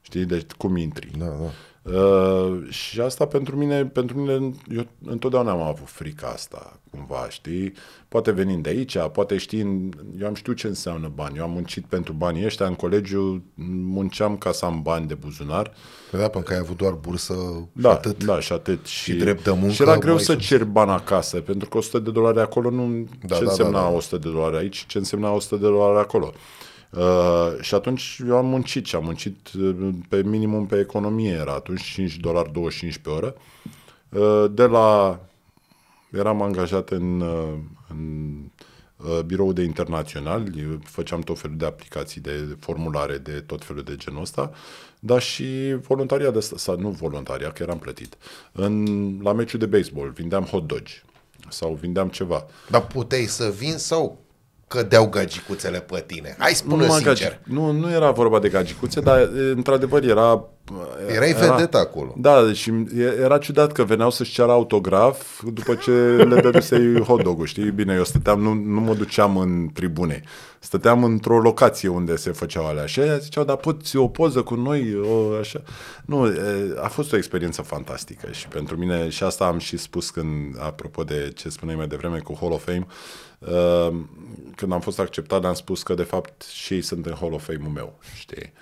Știi? Deci cum intri? Da, da. Uh, și asta pentru mine, pentru mine, eu întotdeauna am avut frica asta, cumva, știi? Poate venind de aici, poate știind, eu am știut ce înseamnă bani, eu am muncit pentru banii ăștia, în colegiu munceam ca să am bani de buzunar. Păi da, pentru că ai avut doar bursă da, și atât. Da, și atât. Și, și drept de muncă. Și era greu să cer bani acasă, pentru că 100 de dolari acolo nu... Da, ce da, însemna da, da. 100 de dolari aici? Ce însemna 100 de dolari acolo? Uh, și atunci eu am muncit și am muncit uh, pe minimum pe economie, era atunci 5 dolari 25 pe oră. Uh, de la... Eram angajat în, uh, în uh, birou de internațional, făceam tot felul de aplicații de formulare de tot felul de genul ăsta, dar și voluntaria de asta, sau nu voluntaria, că eram plătit. În, la meciul de baseball vindeam hot dogi sau vindeam ceva. Dar puteai să vin sau cădeau gagicuțele pe tine? Hai spune numai sincer. gagic- nu, nu era vorba de gagicuțe, dar e, într-adevăr era... Erai vedeta acolo. Da, și e- era ciudat că veneau să-și ceară autograf după ce le dădusei hot dog Știi bine, eu stăteam, nu, nu mă duceam în tribune. Stăteam într-o locație unde se făceau alea. Și aia ziceau, dar poți o poză cu noi? O, așa. Nu, e, a fost o experiență fantastică și pentru mine, și asta am și spus când, apropo de ce spuneai mai devreme cu Hall of Fame, uh, când am fost acceptat, am spus că de fapt și ei sunt în Hall of Fame-ul meu, știi?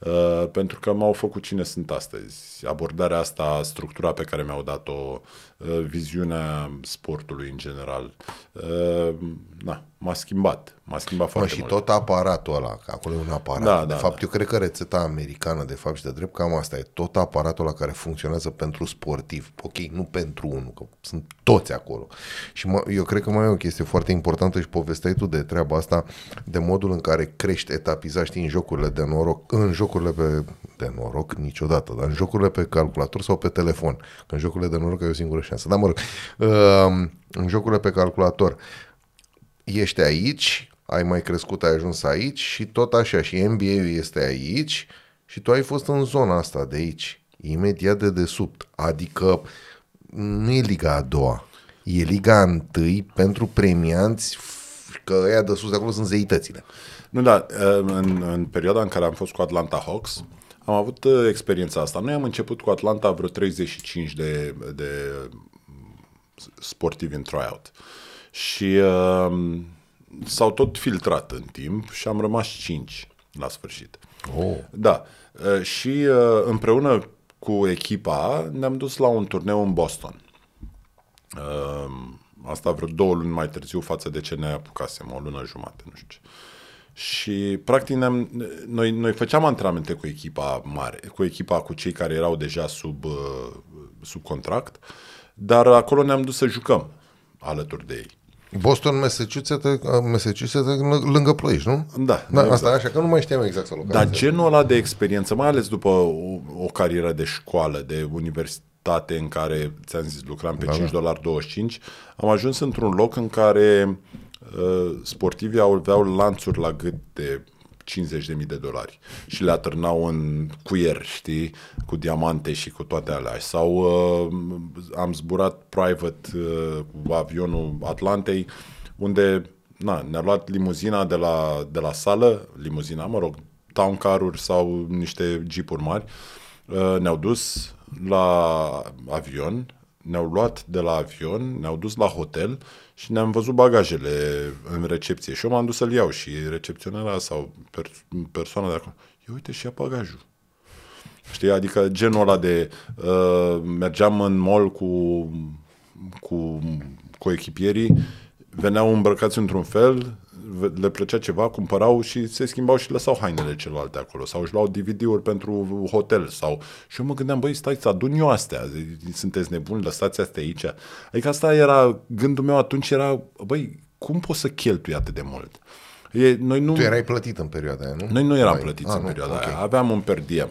Uh, pentru că m-au făcut cine sunt astăzi. Abordarea asta, structura pe care mi-au dat-o, uh, viziunea sportului în general, uh, na, m-a schimbat. M-a schimbat Mă, foarte și mult. tot aparatul ăla, că acolo e un aparat. Da, de da, fapt, da. eu cred că rețeta americană, de fapt și de drept, cam asta e. Tot aparatul ăla care funcționează pentru sportiv. Ok, nu pentru unul, că sunt toți acolo. Și mă, eu cred că mai e o chestie foarte importantă și povesteai tu de treaba asta, de modul în care crești etapizat, știi, în jocurile de noroc, în jocurile pe de noroc niciodată, dar în jocurile pe calculator sau pe telefon. Că în jocurile de noroc ai o singură șansă. Dar mă rog, uh, în jocurile pe calculator, ești aici, ai mai crescut, ai ajuns aici și tot așa. Și NBA-ul este aici și tu ai fost în zona asta de aici, imediat de desubt. Adică nu e Liga a doua, e Liga a întâi pentru premianți f- că ăia de sus de acolo sunt zeitățile. Nu, da, în, în perioada în care am fost cu Atlanta Hawks, am avut uh, experiența asta. Noi am început cu Atlanta vreo 35 de, de sportivi în tryout. Și uh, s-au tot filtrat în timp și am rămas 5 la sfârșit. Oh. Da. Uh, Și uh, împreună cu echipa ne-am dus la un turneu în Boston. Uh, Asta vreo două luni mai târziu față de ce ne apucasem, o lună jumate, nu știu ce. Și practic ne-am, noi, noi făceam antrenamente cu echipa mare, cu echipa cu cei care erau deja sub, uh, sub contract, dar acolo ne-am dus să jucăm alături de ei. Boston, Massachusetts, Massachusetts lângă- lângă Ploiești, nu? Da, da exact. asta e așa, că nu mai știam exact să localizez. Dar genul ăla de experiență, mai ales după o, o carieră de școală, de universitate în care, ți-am zis, lucram pe 5 dolari 25, am ajuns într-un loc în care uh, sportivii aveau lanțuri la gât de 50.000 de dolari și le atârnau în cuier, știi, cu diamante și cu toate alea. Sau uh, am zburat private uh, cu avionul Atlantei, unde na, ne-a luat limuzina de la, de la sală, limuzina, mă rog, town car-uri sau niște jeepuri mari, uh, ne-au dus la avion, ne-au luat de la avion, ne-au dus la hotel și ne-am văzut bagajele în recepție. Și eu m-am dus să-l iau și recepționarea sau per- persoana de acolo, eu uite și ia bagajul. Știi, adică genul ăla de uh, mergeam în mall cu, cu, cu echipierii, veneau îmbrăcați într-un fel, ve- le plăcea ceva, cumpărau și se schimbau și lăsau hainele celelalte acolo sau își luau DVD-uri pentru hotel sau și eu mă gândeam, băi, stai să adun eu astea, sunteți nebuni, lăsați astea aici. Adică asta era, gândul meu atunci era, băi, cum poți să cheltui atât de mult? E, noi nu... Tu erai plătit în perioada aia, nu? Noi nu eram Mai- plătiți Ah, în nu, perioada ok. aia. Aveam un per diem,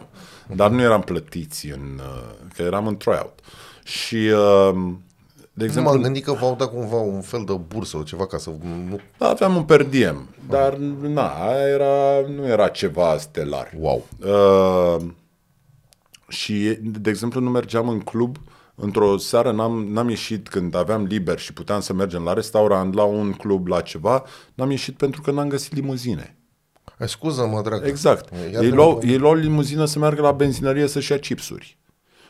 dar nu eram plătiți în... uh, că eram în tryout. Și, uh, de Nu exemplu, m-am gândit că v-au dat cumva un fel de bursă sau ceva ca să nu... da, aveam un per diem, dar na, aia era, nu era ceva stelar. Wow. Uh, și, de exemplu, nu mergeam în club într-o seară, n-am, n-am ieșit când aveam liber și puteam să mergem la restaurant, la un club, la ceva, n-am ieșit pentru că n-am găsit limuzine. Ai, scuză-mă, dragă. Exact. Iată Ei mă, luau, bă. ei luau limuzină să meargă la benzinărie să-și ia chipsuri.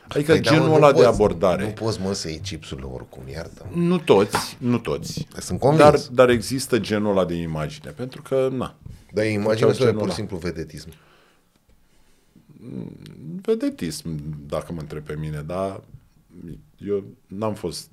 Adică Păi, da, mă, genul nu ăla de poți- abordare. Nu poți, mă, să iei chipsurile oricum, iartă Nu toți, nu toți. Sunt convins. Dar, dar există genul ăla de imagine, pentru că, na, Dar e imagine Făceau sau e genul pur și ăla. simplu vedetism? vedetism, dacă mă întreb pe mine, dar eu n-am fost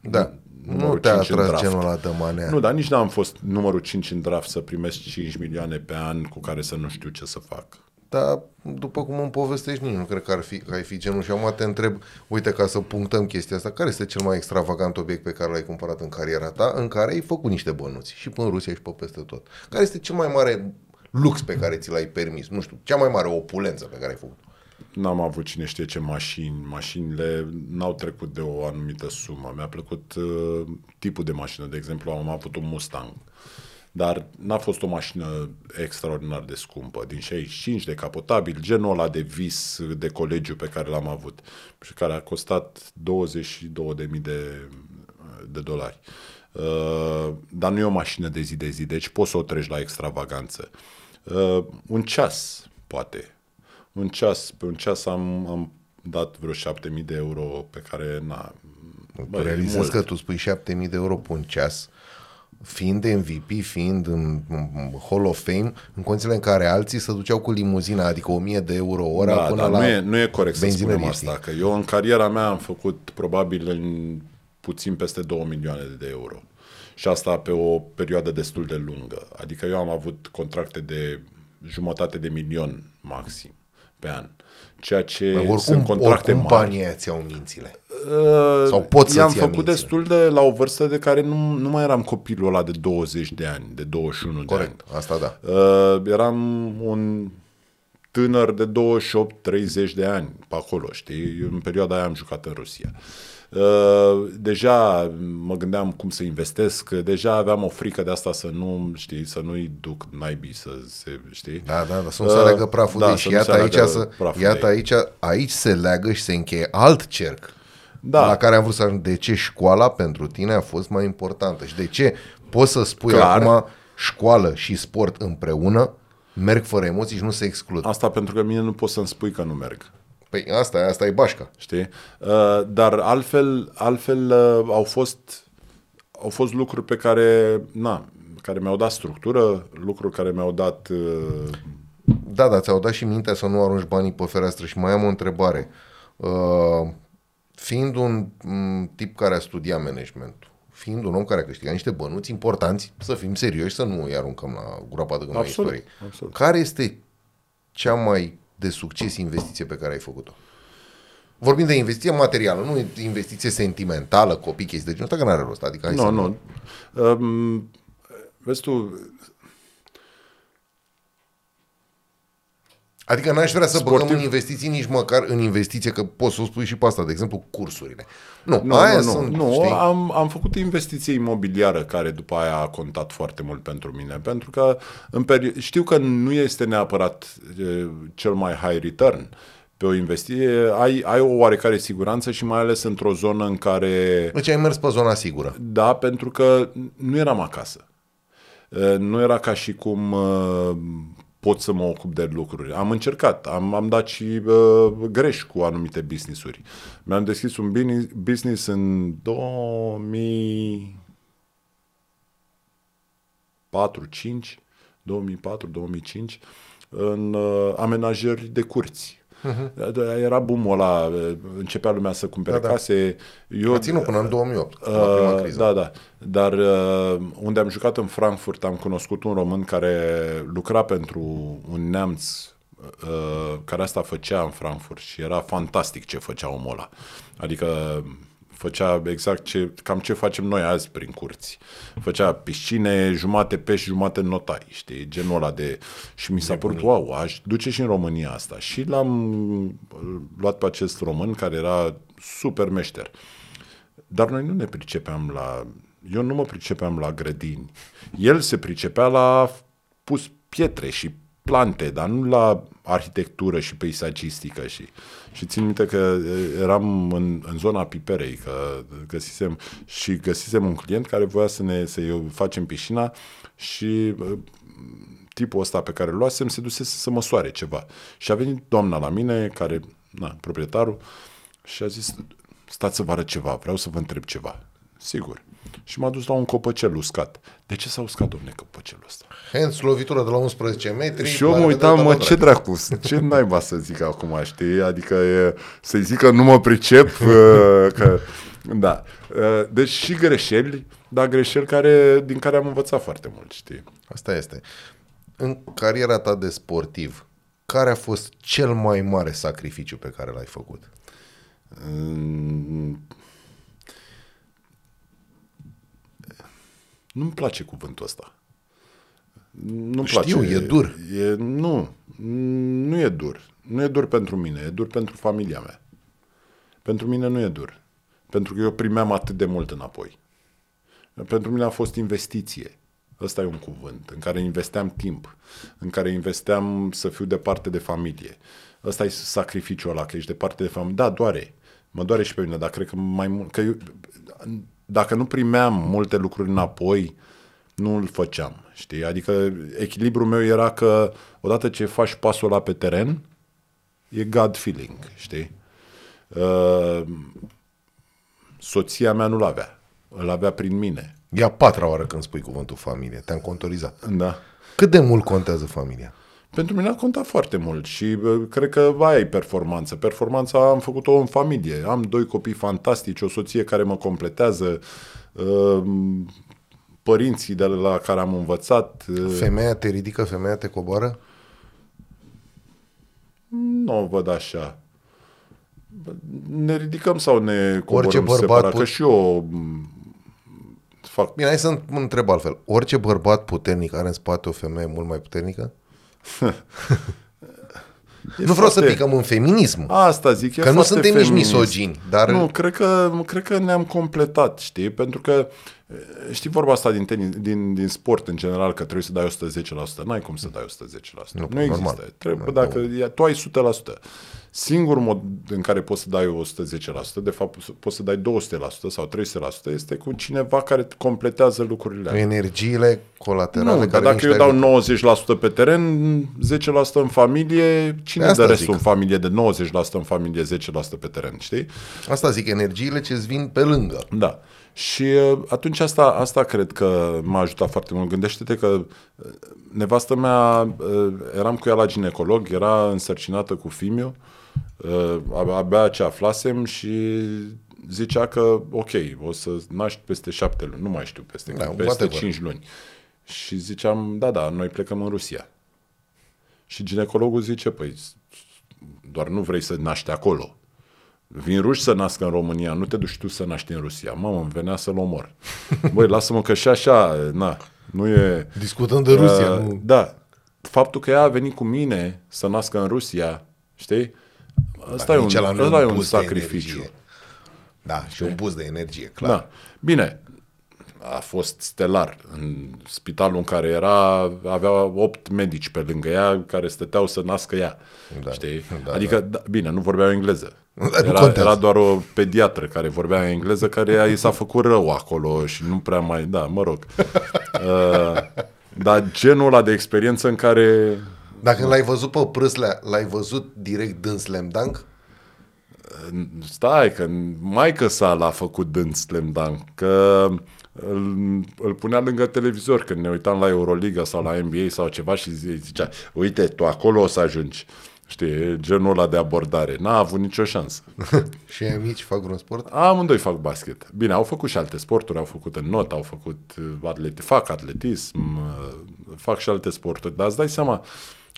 Da. numărul Nu te-a cinci în atras draft. genul ăla de manea. Nu, dar nici n-am fost numărul 5 în draft să primesc 5 milioane pe an cu care să nu știu ce să fac. Dar, după cum îmi povestești, nici nu cred că ar fi, că ai fi genul. Și acum te întreb, uite, ca să punctăm chestia asta, care este cel mai extravagant obiect pe care l-ai cumpărat în cariera ta, în care ai făcut niște bănuți, și pe în Rusia și pe peste tot? Care este cel mai mare lux pe care ți l-ai permis? Nu știu, cea mai mare opulență pe care ai făcut? N-am avut cine știe ce mașini. Mașinile n-au trecut de o anumită sumă. Mi-a plăcut uh, tipul de mașină. De exemplu, am avut un Mustang. Dar n-a fost o mașină extraordinar de scumpă, din 65 de capotabil, genul ăla de vis de colegiu pe care l-am avut și care a costat 22.000 de, de dolari. Uh, dar nu e o mașină de zi de zi, deci poți să o treci la extravaganță. Uh, un ceas, poate. Un ceas, pe un ceas am, am dat vreo 7000 de euro pe care, na, Bă, realizez că tu spui 7000 de euro pe un ceas, fiind MVP, fiind în Hall of Fame, în condițiile în care alții se duceau cu limuzina, adică 1000 de euro ora da, până da, la nu e, nu e corect să spunem benzinării, asta, că eu în cariera mea am făcut probabil în puțin peste 2 milioane de euro. Și asta pe o perioadă destul de lungă. Adică eu am avut contracte de jumătate de milion maxim pe an. Ceea ce Bă, oricum, sunt contracte oricum mari. banii aia ți-au mințile. Uh, Sau pot să-ți I-am ia făcut mințile. destul de la o vârstă de care nu, nu mai eram copilul ăla de 20 de ani, de 21 de ani. Corect, asta da. Uh, eram un tânăr de 28-30 de ani pe acolo, știi? Eu în perioada aia am jucat în Rusia. Uh, deja mă gândeam cum să investesc, deja aveam o frică de asta să nu, știi, să nu-i duc naibii să se, știi? Da, da, da, să nu se aleagă praful da, de ei. să Și nu iată se aici, aleagă să, praful de iată ei. aici, aici se leagă și se încheie alt cerc. Da. La care am vrut să ajung. De ce școala pentru tine a fost mai importantă? Și de ce poți să spui Clar. acum școală și sport împreună merg fără emoții și nu se exclud? Asta pentru că mine nu poți să-mi spui că nu merg. Păi asta, e- asta e bașca. știi? Uh, dar altfel, altfel uh, au fost au fost lucruri pe care, na, care mi-au dat structură, lucruri care mi-au dat uh, Da, da, ți-au dat și mintea să nu arunci banii pe fereastră și mai am o întrebare. Uh, fiind un m, tip care a studiat managementul, fiind un om care a câștigat niște bănuți importanți, să fim serioși, să nu îi aruncăm la groapa de gândă a Absolut, istoriei. absolut. Care este cea mai de succes investiție pe care ai făcut-o? Vorbim de investiție materială, nu investiție sentimentală, copii, chestii de genul ăsta, că n-are rost. Adică hai nu, să nu. Um, vezi tu, Adică n-aș vrea să Sportiv. băgăm în investiții nici măcar în investiție, că poți să o spui și pe asta, de exemplu, cursurile. Nu, nu, aia nu, sunt, nu, nu. știi? Am, am făcut investiție imobiliară care după aia a contat foarte mult pentru mine, pentru că în peri- știu că nu este neapărat e, cel mai high return pe o investiție, ai, ai o oarecare siguranță și mai ales într-o zonă în care Deci ai mers pe zona sigură. Da, pentru că nu eram acasă. Uh, Nu era ca și cum uh, pot să mă ocup de lucruri. Am încercat, am, am dat și uh, greș cu anumite business-uri. Mi-am deschis un bini- business în 2000 4-5, 2004-2005, în uh, amenajări de curți. Uh-huh. Era boom ăla, uh, începea lumea să cumpere Da, da, da. case. Eu, A ținut până în 2008, uh, la prima Uh, criză. da, da. Dar uh, unde am jucat în Frankfurt, am cunoscut un român care lucra pentru un neamț uh, care asta făcea în Frankfurt și era fantastic ce făcea omul ăla. Adică făcea exact ce, cam ce facem noi azi prin curți. Făcea piscine, jumate pești, jumate notai, știi, genul ăla de... Și mi s-a părut, wow, aș duce și în România asta. Și l-am luat pe acest român care era super meșter. Dar noi nu ne pricepeam la... Eu nu mă pricepeam la grădini. El se pricepea la pus pietre și plante, dar nu la arhitectură și peisagistică. Și, și țin minte că e, eram în, în zona Piperei, că găsisem și găsisem un client care voia să ne să facem piscina și uh, tipul ăsta pe care îl luasem se dusese să măsoare ceva. Și a venit doamna la mine, care, na, proprietarul, și a zis, stați să vă arăt ceva, vreau să vă întreb ceva. Sigur. Și m-a dus la un copăcel uscat. De ce s-a uscat, domne, copăcelul ăsta? Hands, lovitură de la 11 metri. Și eu mă la uitam, revedere, mă, da, ce da. dracu, ce naiba să zic acum, știi? Adică e, să-i zic că nu mă pricep, uh, că, da. Uh, Deci și greșeli, dar greșeli care, din care am învățat foarte mult, știi? Asta este. În cariera ta de sportiv, care a fost cel mai mare sacrificiu pe care l-ai făcut? Mm, Nu-mi place cuvântul ăsta. Nu-mi Știu, place. e dur. E, nu, nu e dur. Nu e dur pentru mine, e dur pentru familia mea. Pentru mine nu e dur. Pentru că eu primeam atât de mult înapoi. Pentru mine a fost investiție. Ăsta e un cuvânt, în care investeam timp, în care investeam să fiu departe de familie. Ăsta e sacrificiul ăla, că ești departe de familie. Da, doare. Mă doare și pe mine, dar cred că mai mult... Că eu, dacă nu primeam multe lucruri înapoi, nu îl făceam, știi? Adică echilibrul meu era că odată ce faci pasul ăla pe teren, e God feeling, știi? Uh, soția mea nu-l avea. Îl avea prin mine. E a patra oară când spui cuvântul familie. Te-am contorizat. Da. Cât de mult contează familia? Pentru mine a contat foarte mult și uh, cred că aia e performanță. Performanța am făcut-o în familie. Am doi copii fantastici, o soție care mă completează, uh, părinții de la care am învățat. uh, Femeia te ridică, femeia te coboară? Nu o văd așa. Ne ridicăm sau ne coborăm Orice bărbat separat? put- Că și eu m, fac... Bine, hai să întreb altfel. Orice bărbat puternic are în spate o femeie mult mai puternică? E nu vreau să foarte- picăm în feminism. Asta zic, e Că nu foarte suntem nici feminist. misogini, dar- Nu, cred că, cred că ne-am completat, știi? Pentru că, știi vorba asta din, tenis, din, din sport în general, că trebuie să dai 110%. N-ai cum să dai 110%. Nu, nu există. normal. Trebuie, Nu, dacă ia- tu ai 100%. Singurul mod în care poți să dai 110%, de fapt poți să dai 200% sau 300%, este cu cineva care completează lucrurile alea. Energiile colaterale Nu, dar care dacă niște eu ai dau avut. 90% pe teren, 10% în familie, cine Pe asta dă restul zic. în familie de 90% în familie, 10% pe teren, știi? Asta zic, energiile ce-ți vin pe lângă. Da. Și uh, atunci asta, asta cred că m-a ajutat foarte mult. Gândește-te că uh, nevastă mea, uh, eram cu ea la ginecolog, era însărcinată cu fimiu, uh, abia ce aflasem și zicea că, ok, o să naști peste șapte luni, nu mai știu, peste, Da, da, peste whatever. cinci luni. Și ziceam, da, da, noi plecăm în Rusia. Și ginecologul zice, păi, doar nu vrei să naști acolo. Vin ruși să nască în România, nu te duci tu să naști în Rusia. Mamă, îmi venea să-l omor. Băi, lasă-mă că și așa, na, nu e... Discutăm de Rusia, Uh, nu... Da. Faptul că ea a venit cu mine să nască în Rusia, știi? Ăsta e un, Nici ăla nu ăsta e un boost de sacrificiu. energie. Da, și un boost de energie, clar. Da. Bine, a fost stelar. În spitalul în care era, avea opt medici pe lângă ea care stăteau să nască ea. Da. Știi? Da, adică, da. bine, nu vorbeau engleză. nu Era, contează. era doar o pediatră care vorbea engleză, care ea i s-a făcut rău acolo și nu prea mai... Da, mă rog. Uh, dar genul ăla de experiență în care... Dacă l-ai văzut pe prâslea, l-ai văzut direct din slam dunk? Stai, că maică sa l-a făcut dând slam dunk, că îl, îl punea lângă televizor când ne uitam la Euroliga sau la NBA sau ceva și zi- zicea, uite, tu acolo o să ajungi. Știi, genul ăla de abordare. N-a avut nicio șansă. Și ai mici fac vreun sport? Amândoi fac basket. Bine, au făcut și alte sporturi, au făcut în not, au făcut uh, atleti, fac atletism, uh, fac și alte sporturi, dar îți dai seama,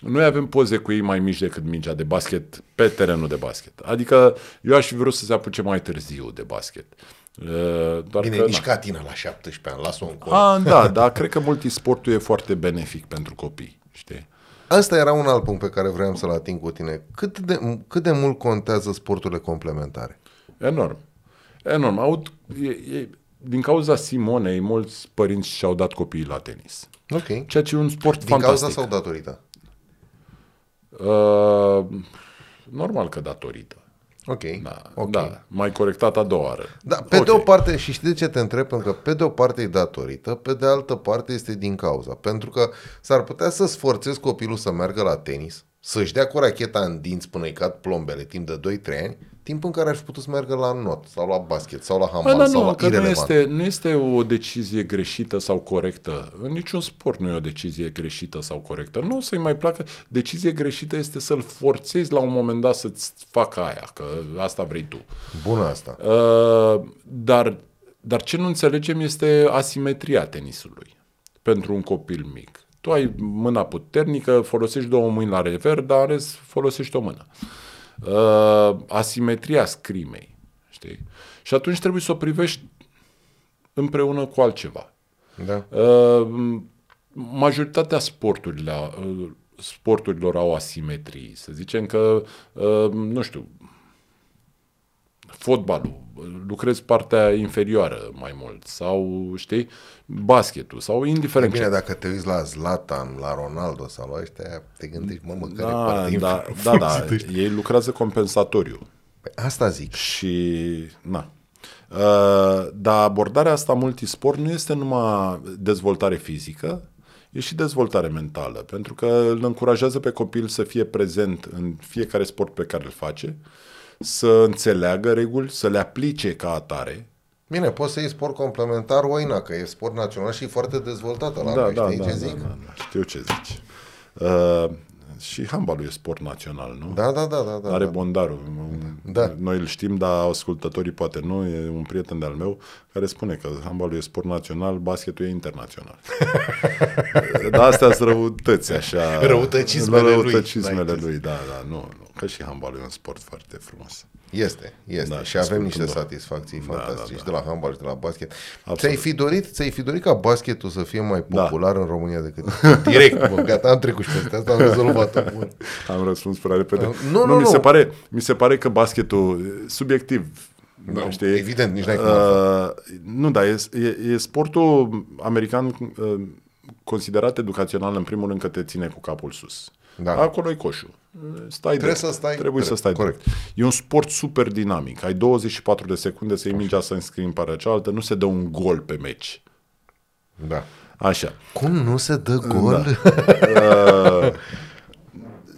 noi avem poze cu ei mai mici decât mingea de basket pe terenul de basket. Adică eu aș fi vrut să se apuce mai târziu de basket. Uh, Doar Bine, că, nici na. Catina la 17 ani, las-o încolo. A, da, dar cred că multisportul e foarte benefic pentru copii, știi? Asta era un alt punct pe care vreau să-l ating cu tine. Cât de, cât de mult contează sporturile complementare? Enorm. Enorm. Aud, e, e, din cauza Simonei, mulți părinți și-au dat copiii la tenis. Ok. Ceea ce e un sport Din fantastic. cauza sau datorită? Uh, normal că datorită. Ok. Da, ok. da. Mai corectat a doua oară. Da, pe Ok. de o parte, și știi de ce te întreb? Pentru că pe de o parte e datorită, pe de altă parte este din cauza. Pentru că s-ar putea să sforțezi copilul să meargă la tenis, să-și dea cu racheta în dinți până îi cad plombele timp de 2-3 ani, timp în care ar fi putut să meargă la not, sau la basket, sau la Bă, handbal, dar sau nu, la că nu irelevant. este, nu este o decizie greșită sau corectă. În niciun sport nu e o decizie greșită sau corectă. Nu o să-i mai placă. Decizie greșită este să-l forțezi la un moment dat să-ți facă aia, că asta vrei tu. Bună asta. Uh, dar, dar ce nu înțelegem este asimetria tenisului pentru un copil mic. Tu ai mâna puternică, folosești două mâini la rever, dar în rest folosești o mână. Uh, asimetria scrimei. Știi? Și atunci trebuie să o privești împreună cu altceva. Da? Uh, majoritatea sporturilor, uh, sporturilor au asimetrii. Să zicem că, uh, nu știu, fotbalul, lucrezi partea inferioară mai mult, sau, știi, basketul, sau indiferent Bine, ce. dacă te uiți la Zlatan, la Ronaldo sau la ăștia, te gândești, mă, mă, care Da, parte da, infer- da, da, folosită ăștia? ei lucrează compensatoriu. Păi Asta zic. Și, na. Uh, dar abordarea asta multisport nu este numai dezvoltare fizică, e și dezvoltare mentală, pentru că îl încurajează pe copil să fie prezent în fiecare sport pe care îl face, să înțeleagă reguli, să le aplice ca atare. Bine, poți să iei sport complementar Oina, că e sport național și foarte dezvoltată la Da, noi, da, știi da, ce da, zic? da, da, știu ce zici. Uh, și handbalul e sport național, nu? Da, da, da, da. da, Are da. Bondaru. Da. Noi îl știm, dar ascultătorii poate nu. E un prieten de-al meu care spune că handbalul e sport național, basketul e internațional. dar astea sunt răutăți așa. Răutăcismele lui. Răutăcismele N-ai lui, da, da, nu, nu. Că și handbalul e un sport foarte frumos. Este, este. Da, și avem spun niște când- satisfacții Da, fantastice da, și de la handbal și de la basket. Absolut. Ți-ai fi dorit, ți-ai fi dorit ca basketul să fie mai Da. popular în România decât direct. Bă, gata, am trecut și peste asta, am rezolvat Bun. Am răspuns prea repede. Nu, nu, mi, nu. Se pare, mi se pare că basketul, subiectiv, Da, știi? evident, nici n-ai cum uh, Nu, dar e, e, e sportul american uh, considerat educațional în primul rând că te ține cu capul sus. Da. Acolo e coșul. Stai Trebuie drept. să stai Trebuie drept, să stai corect. drept. E un sport super dinamic. Ai 24 de secunde să iei mingea să înscrii în partea cealaltă. Nu se dă un gol pe meci. Da. Așa. Cum nu se dă gol? Uh,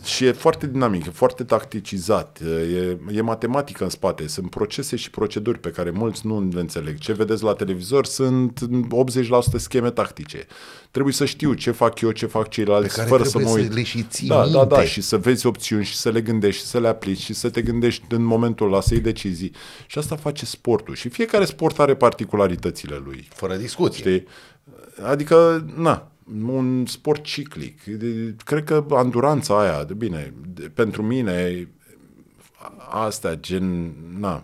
și e foarte dinamic, e foarte tacticizat, e, e matematică în spate, sunt procese și proceduri pe care mulți nu le înțeleg. Ce vedeți la televizor sunt 80% scheme tactice. Trebuie să știu ce fac eu, ce fac ceilalți, Pe care fără să trebuie mă să uit. le și ții da, da, da, minte. și să vezi opțiuni și să le gândești și să le aplici și să te gândești în momentul ăla să iei decizii. Și asta face sportul. Și fiecare sport are particularitățile lui. Fără discuție. Știi? Adică, na, un sport ciclic. De- Cred că anduranța aia, de bine, de, pentru mine, a- astea, gen, na,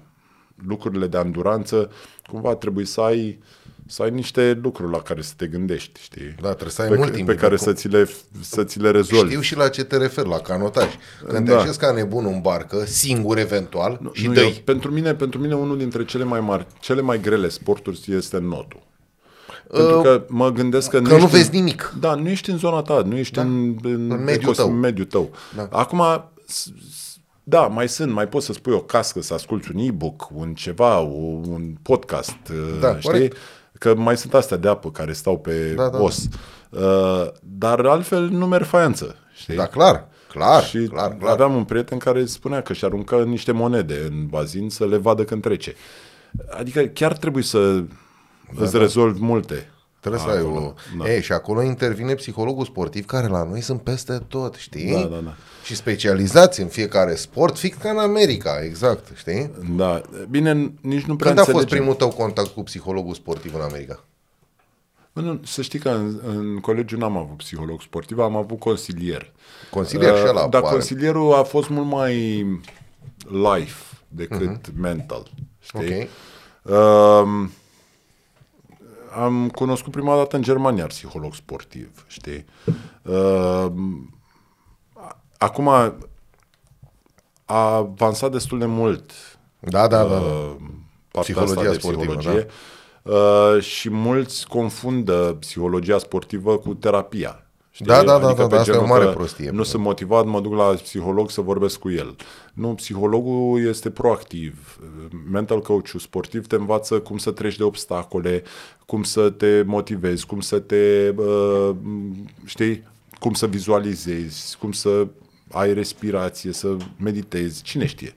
lucrurile de anduranță, cumva trebuie să ai să ai niște lucruri la care să te gândești, știi? Da, trebuie să ai pe, mult pe timp. care să ți, le, să ți le rezolvi. Știu și la ce te referi, la canotaj. Când Da. te așezi ca nebun în barcă, singur eventual, și Nu, dă eu, pentru, mine, pentru mine unul dintre cele mai mari, cele mai grele sporturi este notul. Pentru că mă gândesc că, Uh, că nu ești vezi în, nimic. Da, nu ești în zona ta, nu ești Da. în, în, În mediul ecos- tău. în mediul tău. Da. Acum, s- s- da, mai sunt, mai poți să spui o cască, să asculti un e-book, un ceva, o- un podcast, Da, uh, știi? corect. Că mai sunt astea de apă care stau pe Da, da, os. Uh, dar altfel nu merg faianță, știi? Da, clar, clar, și clar, clar. aveam un prieten care spunea că și aruncă niște monede în bazin să le vadă când trece. Adică chiar trebuie să da, îți rezolvi multe. Trebuie să ai acolo. o... Da. Ei, și acolo intervine psihologul sportiv, care la noi sunt peste tot, știi? Da, da, da. Și specializați în fiecare sport, fix ca în America, exact, știi? Da, bine, nici nu prea Când a fost înțelegem. primul tău contact cu psihologul sportiv în America? Bă, Nu, să știi că în, în colegiu n-am avut psiholog sportiv, am avut consilier. Consilier și ăla Uh, Dar apare. consilierul a fost mult mai life decât mental. Știi? Ok. Um, am cunoscut prima dată în Germania psiholog sportiv, știi? Um, acum a avansat destul de mult Da, da, da. da. uh, partea Psihologia asta de sportivă, da. psihologie. Uh, și mulți confundă psihologia sportivă cu terapia. Știi? Da, da, da, Adică da, pe da, asta e o genul mare că prostie. Nu sunt motivat, mă duc la psiholog să vorbesc cu el. Nu, psihologul este proactiv. Mental coach sportiv te învață cum să treci de obstacole, cum să te motivezi, cum să te, uh, știi, cum să vizualizezi, cum să ai respirație, să meditezi, cine știe.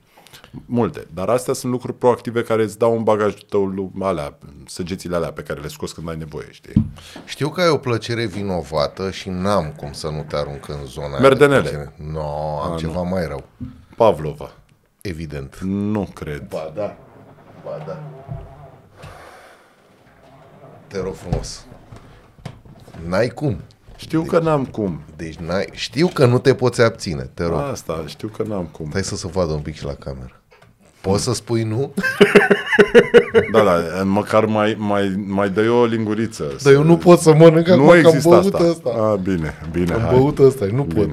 Multe. Dar astea sunt lucruri proactive care îți dau un bagaj tău lu- alea, săgețile alea pe care le scoți când ai nevoie, știi? Știu că ai o plăcere vinovată și n-am cum să nu te arunc în zona aia Merdenele. de plăcere. No, am ceva mai rău. Pavlova. Evident. Nu cred. Ba da. Ba da. Te rog frumos. N-ai cum. Știu că n-am cum. Deci n-ai... Știu că nu te poți abține, te rog. Asta, știu că n-am cum. Hai să se vadă un pic și la cameră. Poți să spui nu? Da, da, măcar mai, mai, mai dă o linguriță. Dar eu nu pot să mănânc acum, Nu că am există băut asta. ăsta. A, bine, bine, Am hai. băut ăsta, nu pot.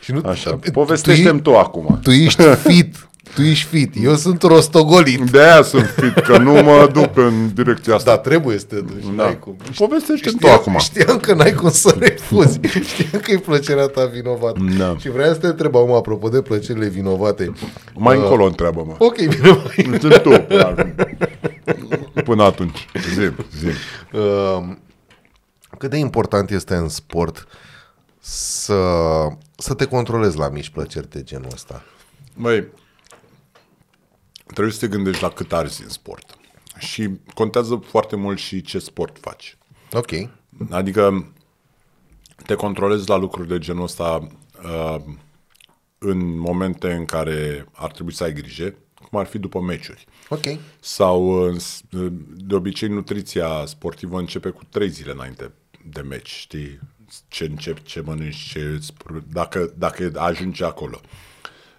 Și nu, Așa, tu, povestește-mi tu acum. tu ești fit. Tu ești fit, eu sunt rostogolit. De aia sunt fit, că nu mă duc în direcția asta. Da, trebuie să te duci. Da. N-ai cum. Povestește tu Știam, acum. știam că n-ai cum să refuzi. Știam că e plăcerea ta vinovată. Da. Și vreau să te întreb acum, apropo de plăcerile vinovate. Mai încolo întreabă-mă. Ok, bine, mai. Sunt tu. până acum. Până atunci. Zim, zim. Uh, cât de important este în sport să, să te controlezi la mici plăceri de genul ăsta? Măi, trebuie să te gândești la cât arzi în sport. Și contează foarte mult și ce sport faci. Ok. Adică te controlezi la lucruri de genul ăsta uh, în momente în care ar trebui să ai grijă, cum ar fi după meciuri. Ok. Sau uh, s- uh, de obicei nutriția sportivă începe cu trei zile înainte de meci, știi? Ce începi, ce mănânci, ce, îți pr- dacă, dacă ajungi acolo.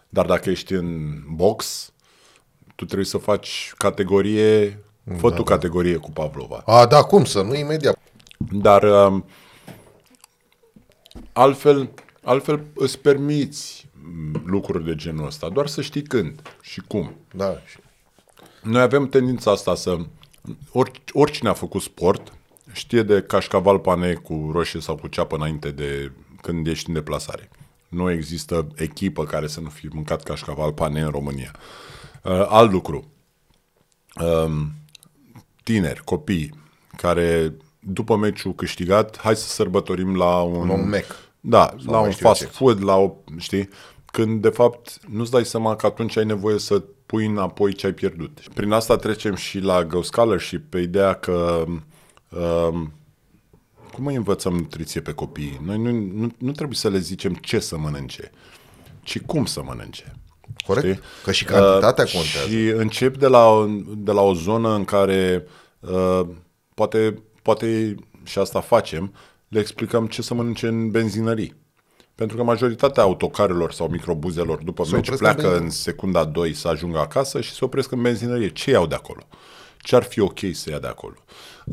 Dar dacă ești în box, tu trebuie să faci categorie, fă tu categorie cu Pavlova. A, da, cum să? Nu imediat. Dar um, altfel, altfel îți permiți m, lucruri de genul ăsta, doar să știi când și cum. Da. și- Noi avem tendința asta să... Ori, oricine a făcut sport știe de cașcaval pane cu roșie sau cu ceapă înainte de când ești în deplasare. Nu există echipă care să nu fi mâncat cașcaval pane în România. Uh, alt lucru. Um, tineri, copii, care după meciul câștigat, hai să sărbătorim la un... Un Mac. Da, la mai un știu eu fast ce. food, la o, știi? Când de fapt nu-ți dai seama că atunci ai nevoie să pui înapoi ce ai pierdut. Prin asta trecem și la Go Scholarship pe ideea că um, cum îi învățăm nutriție pe copii? Noi nu, nu, nu trebuie să le zicem ce să mănânce, ci cum să mănânce. Corect. Știi? Că și cantitatea Uh, contează. Și încep de la, o- de la o zonă în care uh, poate, poate și asta facem, le explicăm ce să mănânce în benzinării. Pentru că majoritatea autocarelor sau microbuzelor după Se meci opresc în pleacă benzină. în secunda 2 să ajungă acasă și se opresc în benzinărie. Ce iau de acolo? Ce ar fi ok să ia de acolo?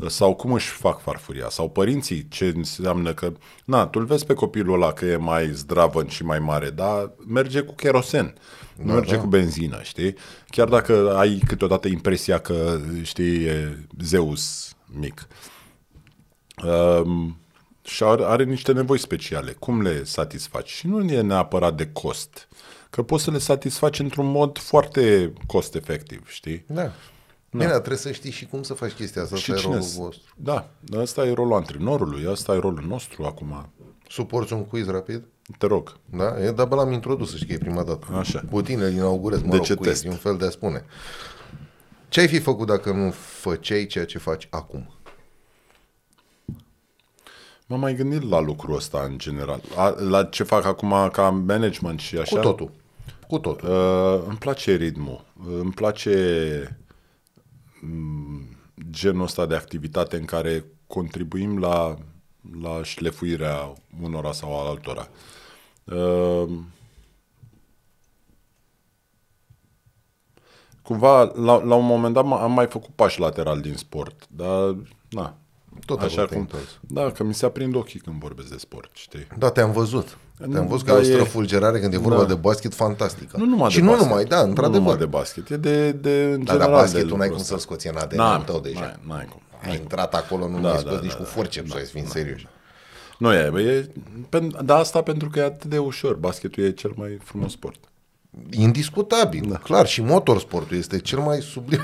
Sau cum își fac farfuria? Sau părinții, ce înseamnă că... Na, tu îl vezi pe copilul ăla că e mai zdravăn și mai mare, dar merge cu kerosen, nu merge cu benzină, știi? Chiar dacă ai câteodată impresia că, știi, e Zeus mic. Um, și are, are niște nevoi speciale. Cum le satisfaci? Și nu e neapărat de cost. Că poți să le satisfaci într-un mod foarte cost-efectiv, știi? Da. Bine, dar trebuie să știi și cum să faci chestia asta. Și Asta e cine rolul s- vostru. Da, dar ăsta e rolul antrenorului, ăsta e rolul nostru acum. Suporți un quiz rapid? Te rog. Da? E, dar bă, l-am introdus, să știi că e prima dată. Așa. Cu tine îl inaugurez, mă De rog, ce quiz, test? e un fel de a spune. Ce ai fi făcut dacă nu făceai ceea ce faci acum? M-am mai gândit la lucrul ăsta în general. A, la ce fac acum ca management și așa. Cu totul. Cu totul. Uh, îmi place ritmul. Uh, Îmi place mm, genul ăsta de activitate în care contribuim la, la șlefuirea unora sau al altora. Uh, cumva, la, la un moment dat m- am mai făcut pași lateral din sport, dar, na, Tot așa acolo te-ai cum... întors. Da, că mi se aprind ochii când vorbesc de sport, știi? Da, te-am văzut. Te-am văzut că da, ai o e- străfulgerare când e vorba Da. de basket fantastică. Nu numai și de nu basket. numai, da, Nu numai într-adevăr. de basket, e de, de în Da, general dar de basketul n-ai lucrul cum ăsta. să-l scoți în ADN-ul N-am, tău deja. N-ai, n-ai cum. Ai intrat acolo, nu Da, mai da, scos nici da, cu da, forceps, să fii serios. Nu e, bă, e pen, dar asta pentru că e atât de ușor. Basketul e cel mai frumos sport. Indiscutabil, da. clar. Și motorsportul este cel mai sublim.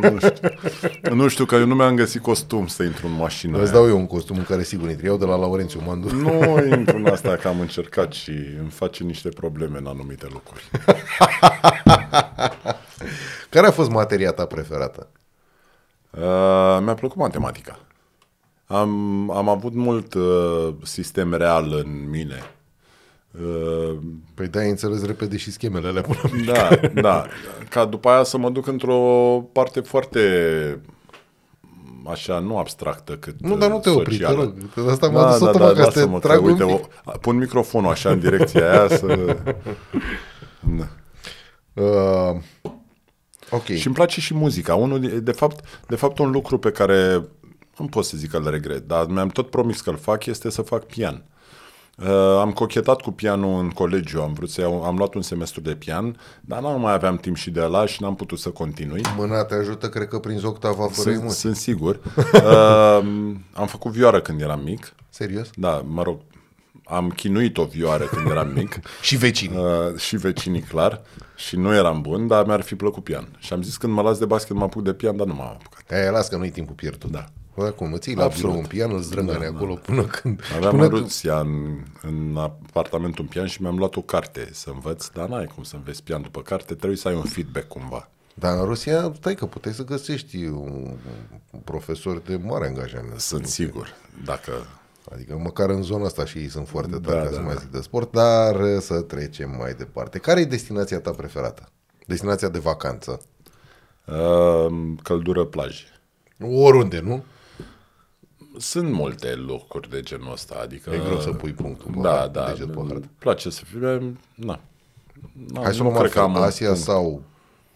Nu știu, nu știu că eu nu mi-am găsit costum să intru în mașină. Îți aia. dau eu un costum în care sigur intri. Iau de la Laurențiu Mandu. Nu intru în asta că am încercat și îmi face niște probleme în anumite lucruri. Care a fost materia ta preferată? Uh, mi-a plăcut matematica. Am, am avut mult uh, sistem real în mine. Uh, Păi da, ai înțeles repede și schemele alea până Da, da. Ca după aia să mă duc într-o parte foarte așa, nu abstractă cât Nu, dar nu te opri, te socială. rog. De asta m-a dus automat ca să te lasă-mă, trag un uite, pic. o, pun microfonul așa în direcția aia să... Da. Uh, ok. Și îmi place și muzica. Unul, de- de fapt, de fapt, un lucru pe care nu pot să zic că îl regret, dar mi-am tot promis că îl fac, este să fac pian. Uh, am cochetat cu pianul în colegiu, am vrut să iau, am luat un semestru de pian, dar nu mai aveam timp și de la și n-am putut să continui. Mâna te ajută, cred că prin octava fără Sunt, emoții. sunt sigur. Uh, am făcut vioară când eram mic. Serios? Da, mă rog, am chinuit o vioară când eram mic. Și vecinii. Uh, și vecinii, clar. Și nu eram bun, dar mi-ar fi plăcut pian. Și am zis când mă las de basket mă apuc de pian, dar nu m-am apucat. Aia, las că nu-i timpul pierdut. Da. Bă, cum, îți iei la Absolut. birou un pian, îl zdrângăne Da, acolo până când... Aveam până în când... Rusia, în, în apartamentul un pian și mi-am luat o carte să învăț, dar n-ai cum să înveți pian după carte, trebuie să ai un feedback cumva. Dar în Rusia, stai că puteai să găsești un, un profesor de mare angajament. Sunt sigur, dacă... Adică măcar în zona asta și ei sunt foarte tari, Da, ca da, să mai da. zic de sport, dar uh, să trecem mai departe. Care e destinația ta preferată? Destinația de vacanță? Uh, căldură plaje. Oriunde, nu? Sunt multe lucruri de genul ăsta, adică... E greu să pui punctul pe Da, hartă, da, deget pe hartă. îmi place să fie... Na. Na, Hai să nu luăm cred că altfel, am un Asia punct. sau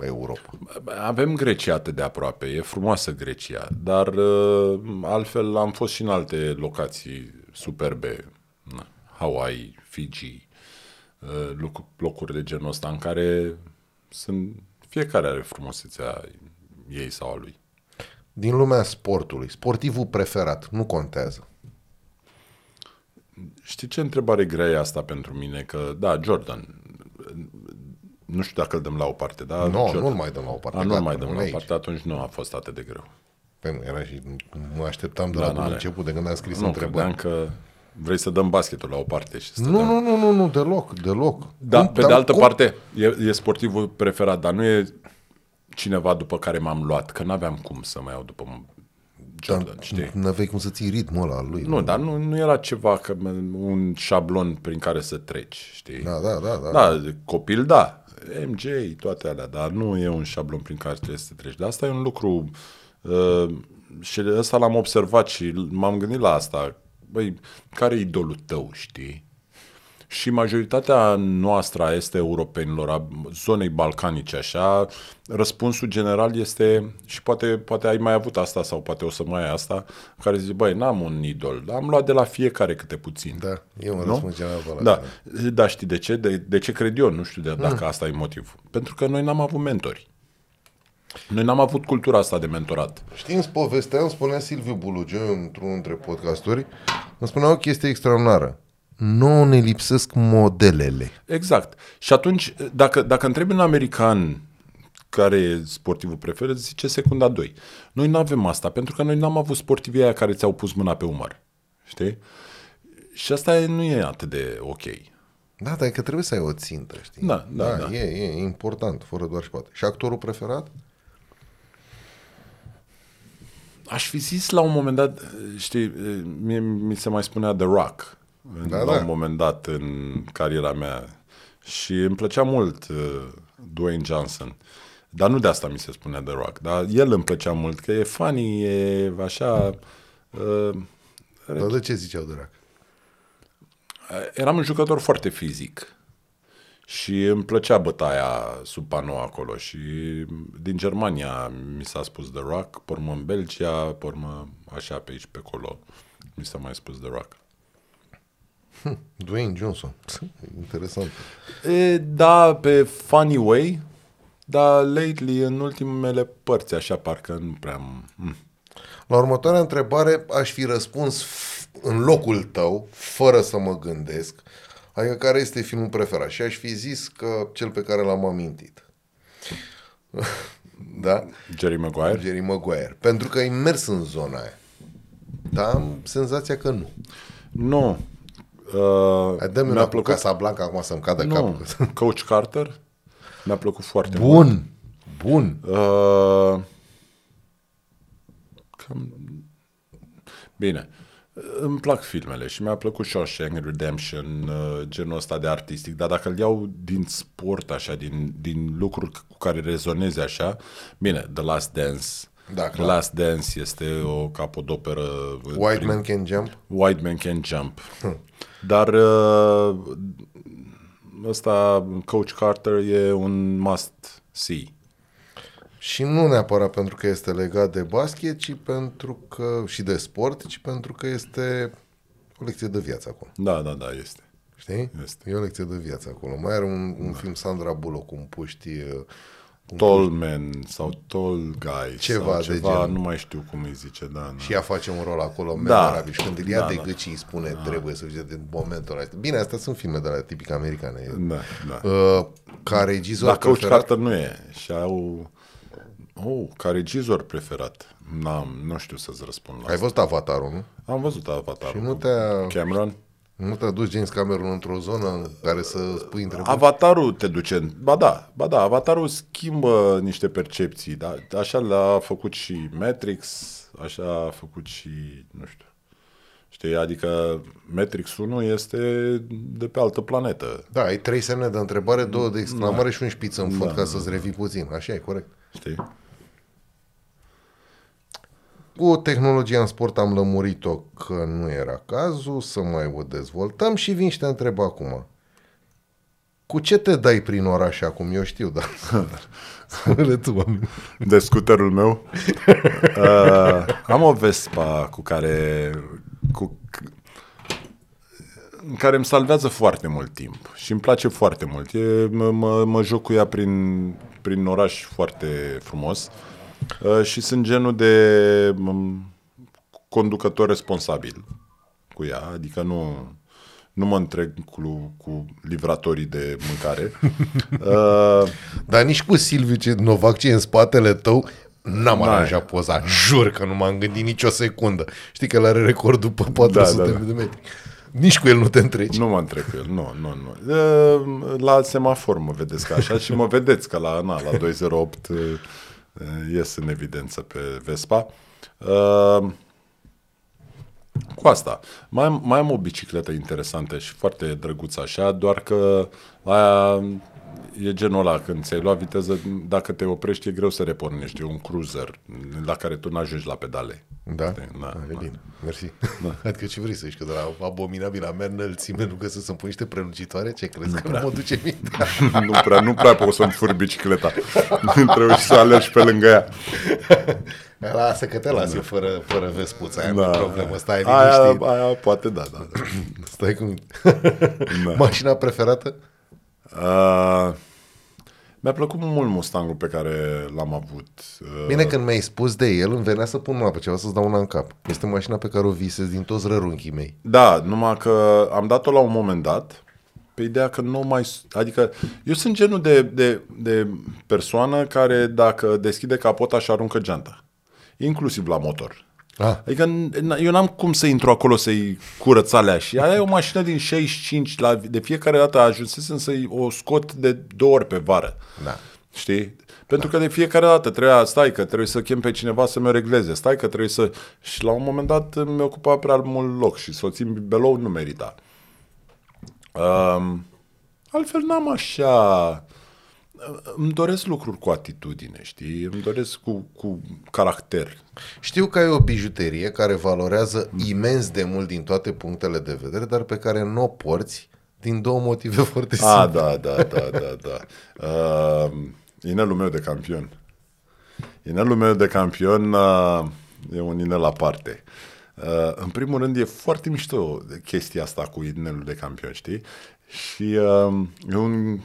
Europa? Avem Grecia atât de aproape, e frumoasă Grecia, dar uh, altfel am fost și în alte locații superbe, na, Hawaii, Fiji, uh, loc- locuri de genul ăsta în care sunt, fiecare are frumusețea ei sau a lui. Din lumea sportului, sportivul preferat, nu contează. Știi ce întrebare grea e asta pentru mine? Că, da, Jordan, nu știu dacă îl dăm la o parte, dar Nu, Jordan. nu-l mai dăm la o parte. A, nu gata, mai dăm la rămâne o aici. parte, atunci nu a fost atât de greu. Păi nu, era și mă așteptam de Da, la bun n-are. început, de când am scris Nu, întrebări. credeam că vrei să dăm basketul la o parte și să Nu, nu, nu, nu, nu, deloc, deloc. Da, Cum- pe dar de altă cum- parte, e, e sportivul preferat, dar nu e cineva după care m-am luat, că n-aveam cum să mă iau după Jordan, știi? Nu aveai cum să ții ritmul ăla al lui. Nu, dar nu, nu era ceva, că, un șablon prin care să treci, știi? Da, da, da, da. Da, copil, da. MJ, toate alea, dar nu e un șablon prin care trebuie să treci. Dar asta e un lucru uh, și ăsta l-am observat și m-am gândit la asta. Băi, care e idolul tău, știi? Și majoritatea noastră a este europenilor, a zonei balcanice, așa, răspunsul general este, și poate, poate ai mai avut asta sau poate o să mai ai asta, care zice, băi, n-am un idol, am luat de la fiecare câte puțin. Da, e un Nu? răspuns general valabil. Da, da, știi de ce? De, de ce cred eu? Nu știu de, dacă asta e motiv. Pentru că noi n-am avut mentori. Noi n-am avut cultura asta de mentorat. Știi, îmi povestea, îmi spunea Silviu Bulugiu într-unul dintre podcasturi, îmi spunea o chestie extraordinară. Nu ne lipsesc modelele. Exact. Și atunci, dacă, dacă întrebi un american care e sportivul preferat, zice secunda 2. Noi nu avem asta, pentru că noi n-am avut sportivii aia care ți-au pus mâna pe umăr. Știi? Și asta e- nu e atât de ok. Da, dar e că trebuie să ai o țintă, știi? Da, da, da. E, e important, fără doar și poate. Și actorul preferat? Aș fi zis la un moment dat, știi, mie, mi se mai spunea The Rock, Da, la da. un moment dat în cariera mea. Și îmi plăcea mult uh, Dwayne Johnson. Dar nu de asta mi se spunea The Rock, dar el îmi plăcea mult, că e funny, e așa... Uh, Dar de ce ziceau de rac? eram un jucător foarte fizic și îmi plăcea bătaia sub panou acolo și din Germania mi s-a spus The Rock, pe urmă în Belgia, pe urmă așa pe aici, pe acolo mi s-a mai spus The Rock. Dwayne Johnson. Interesant. E, da, pe funny way, dar lately, în ultimele părți, așa, parcă nu prea... am- Mm. La următoarea întrebare aș fi răspuns f- în locul tău, fără să mă gândesc, adică care este filmul preferat. Și aș fi zis că cel pe care l-am amintit. da? Jerry Maguire? Jerry Maguire. Pentru că ai mers în zona aia. Dar am senzația că nu. Nu. Uh, Hai, dă-mi mi-a una cu plăcut... Casablanca acum să-mi cadă Nu, capul. Coach Carter mi-a plăcut foarte mult. Bun. Bun. Uh, cam... Bine. Îmi plac filmele și mi-a plăcut Shawshank Redemption, uh, genul ăsta de artistic, dar dacă îl iau din sport, așa, din, din lucruri cu care rezoneze așa, bine, The Last Dance. Da, The clar. Last Dance este o capodoperă. White prin- Man Can Jump. White Man Can Jump. Dar uh, ăsta, Coach Carter, e un must see. Și nu neapărat pentru că este legat de basket, ci pentru că și de sport, ci pentru că este o lecție de viață acolo. Da, da, da, este. Știi? Este. E o lecție de viață acolo. Mai are un, un film Sandra Bullock, cum puști... uh, cum Tall man sau tall guy Ceva sau de ceva, genul. nu mai știu cum îi zice, da. da. Și ea face un rol acolo Da. memorabil. Și când îl ia Da, de da. gât și îi spune trebuie să fie de momentul ăla. Bine, astea sunt filme de la tipic americane. Da, da. Uh, ca regizor Dar Coach preferat, Carter nu e. Și au... Oh, ca regizor preferat. N-am, nu știu să-ți răspund la ai asta. văzut Avatarul, nu? Am văzut Avatar. Și nu te-a, Cameron? Nu te-a dus James Cameron într-o zonă în care să spui întrebări? Avatarul te duce... în- Ba da, ba da, Avatarul schimbă niște percepții. Da? Așa l-a făcut și Matrix, așa a făcut și... Nu știu. Știi, adică Matrix 1 este de pe altă planetă. Da, ai trei semne de întrebare, două de exclamare și un șpiț în fund Da, ca să-ți revii puțin. Așa e, corect. Știi? Cu tehnologia în sport am lămurit-o că nu era cazul, să mai o dezvoltăm și vin și te întreb acum. Cu ce te dai prin oraș acum? Eu știu, dar spune tu, oameni. de scuterul meu. uh, am o Vespa cu care cu, în care îmi salvează foarte mult timp și îmi place foarte mult. E, mă, mă, mă joc cu ea prin, prin oraș foarte frumos uh, și sunt genul de m, conducător responsabil cu ea, adică nu, nu mă întreg cu, cu livratorii de mâncare. uh, Dar nici cu Silviu ce Novac ce e în spatele tău, n-am N-ai. aranjat poza. Jur că nu m-am gândit nicio secundă. Știi că el are recordul pe 400 Da, da, da. de metri. Nici cu el nu te întreci. Nu mă întreb cu el, nu, nu, nu. E, La semafor mă vedeți ca așa și mă vedeți că la, na, la 208 e, ies în evidență pe Vespa. E, Cu asta. Mai, am- mai am o bicicletă interesantă și foarte drăguță așa, doar că aia e genul ăla, când ți-ai luat viteză, dacă te oprești, e greu să repornești. E un cruiser la care tu n-ajungi la pedale. Da? Știi? Da, Ah, e da. bine. Mersi. Adică ce vrei să zici? Că de la abominabilă mea înălțime nu găsesc să-mi pun niște prelungitoare? Ce crezi? că nu mă duce mintea? nu prea, nu prea pot să-mi fur bicicleta. Trebuie să alergi pe lângă ea. Lasă că te las eu fără, fără vespuța aia, da. nu problemă. Stai aia, liniștit. aia poate da, da. da. Stai cu mine. Mașina preferată? Uh, mi-a plăcut mult Mustangul pe care l-am avut. Uh, Bine, când mi-ai spus de el, îmi venea să pun mâna pe ceva, să-ți dau una în cap. Este mașina pe care o visez din toți rărunchii mei. Da, numai că am dat-o la un moment dat pe ideea că nu mai... Adică eu sunt genul de, de, de persoană care dacă deschide capota și aruncă geanta. Inclusiv la motor. Ah, Adică n- eu n-am cum să intru acolo să-i curăț alea și aia e o mașină din 65, la, de fiecare dată ajunsesem să-i o scot de două ori pe vară. Da. Știi? Pentru că de fiecare dată trebuia, stai că trebuie să chem pe cineva să mi regleze, stai că trebuie să... Și la un moment dat mi ocupa prea mult loc și să o țin belou nu merita. Um, altfel n-am așa... Îmi doresc lucruri cu atitudine, știi? Îmi doresc cu, cu caracter. Știu că ai o bijuterie care valorează imens de mult din toate punctele de vedere, dar pe care nu o porți din două motive foarte simple. A, da, da, da, da, da. Uh, inelul meu de campion. Inelul meu de campion uh, e un inel aparte. Uh, în primul rând, e foarte mișto chestia asta cu inelul de campion, știi? Și uh, e un...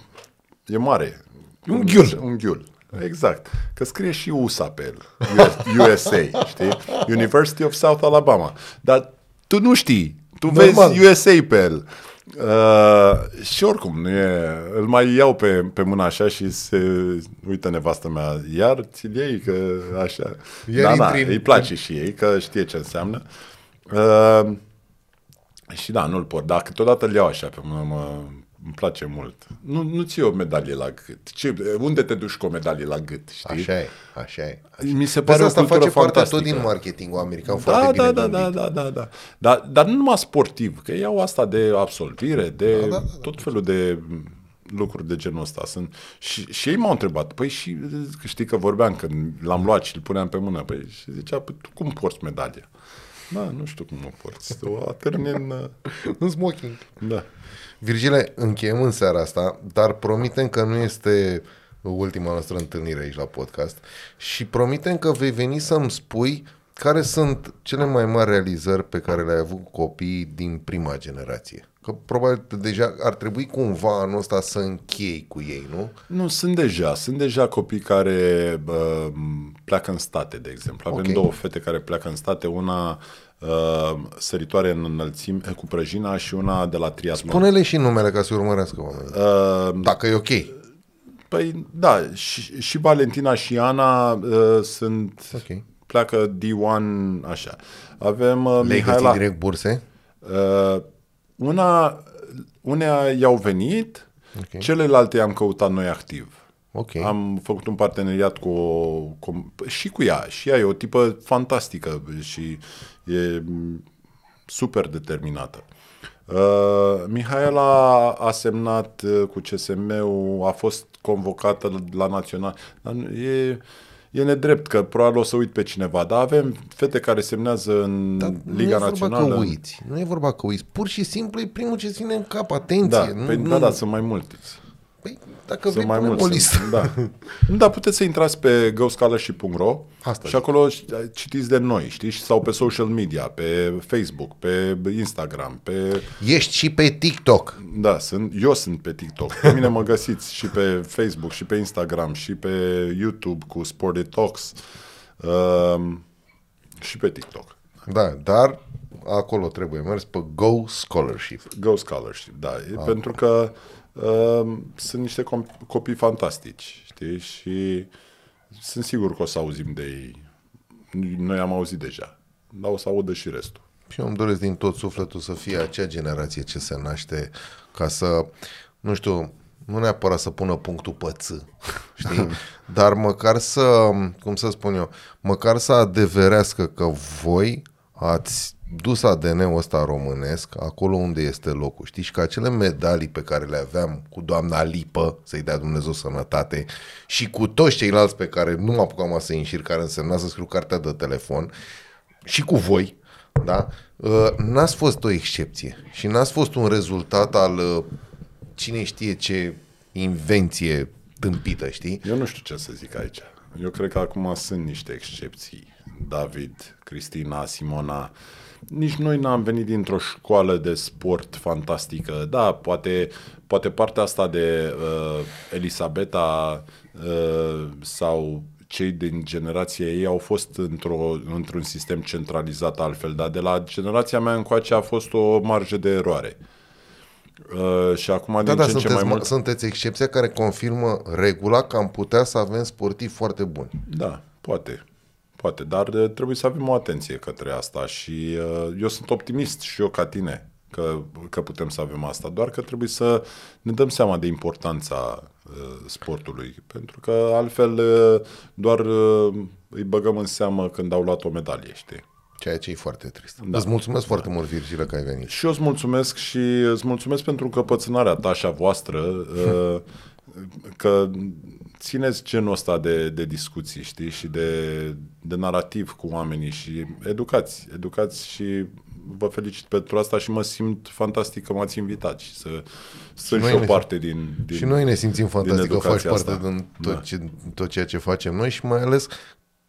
e mare. Un ghiul. Un ghiul. Exact. Că scrie și USA pe el. US- USA, știi? University of South Alabama. Dar tu nu știi. Tu Normal. vezi USA pe el. Uh, și oricum, nu e, îl mai iau pe, pe mâna așa și se uită nevastă mea, iar ți-l iei, că așa. Iar da, da, intri în- îi place și ei, că știe ce înseamnă. Uh, și da, nu-l pot, dar câteodată îl iau așa pe mână, mă, îmi place mult. Nu, nu ți o medalie la gât. Ce, unde te duci cu o medalie la gât, știi? Așa e, așa e. Mi se Vezi, pare o asta cultură face parte fantastică. tot din marketingul american Da, foarte bine da, da, gândit. da, da, da, da. Dar, dar nu numai sportiv, că iau asta de absolvire, de Da, da, da, tot felul de lucruri de genul ăsta. Sunt, și, și ei m-au întrebat, păi și că știi că vorbeam când l-am luat și îl puneam pe mână, păi și zicea, păi tu cum porți medalia? Da, nu știu cum o porți. O atârni în... În smoking. Da. Virgile, încheiem în seara asta, dar promitem că nu este ultima noastră întâlnire aici la podcast și promitem că vei veni să-mi spui care sunt cele mai mari realizări pe care le-ai avut cu copiii din prima generație? Că probabil deja ar trebui cumva anul ăsta să închei cu ei, nu? Nu, sunt deja. Sunt deja copii care uh, pleacă în state, de exemplu. Avem Ok. două fete care pleacă în state, una uh, săritoare în înălțime cu prăjina și una de la triatlon. Pune-le și numele ca să urmărească oamenii. Uh, Dacă e ok. Păi da, și, și Valentina și Ana uh, sunt, Ok. pleacă D1, așa. Avem uh, Le-ai găsit Mihaela, direct burse? uh, una, unea i-au venit, Ok. celelalte i-am căutat noi activ. Ok. Am făcut un parteneriat cu, o, cu și cu ea. Și ea e o tipă fantastică și e m, super determinată. Uh, Mihaela a semnat uh, cu CSM-ul, a fost convocată la național. Dar nu- e, e nedrept că probabil o să uit pe cineva, dar avem fete care semnează în Dar Liga nu e vorba Națională. că uiți. Nu e vorba că uiți. Pur și simplu e primul ce ține în cap. Atenție. Da, nu, păi, nu, da, da, sunt mai mulți. Păi, dacă vrei, Sunt mai punem mulți. o listă. sunt- Da. da, puteți să intrați pe ghostscholarship.ro Asta și zic. acolo citiți de noi, știi? Sau pe social media, pe Facebook, pe Instagram, pe... Ești și pe TikTok. Da, sunt, eu sunt pe TikTok. Pe mine mă găsiți și pe Facebook, și pe Instagram, și pe YouTube cu Sporty Talks um, și pe TikTok. Da, dar acolo trebuie mers pe Go Scholarship. Go Scholarship, da. E pentru că um, sunt niște com- copii fantastici, știi? Și sunt sigur că o să auzim de ei. Noi am auzit deja, dar o să audă și restul. Și eu îmi doresc din tot sufletul să fie acea generație ce se naște ca să, nu știu, nu neapărat să pună punctul pe ț, știi? Dar măcar să, cum să spun eu, măcar să adeverească că voi ați dus ADN-ul ăsta românesc acolo unde este locul, știți? Și că acele medalii pe care le aveam cu doamna Lipă, să-i dea Dumnezeu sănătate, și cu toți ceilalți pe care nu mă apucam să-i înșir, care însemna să scriu cartea de telefon, și cu voi, da? Uh, N-ați fost o excepție și n-ați fost un rezultat al uh, cine știe ce invenție tâmpită, știi? Eu nu știu ce să zic aici. Eu cred că acum sunt niște excepții. David, Cristina, Simona. Nici noi n-am venit dintr-o școală de sport fantastică. Da, poate, poate partea asta de uh, Elisabeta uh, sau cei din generația ei au fost într-o, într-un sistem centralizat altfel, dar de la generația mea încoace a fost o marjă de eroare. Uh, și acum Da, din da, ce în ce sunteți, mai mă, mult... sunteți excepția care confirmă regula că am putea să avem sportivi foarte buni. Da, poate. Poate, dar uh, trebuie să avem o atenție către asta și uh, eu sunt optimist și eu ca tine că, că putem să avem asta, doar că trebuie să ne dăm seama de importanța uh, sportului, pentru că altfel uh, doar uh, îi băgăm în seamă când au luat o medalie, știi? Ceea ce e foarte trist. Da. Îți mulțumesc da. foarte mult, Virgile, că ai venit. Și eu îți mulțumesc și îți mulțumesc pentru căpățânarea ta și a voastră, uh, că țineți genul ăsta de, de discuții, știi, și de, de narativ cu oamenii și educați, educați și vă felicit pentru asta și mă simt fantastic că m-ați invitat și să sunt și, noi o ne- parte din, din Și noi ne simțim fantastic că faci educația parte asta. din tot, Da. ce, tot ceea ce facem noi și mai ales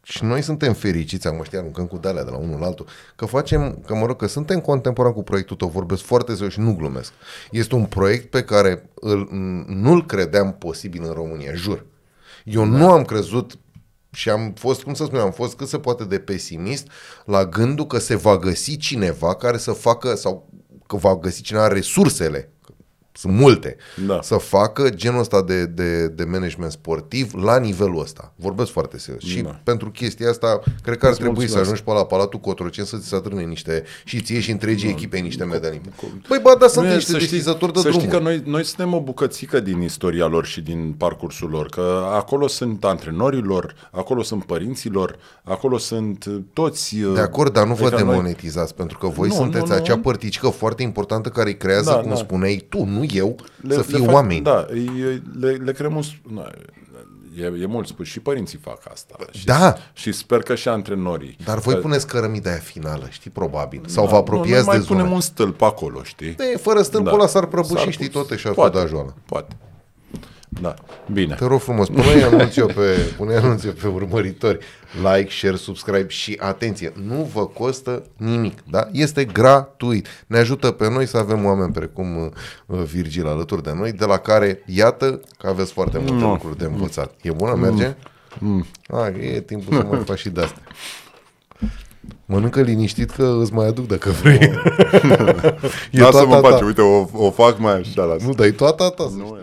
și noi suntem fericiți, acum știi, aruncăm cu dalea de la unul la altul, că facem, că mă rog, că suntem contemporan cu proiectul tău, vorbesc foarte serios și nu glumesc. Este un proiect pe care îl, nu-l credeam posibil în România, jur. Eu da. nu am crezut și am fost, cum să spun, am fost cât se poate de pesimist la gândul că se va găsi cineva care să facă sau că va găsi cineva resursele sunt multe, Da. să facă genul ăsta de, de, de management sportiv la nivelul ăsta. Vorbesc foarte serios. Și Da. pentru chestia asta, cred că ar Îți trebui mulțumesc. să ajungi pe la Palatul Cotroceni să ți se atârne niște, și ție și întregii echipe niște medalii. Păi bă, da, sunt Nu e- niște deschizători de să știi drumuri. că noi, noi suntem o bucățică din istoria lor și din parcursul lor, că acolo sunt antrenorilor, acolo sunt părinților, acolo sunt uh, toți... uh, De acord, dar nu vă adică noi- demonetizați, pentru că voi Nu, sunteți nu, nu. acea părticică foarte importantă care îi creează, Da, cum da. spuneai tu, nu eu, le, să fie le fac- oameni. Da, îi- le, le creăm un... s- na, E, e mult spus, și părinții fac asta. Și, Da. Și sper că și antrenorii. Dar voi Că- puneți cărămida aia finală, știi, probabil. Sau Da, vă apropiați nu, noi mai de zonă. punem un stâlp acolo, știi? De, fără stâlpul ăla s-ar prăbuși, știi, tot și ar fi poate, de ajoală. Poate. Da. Bine. Te rog frumos, pune anunț eu pe, pune anunț eu pe urmăritori. Like, share, subscribe și atenție, nu vă costă nimic, da? Este gratuit. Ne ajută pe noi să avem oameni precum uh, Virgil alături de noi, de la care, iată, că aveți foarte multe Nu. lucruri de învățat. E bună? Merge? Mm. A, e timpul să mai faci și de astea. Mănâncă liniștit că îți mai aduc dacă vrei. e Lasă-mă toată în ta. pace, uite, o, o fac mai așa la Nu, dar e toată ta. să Nu,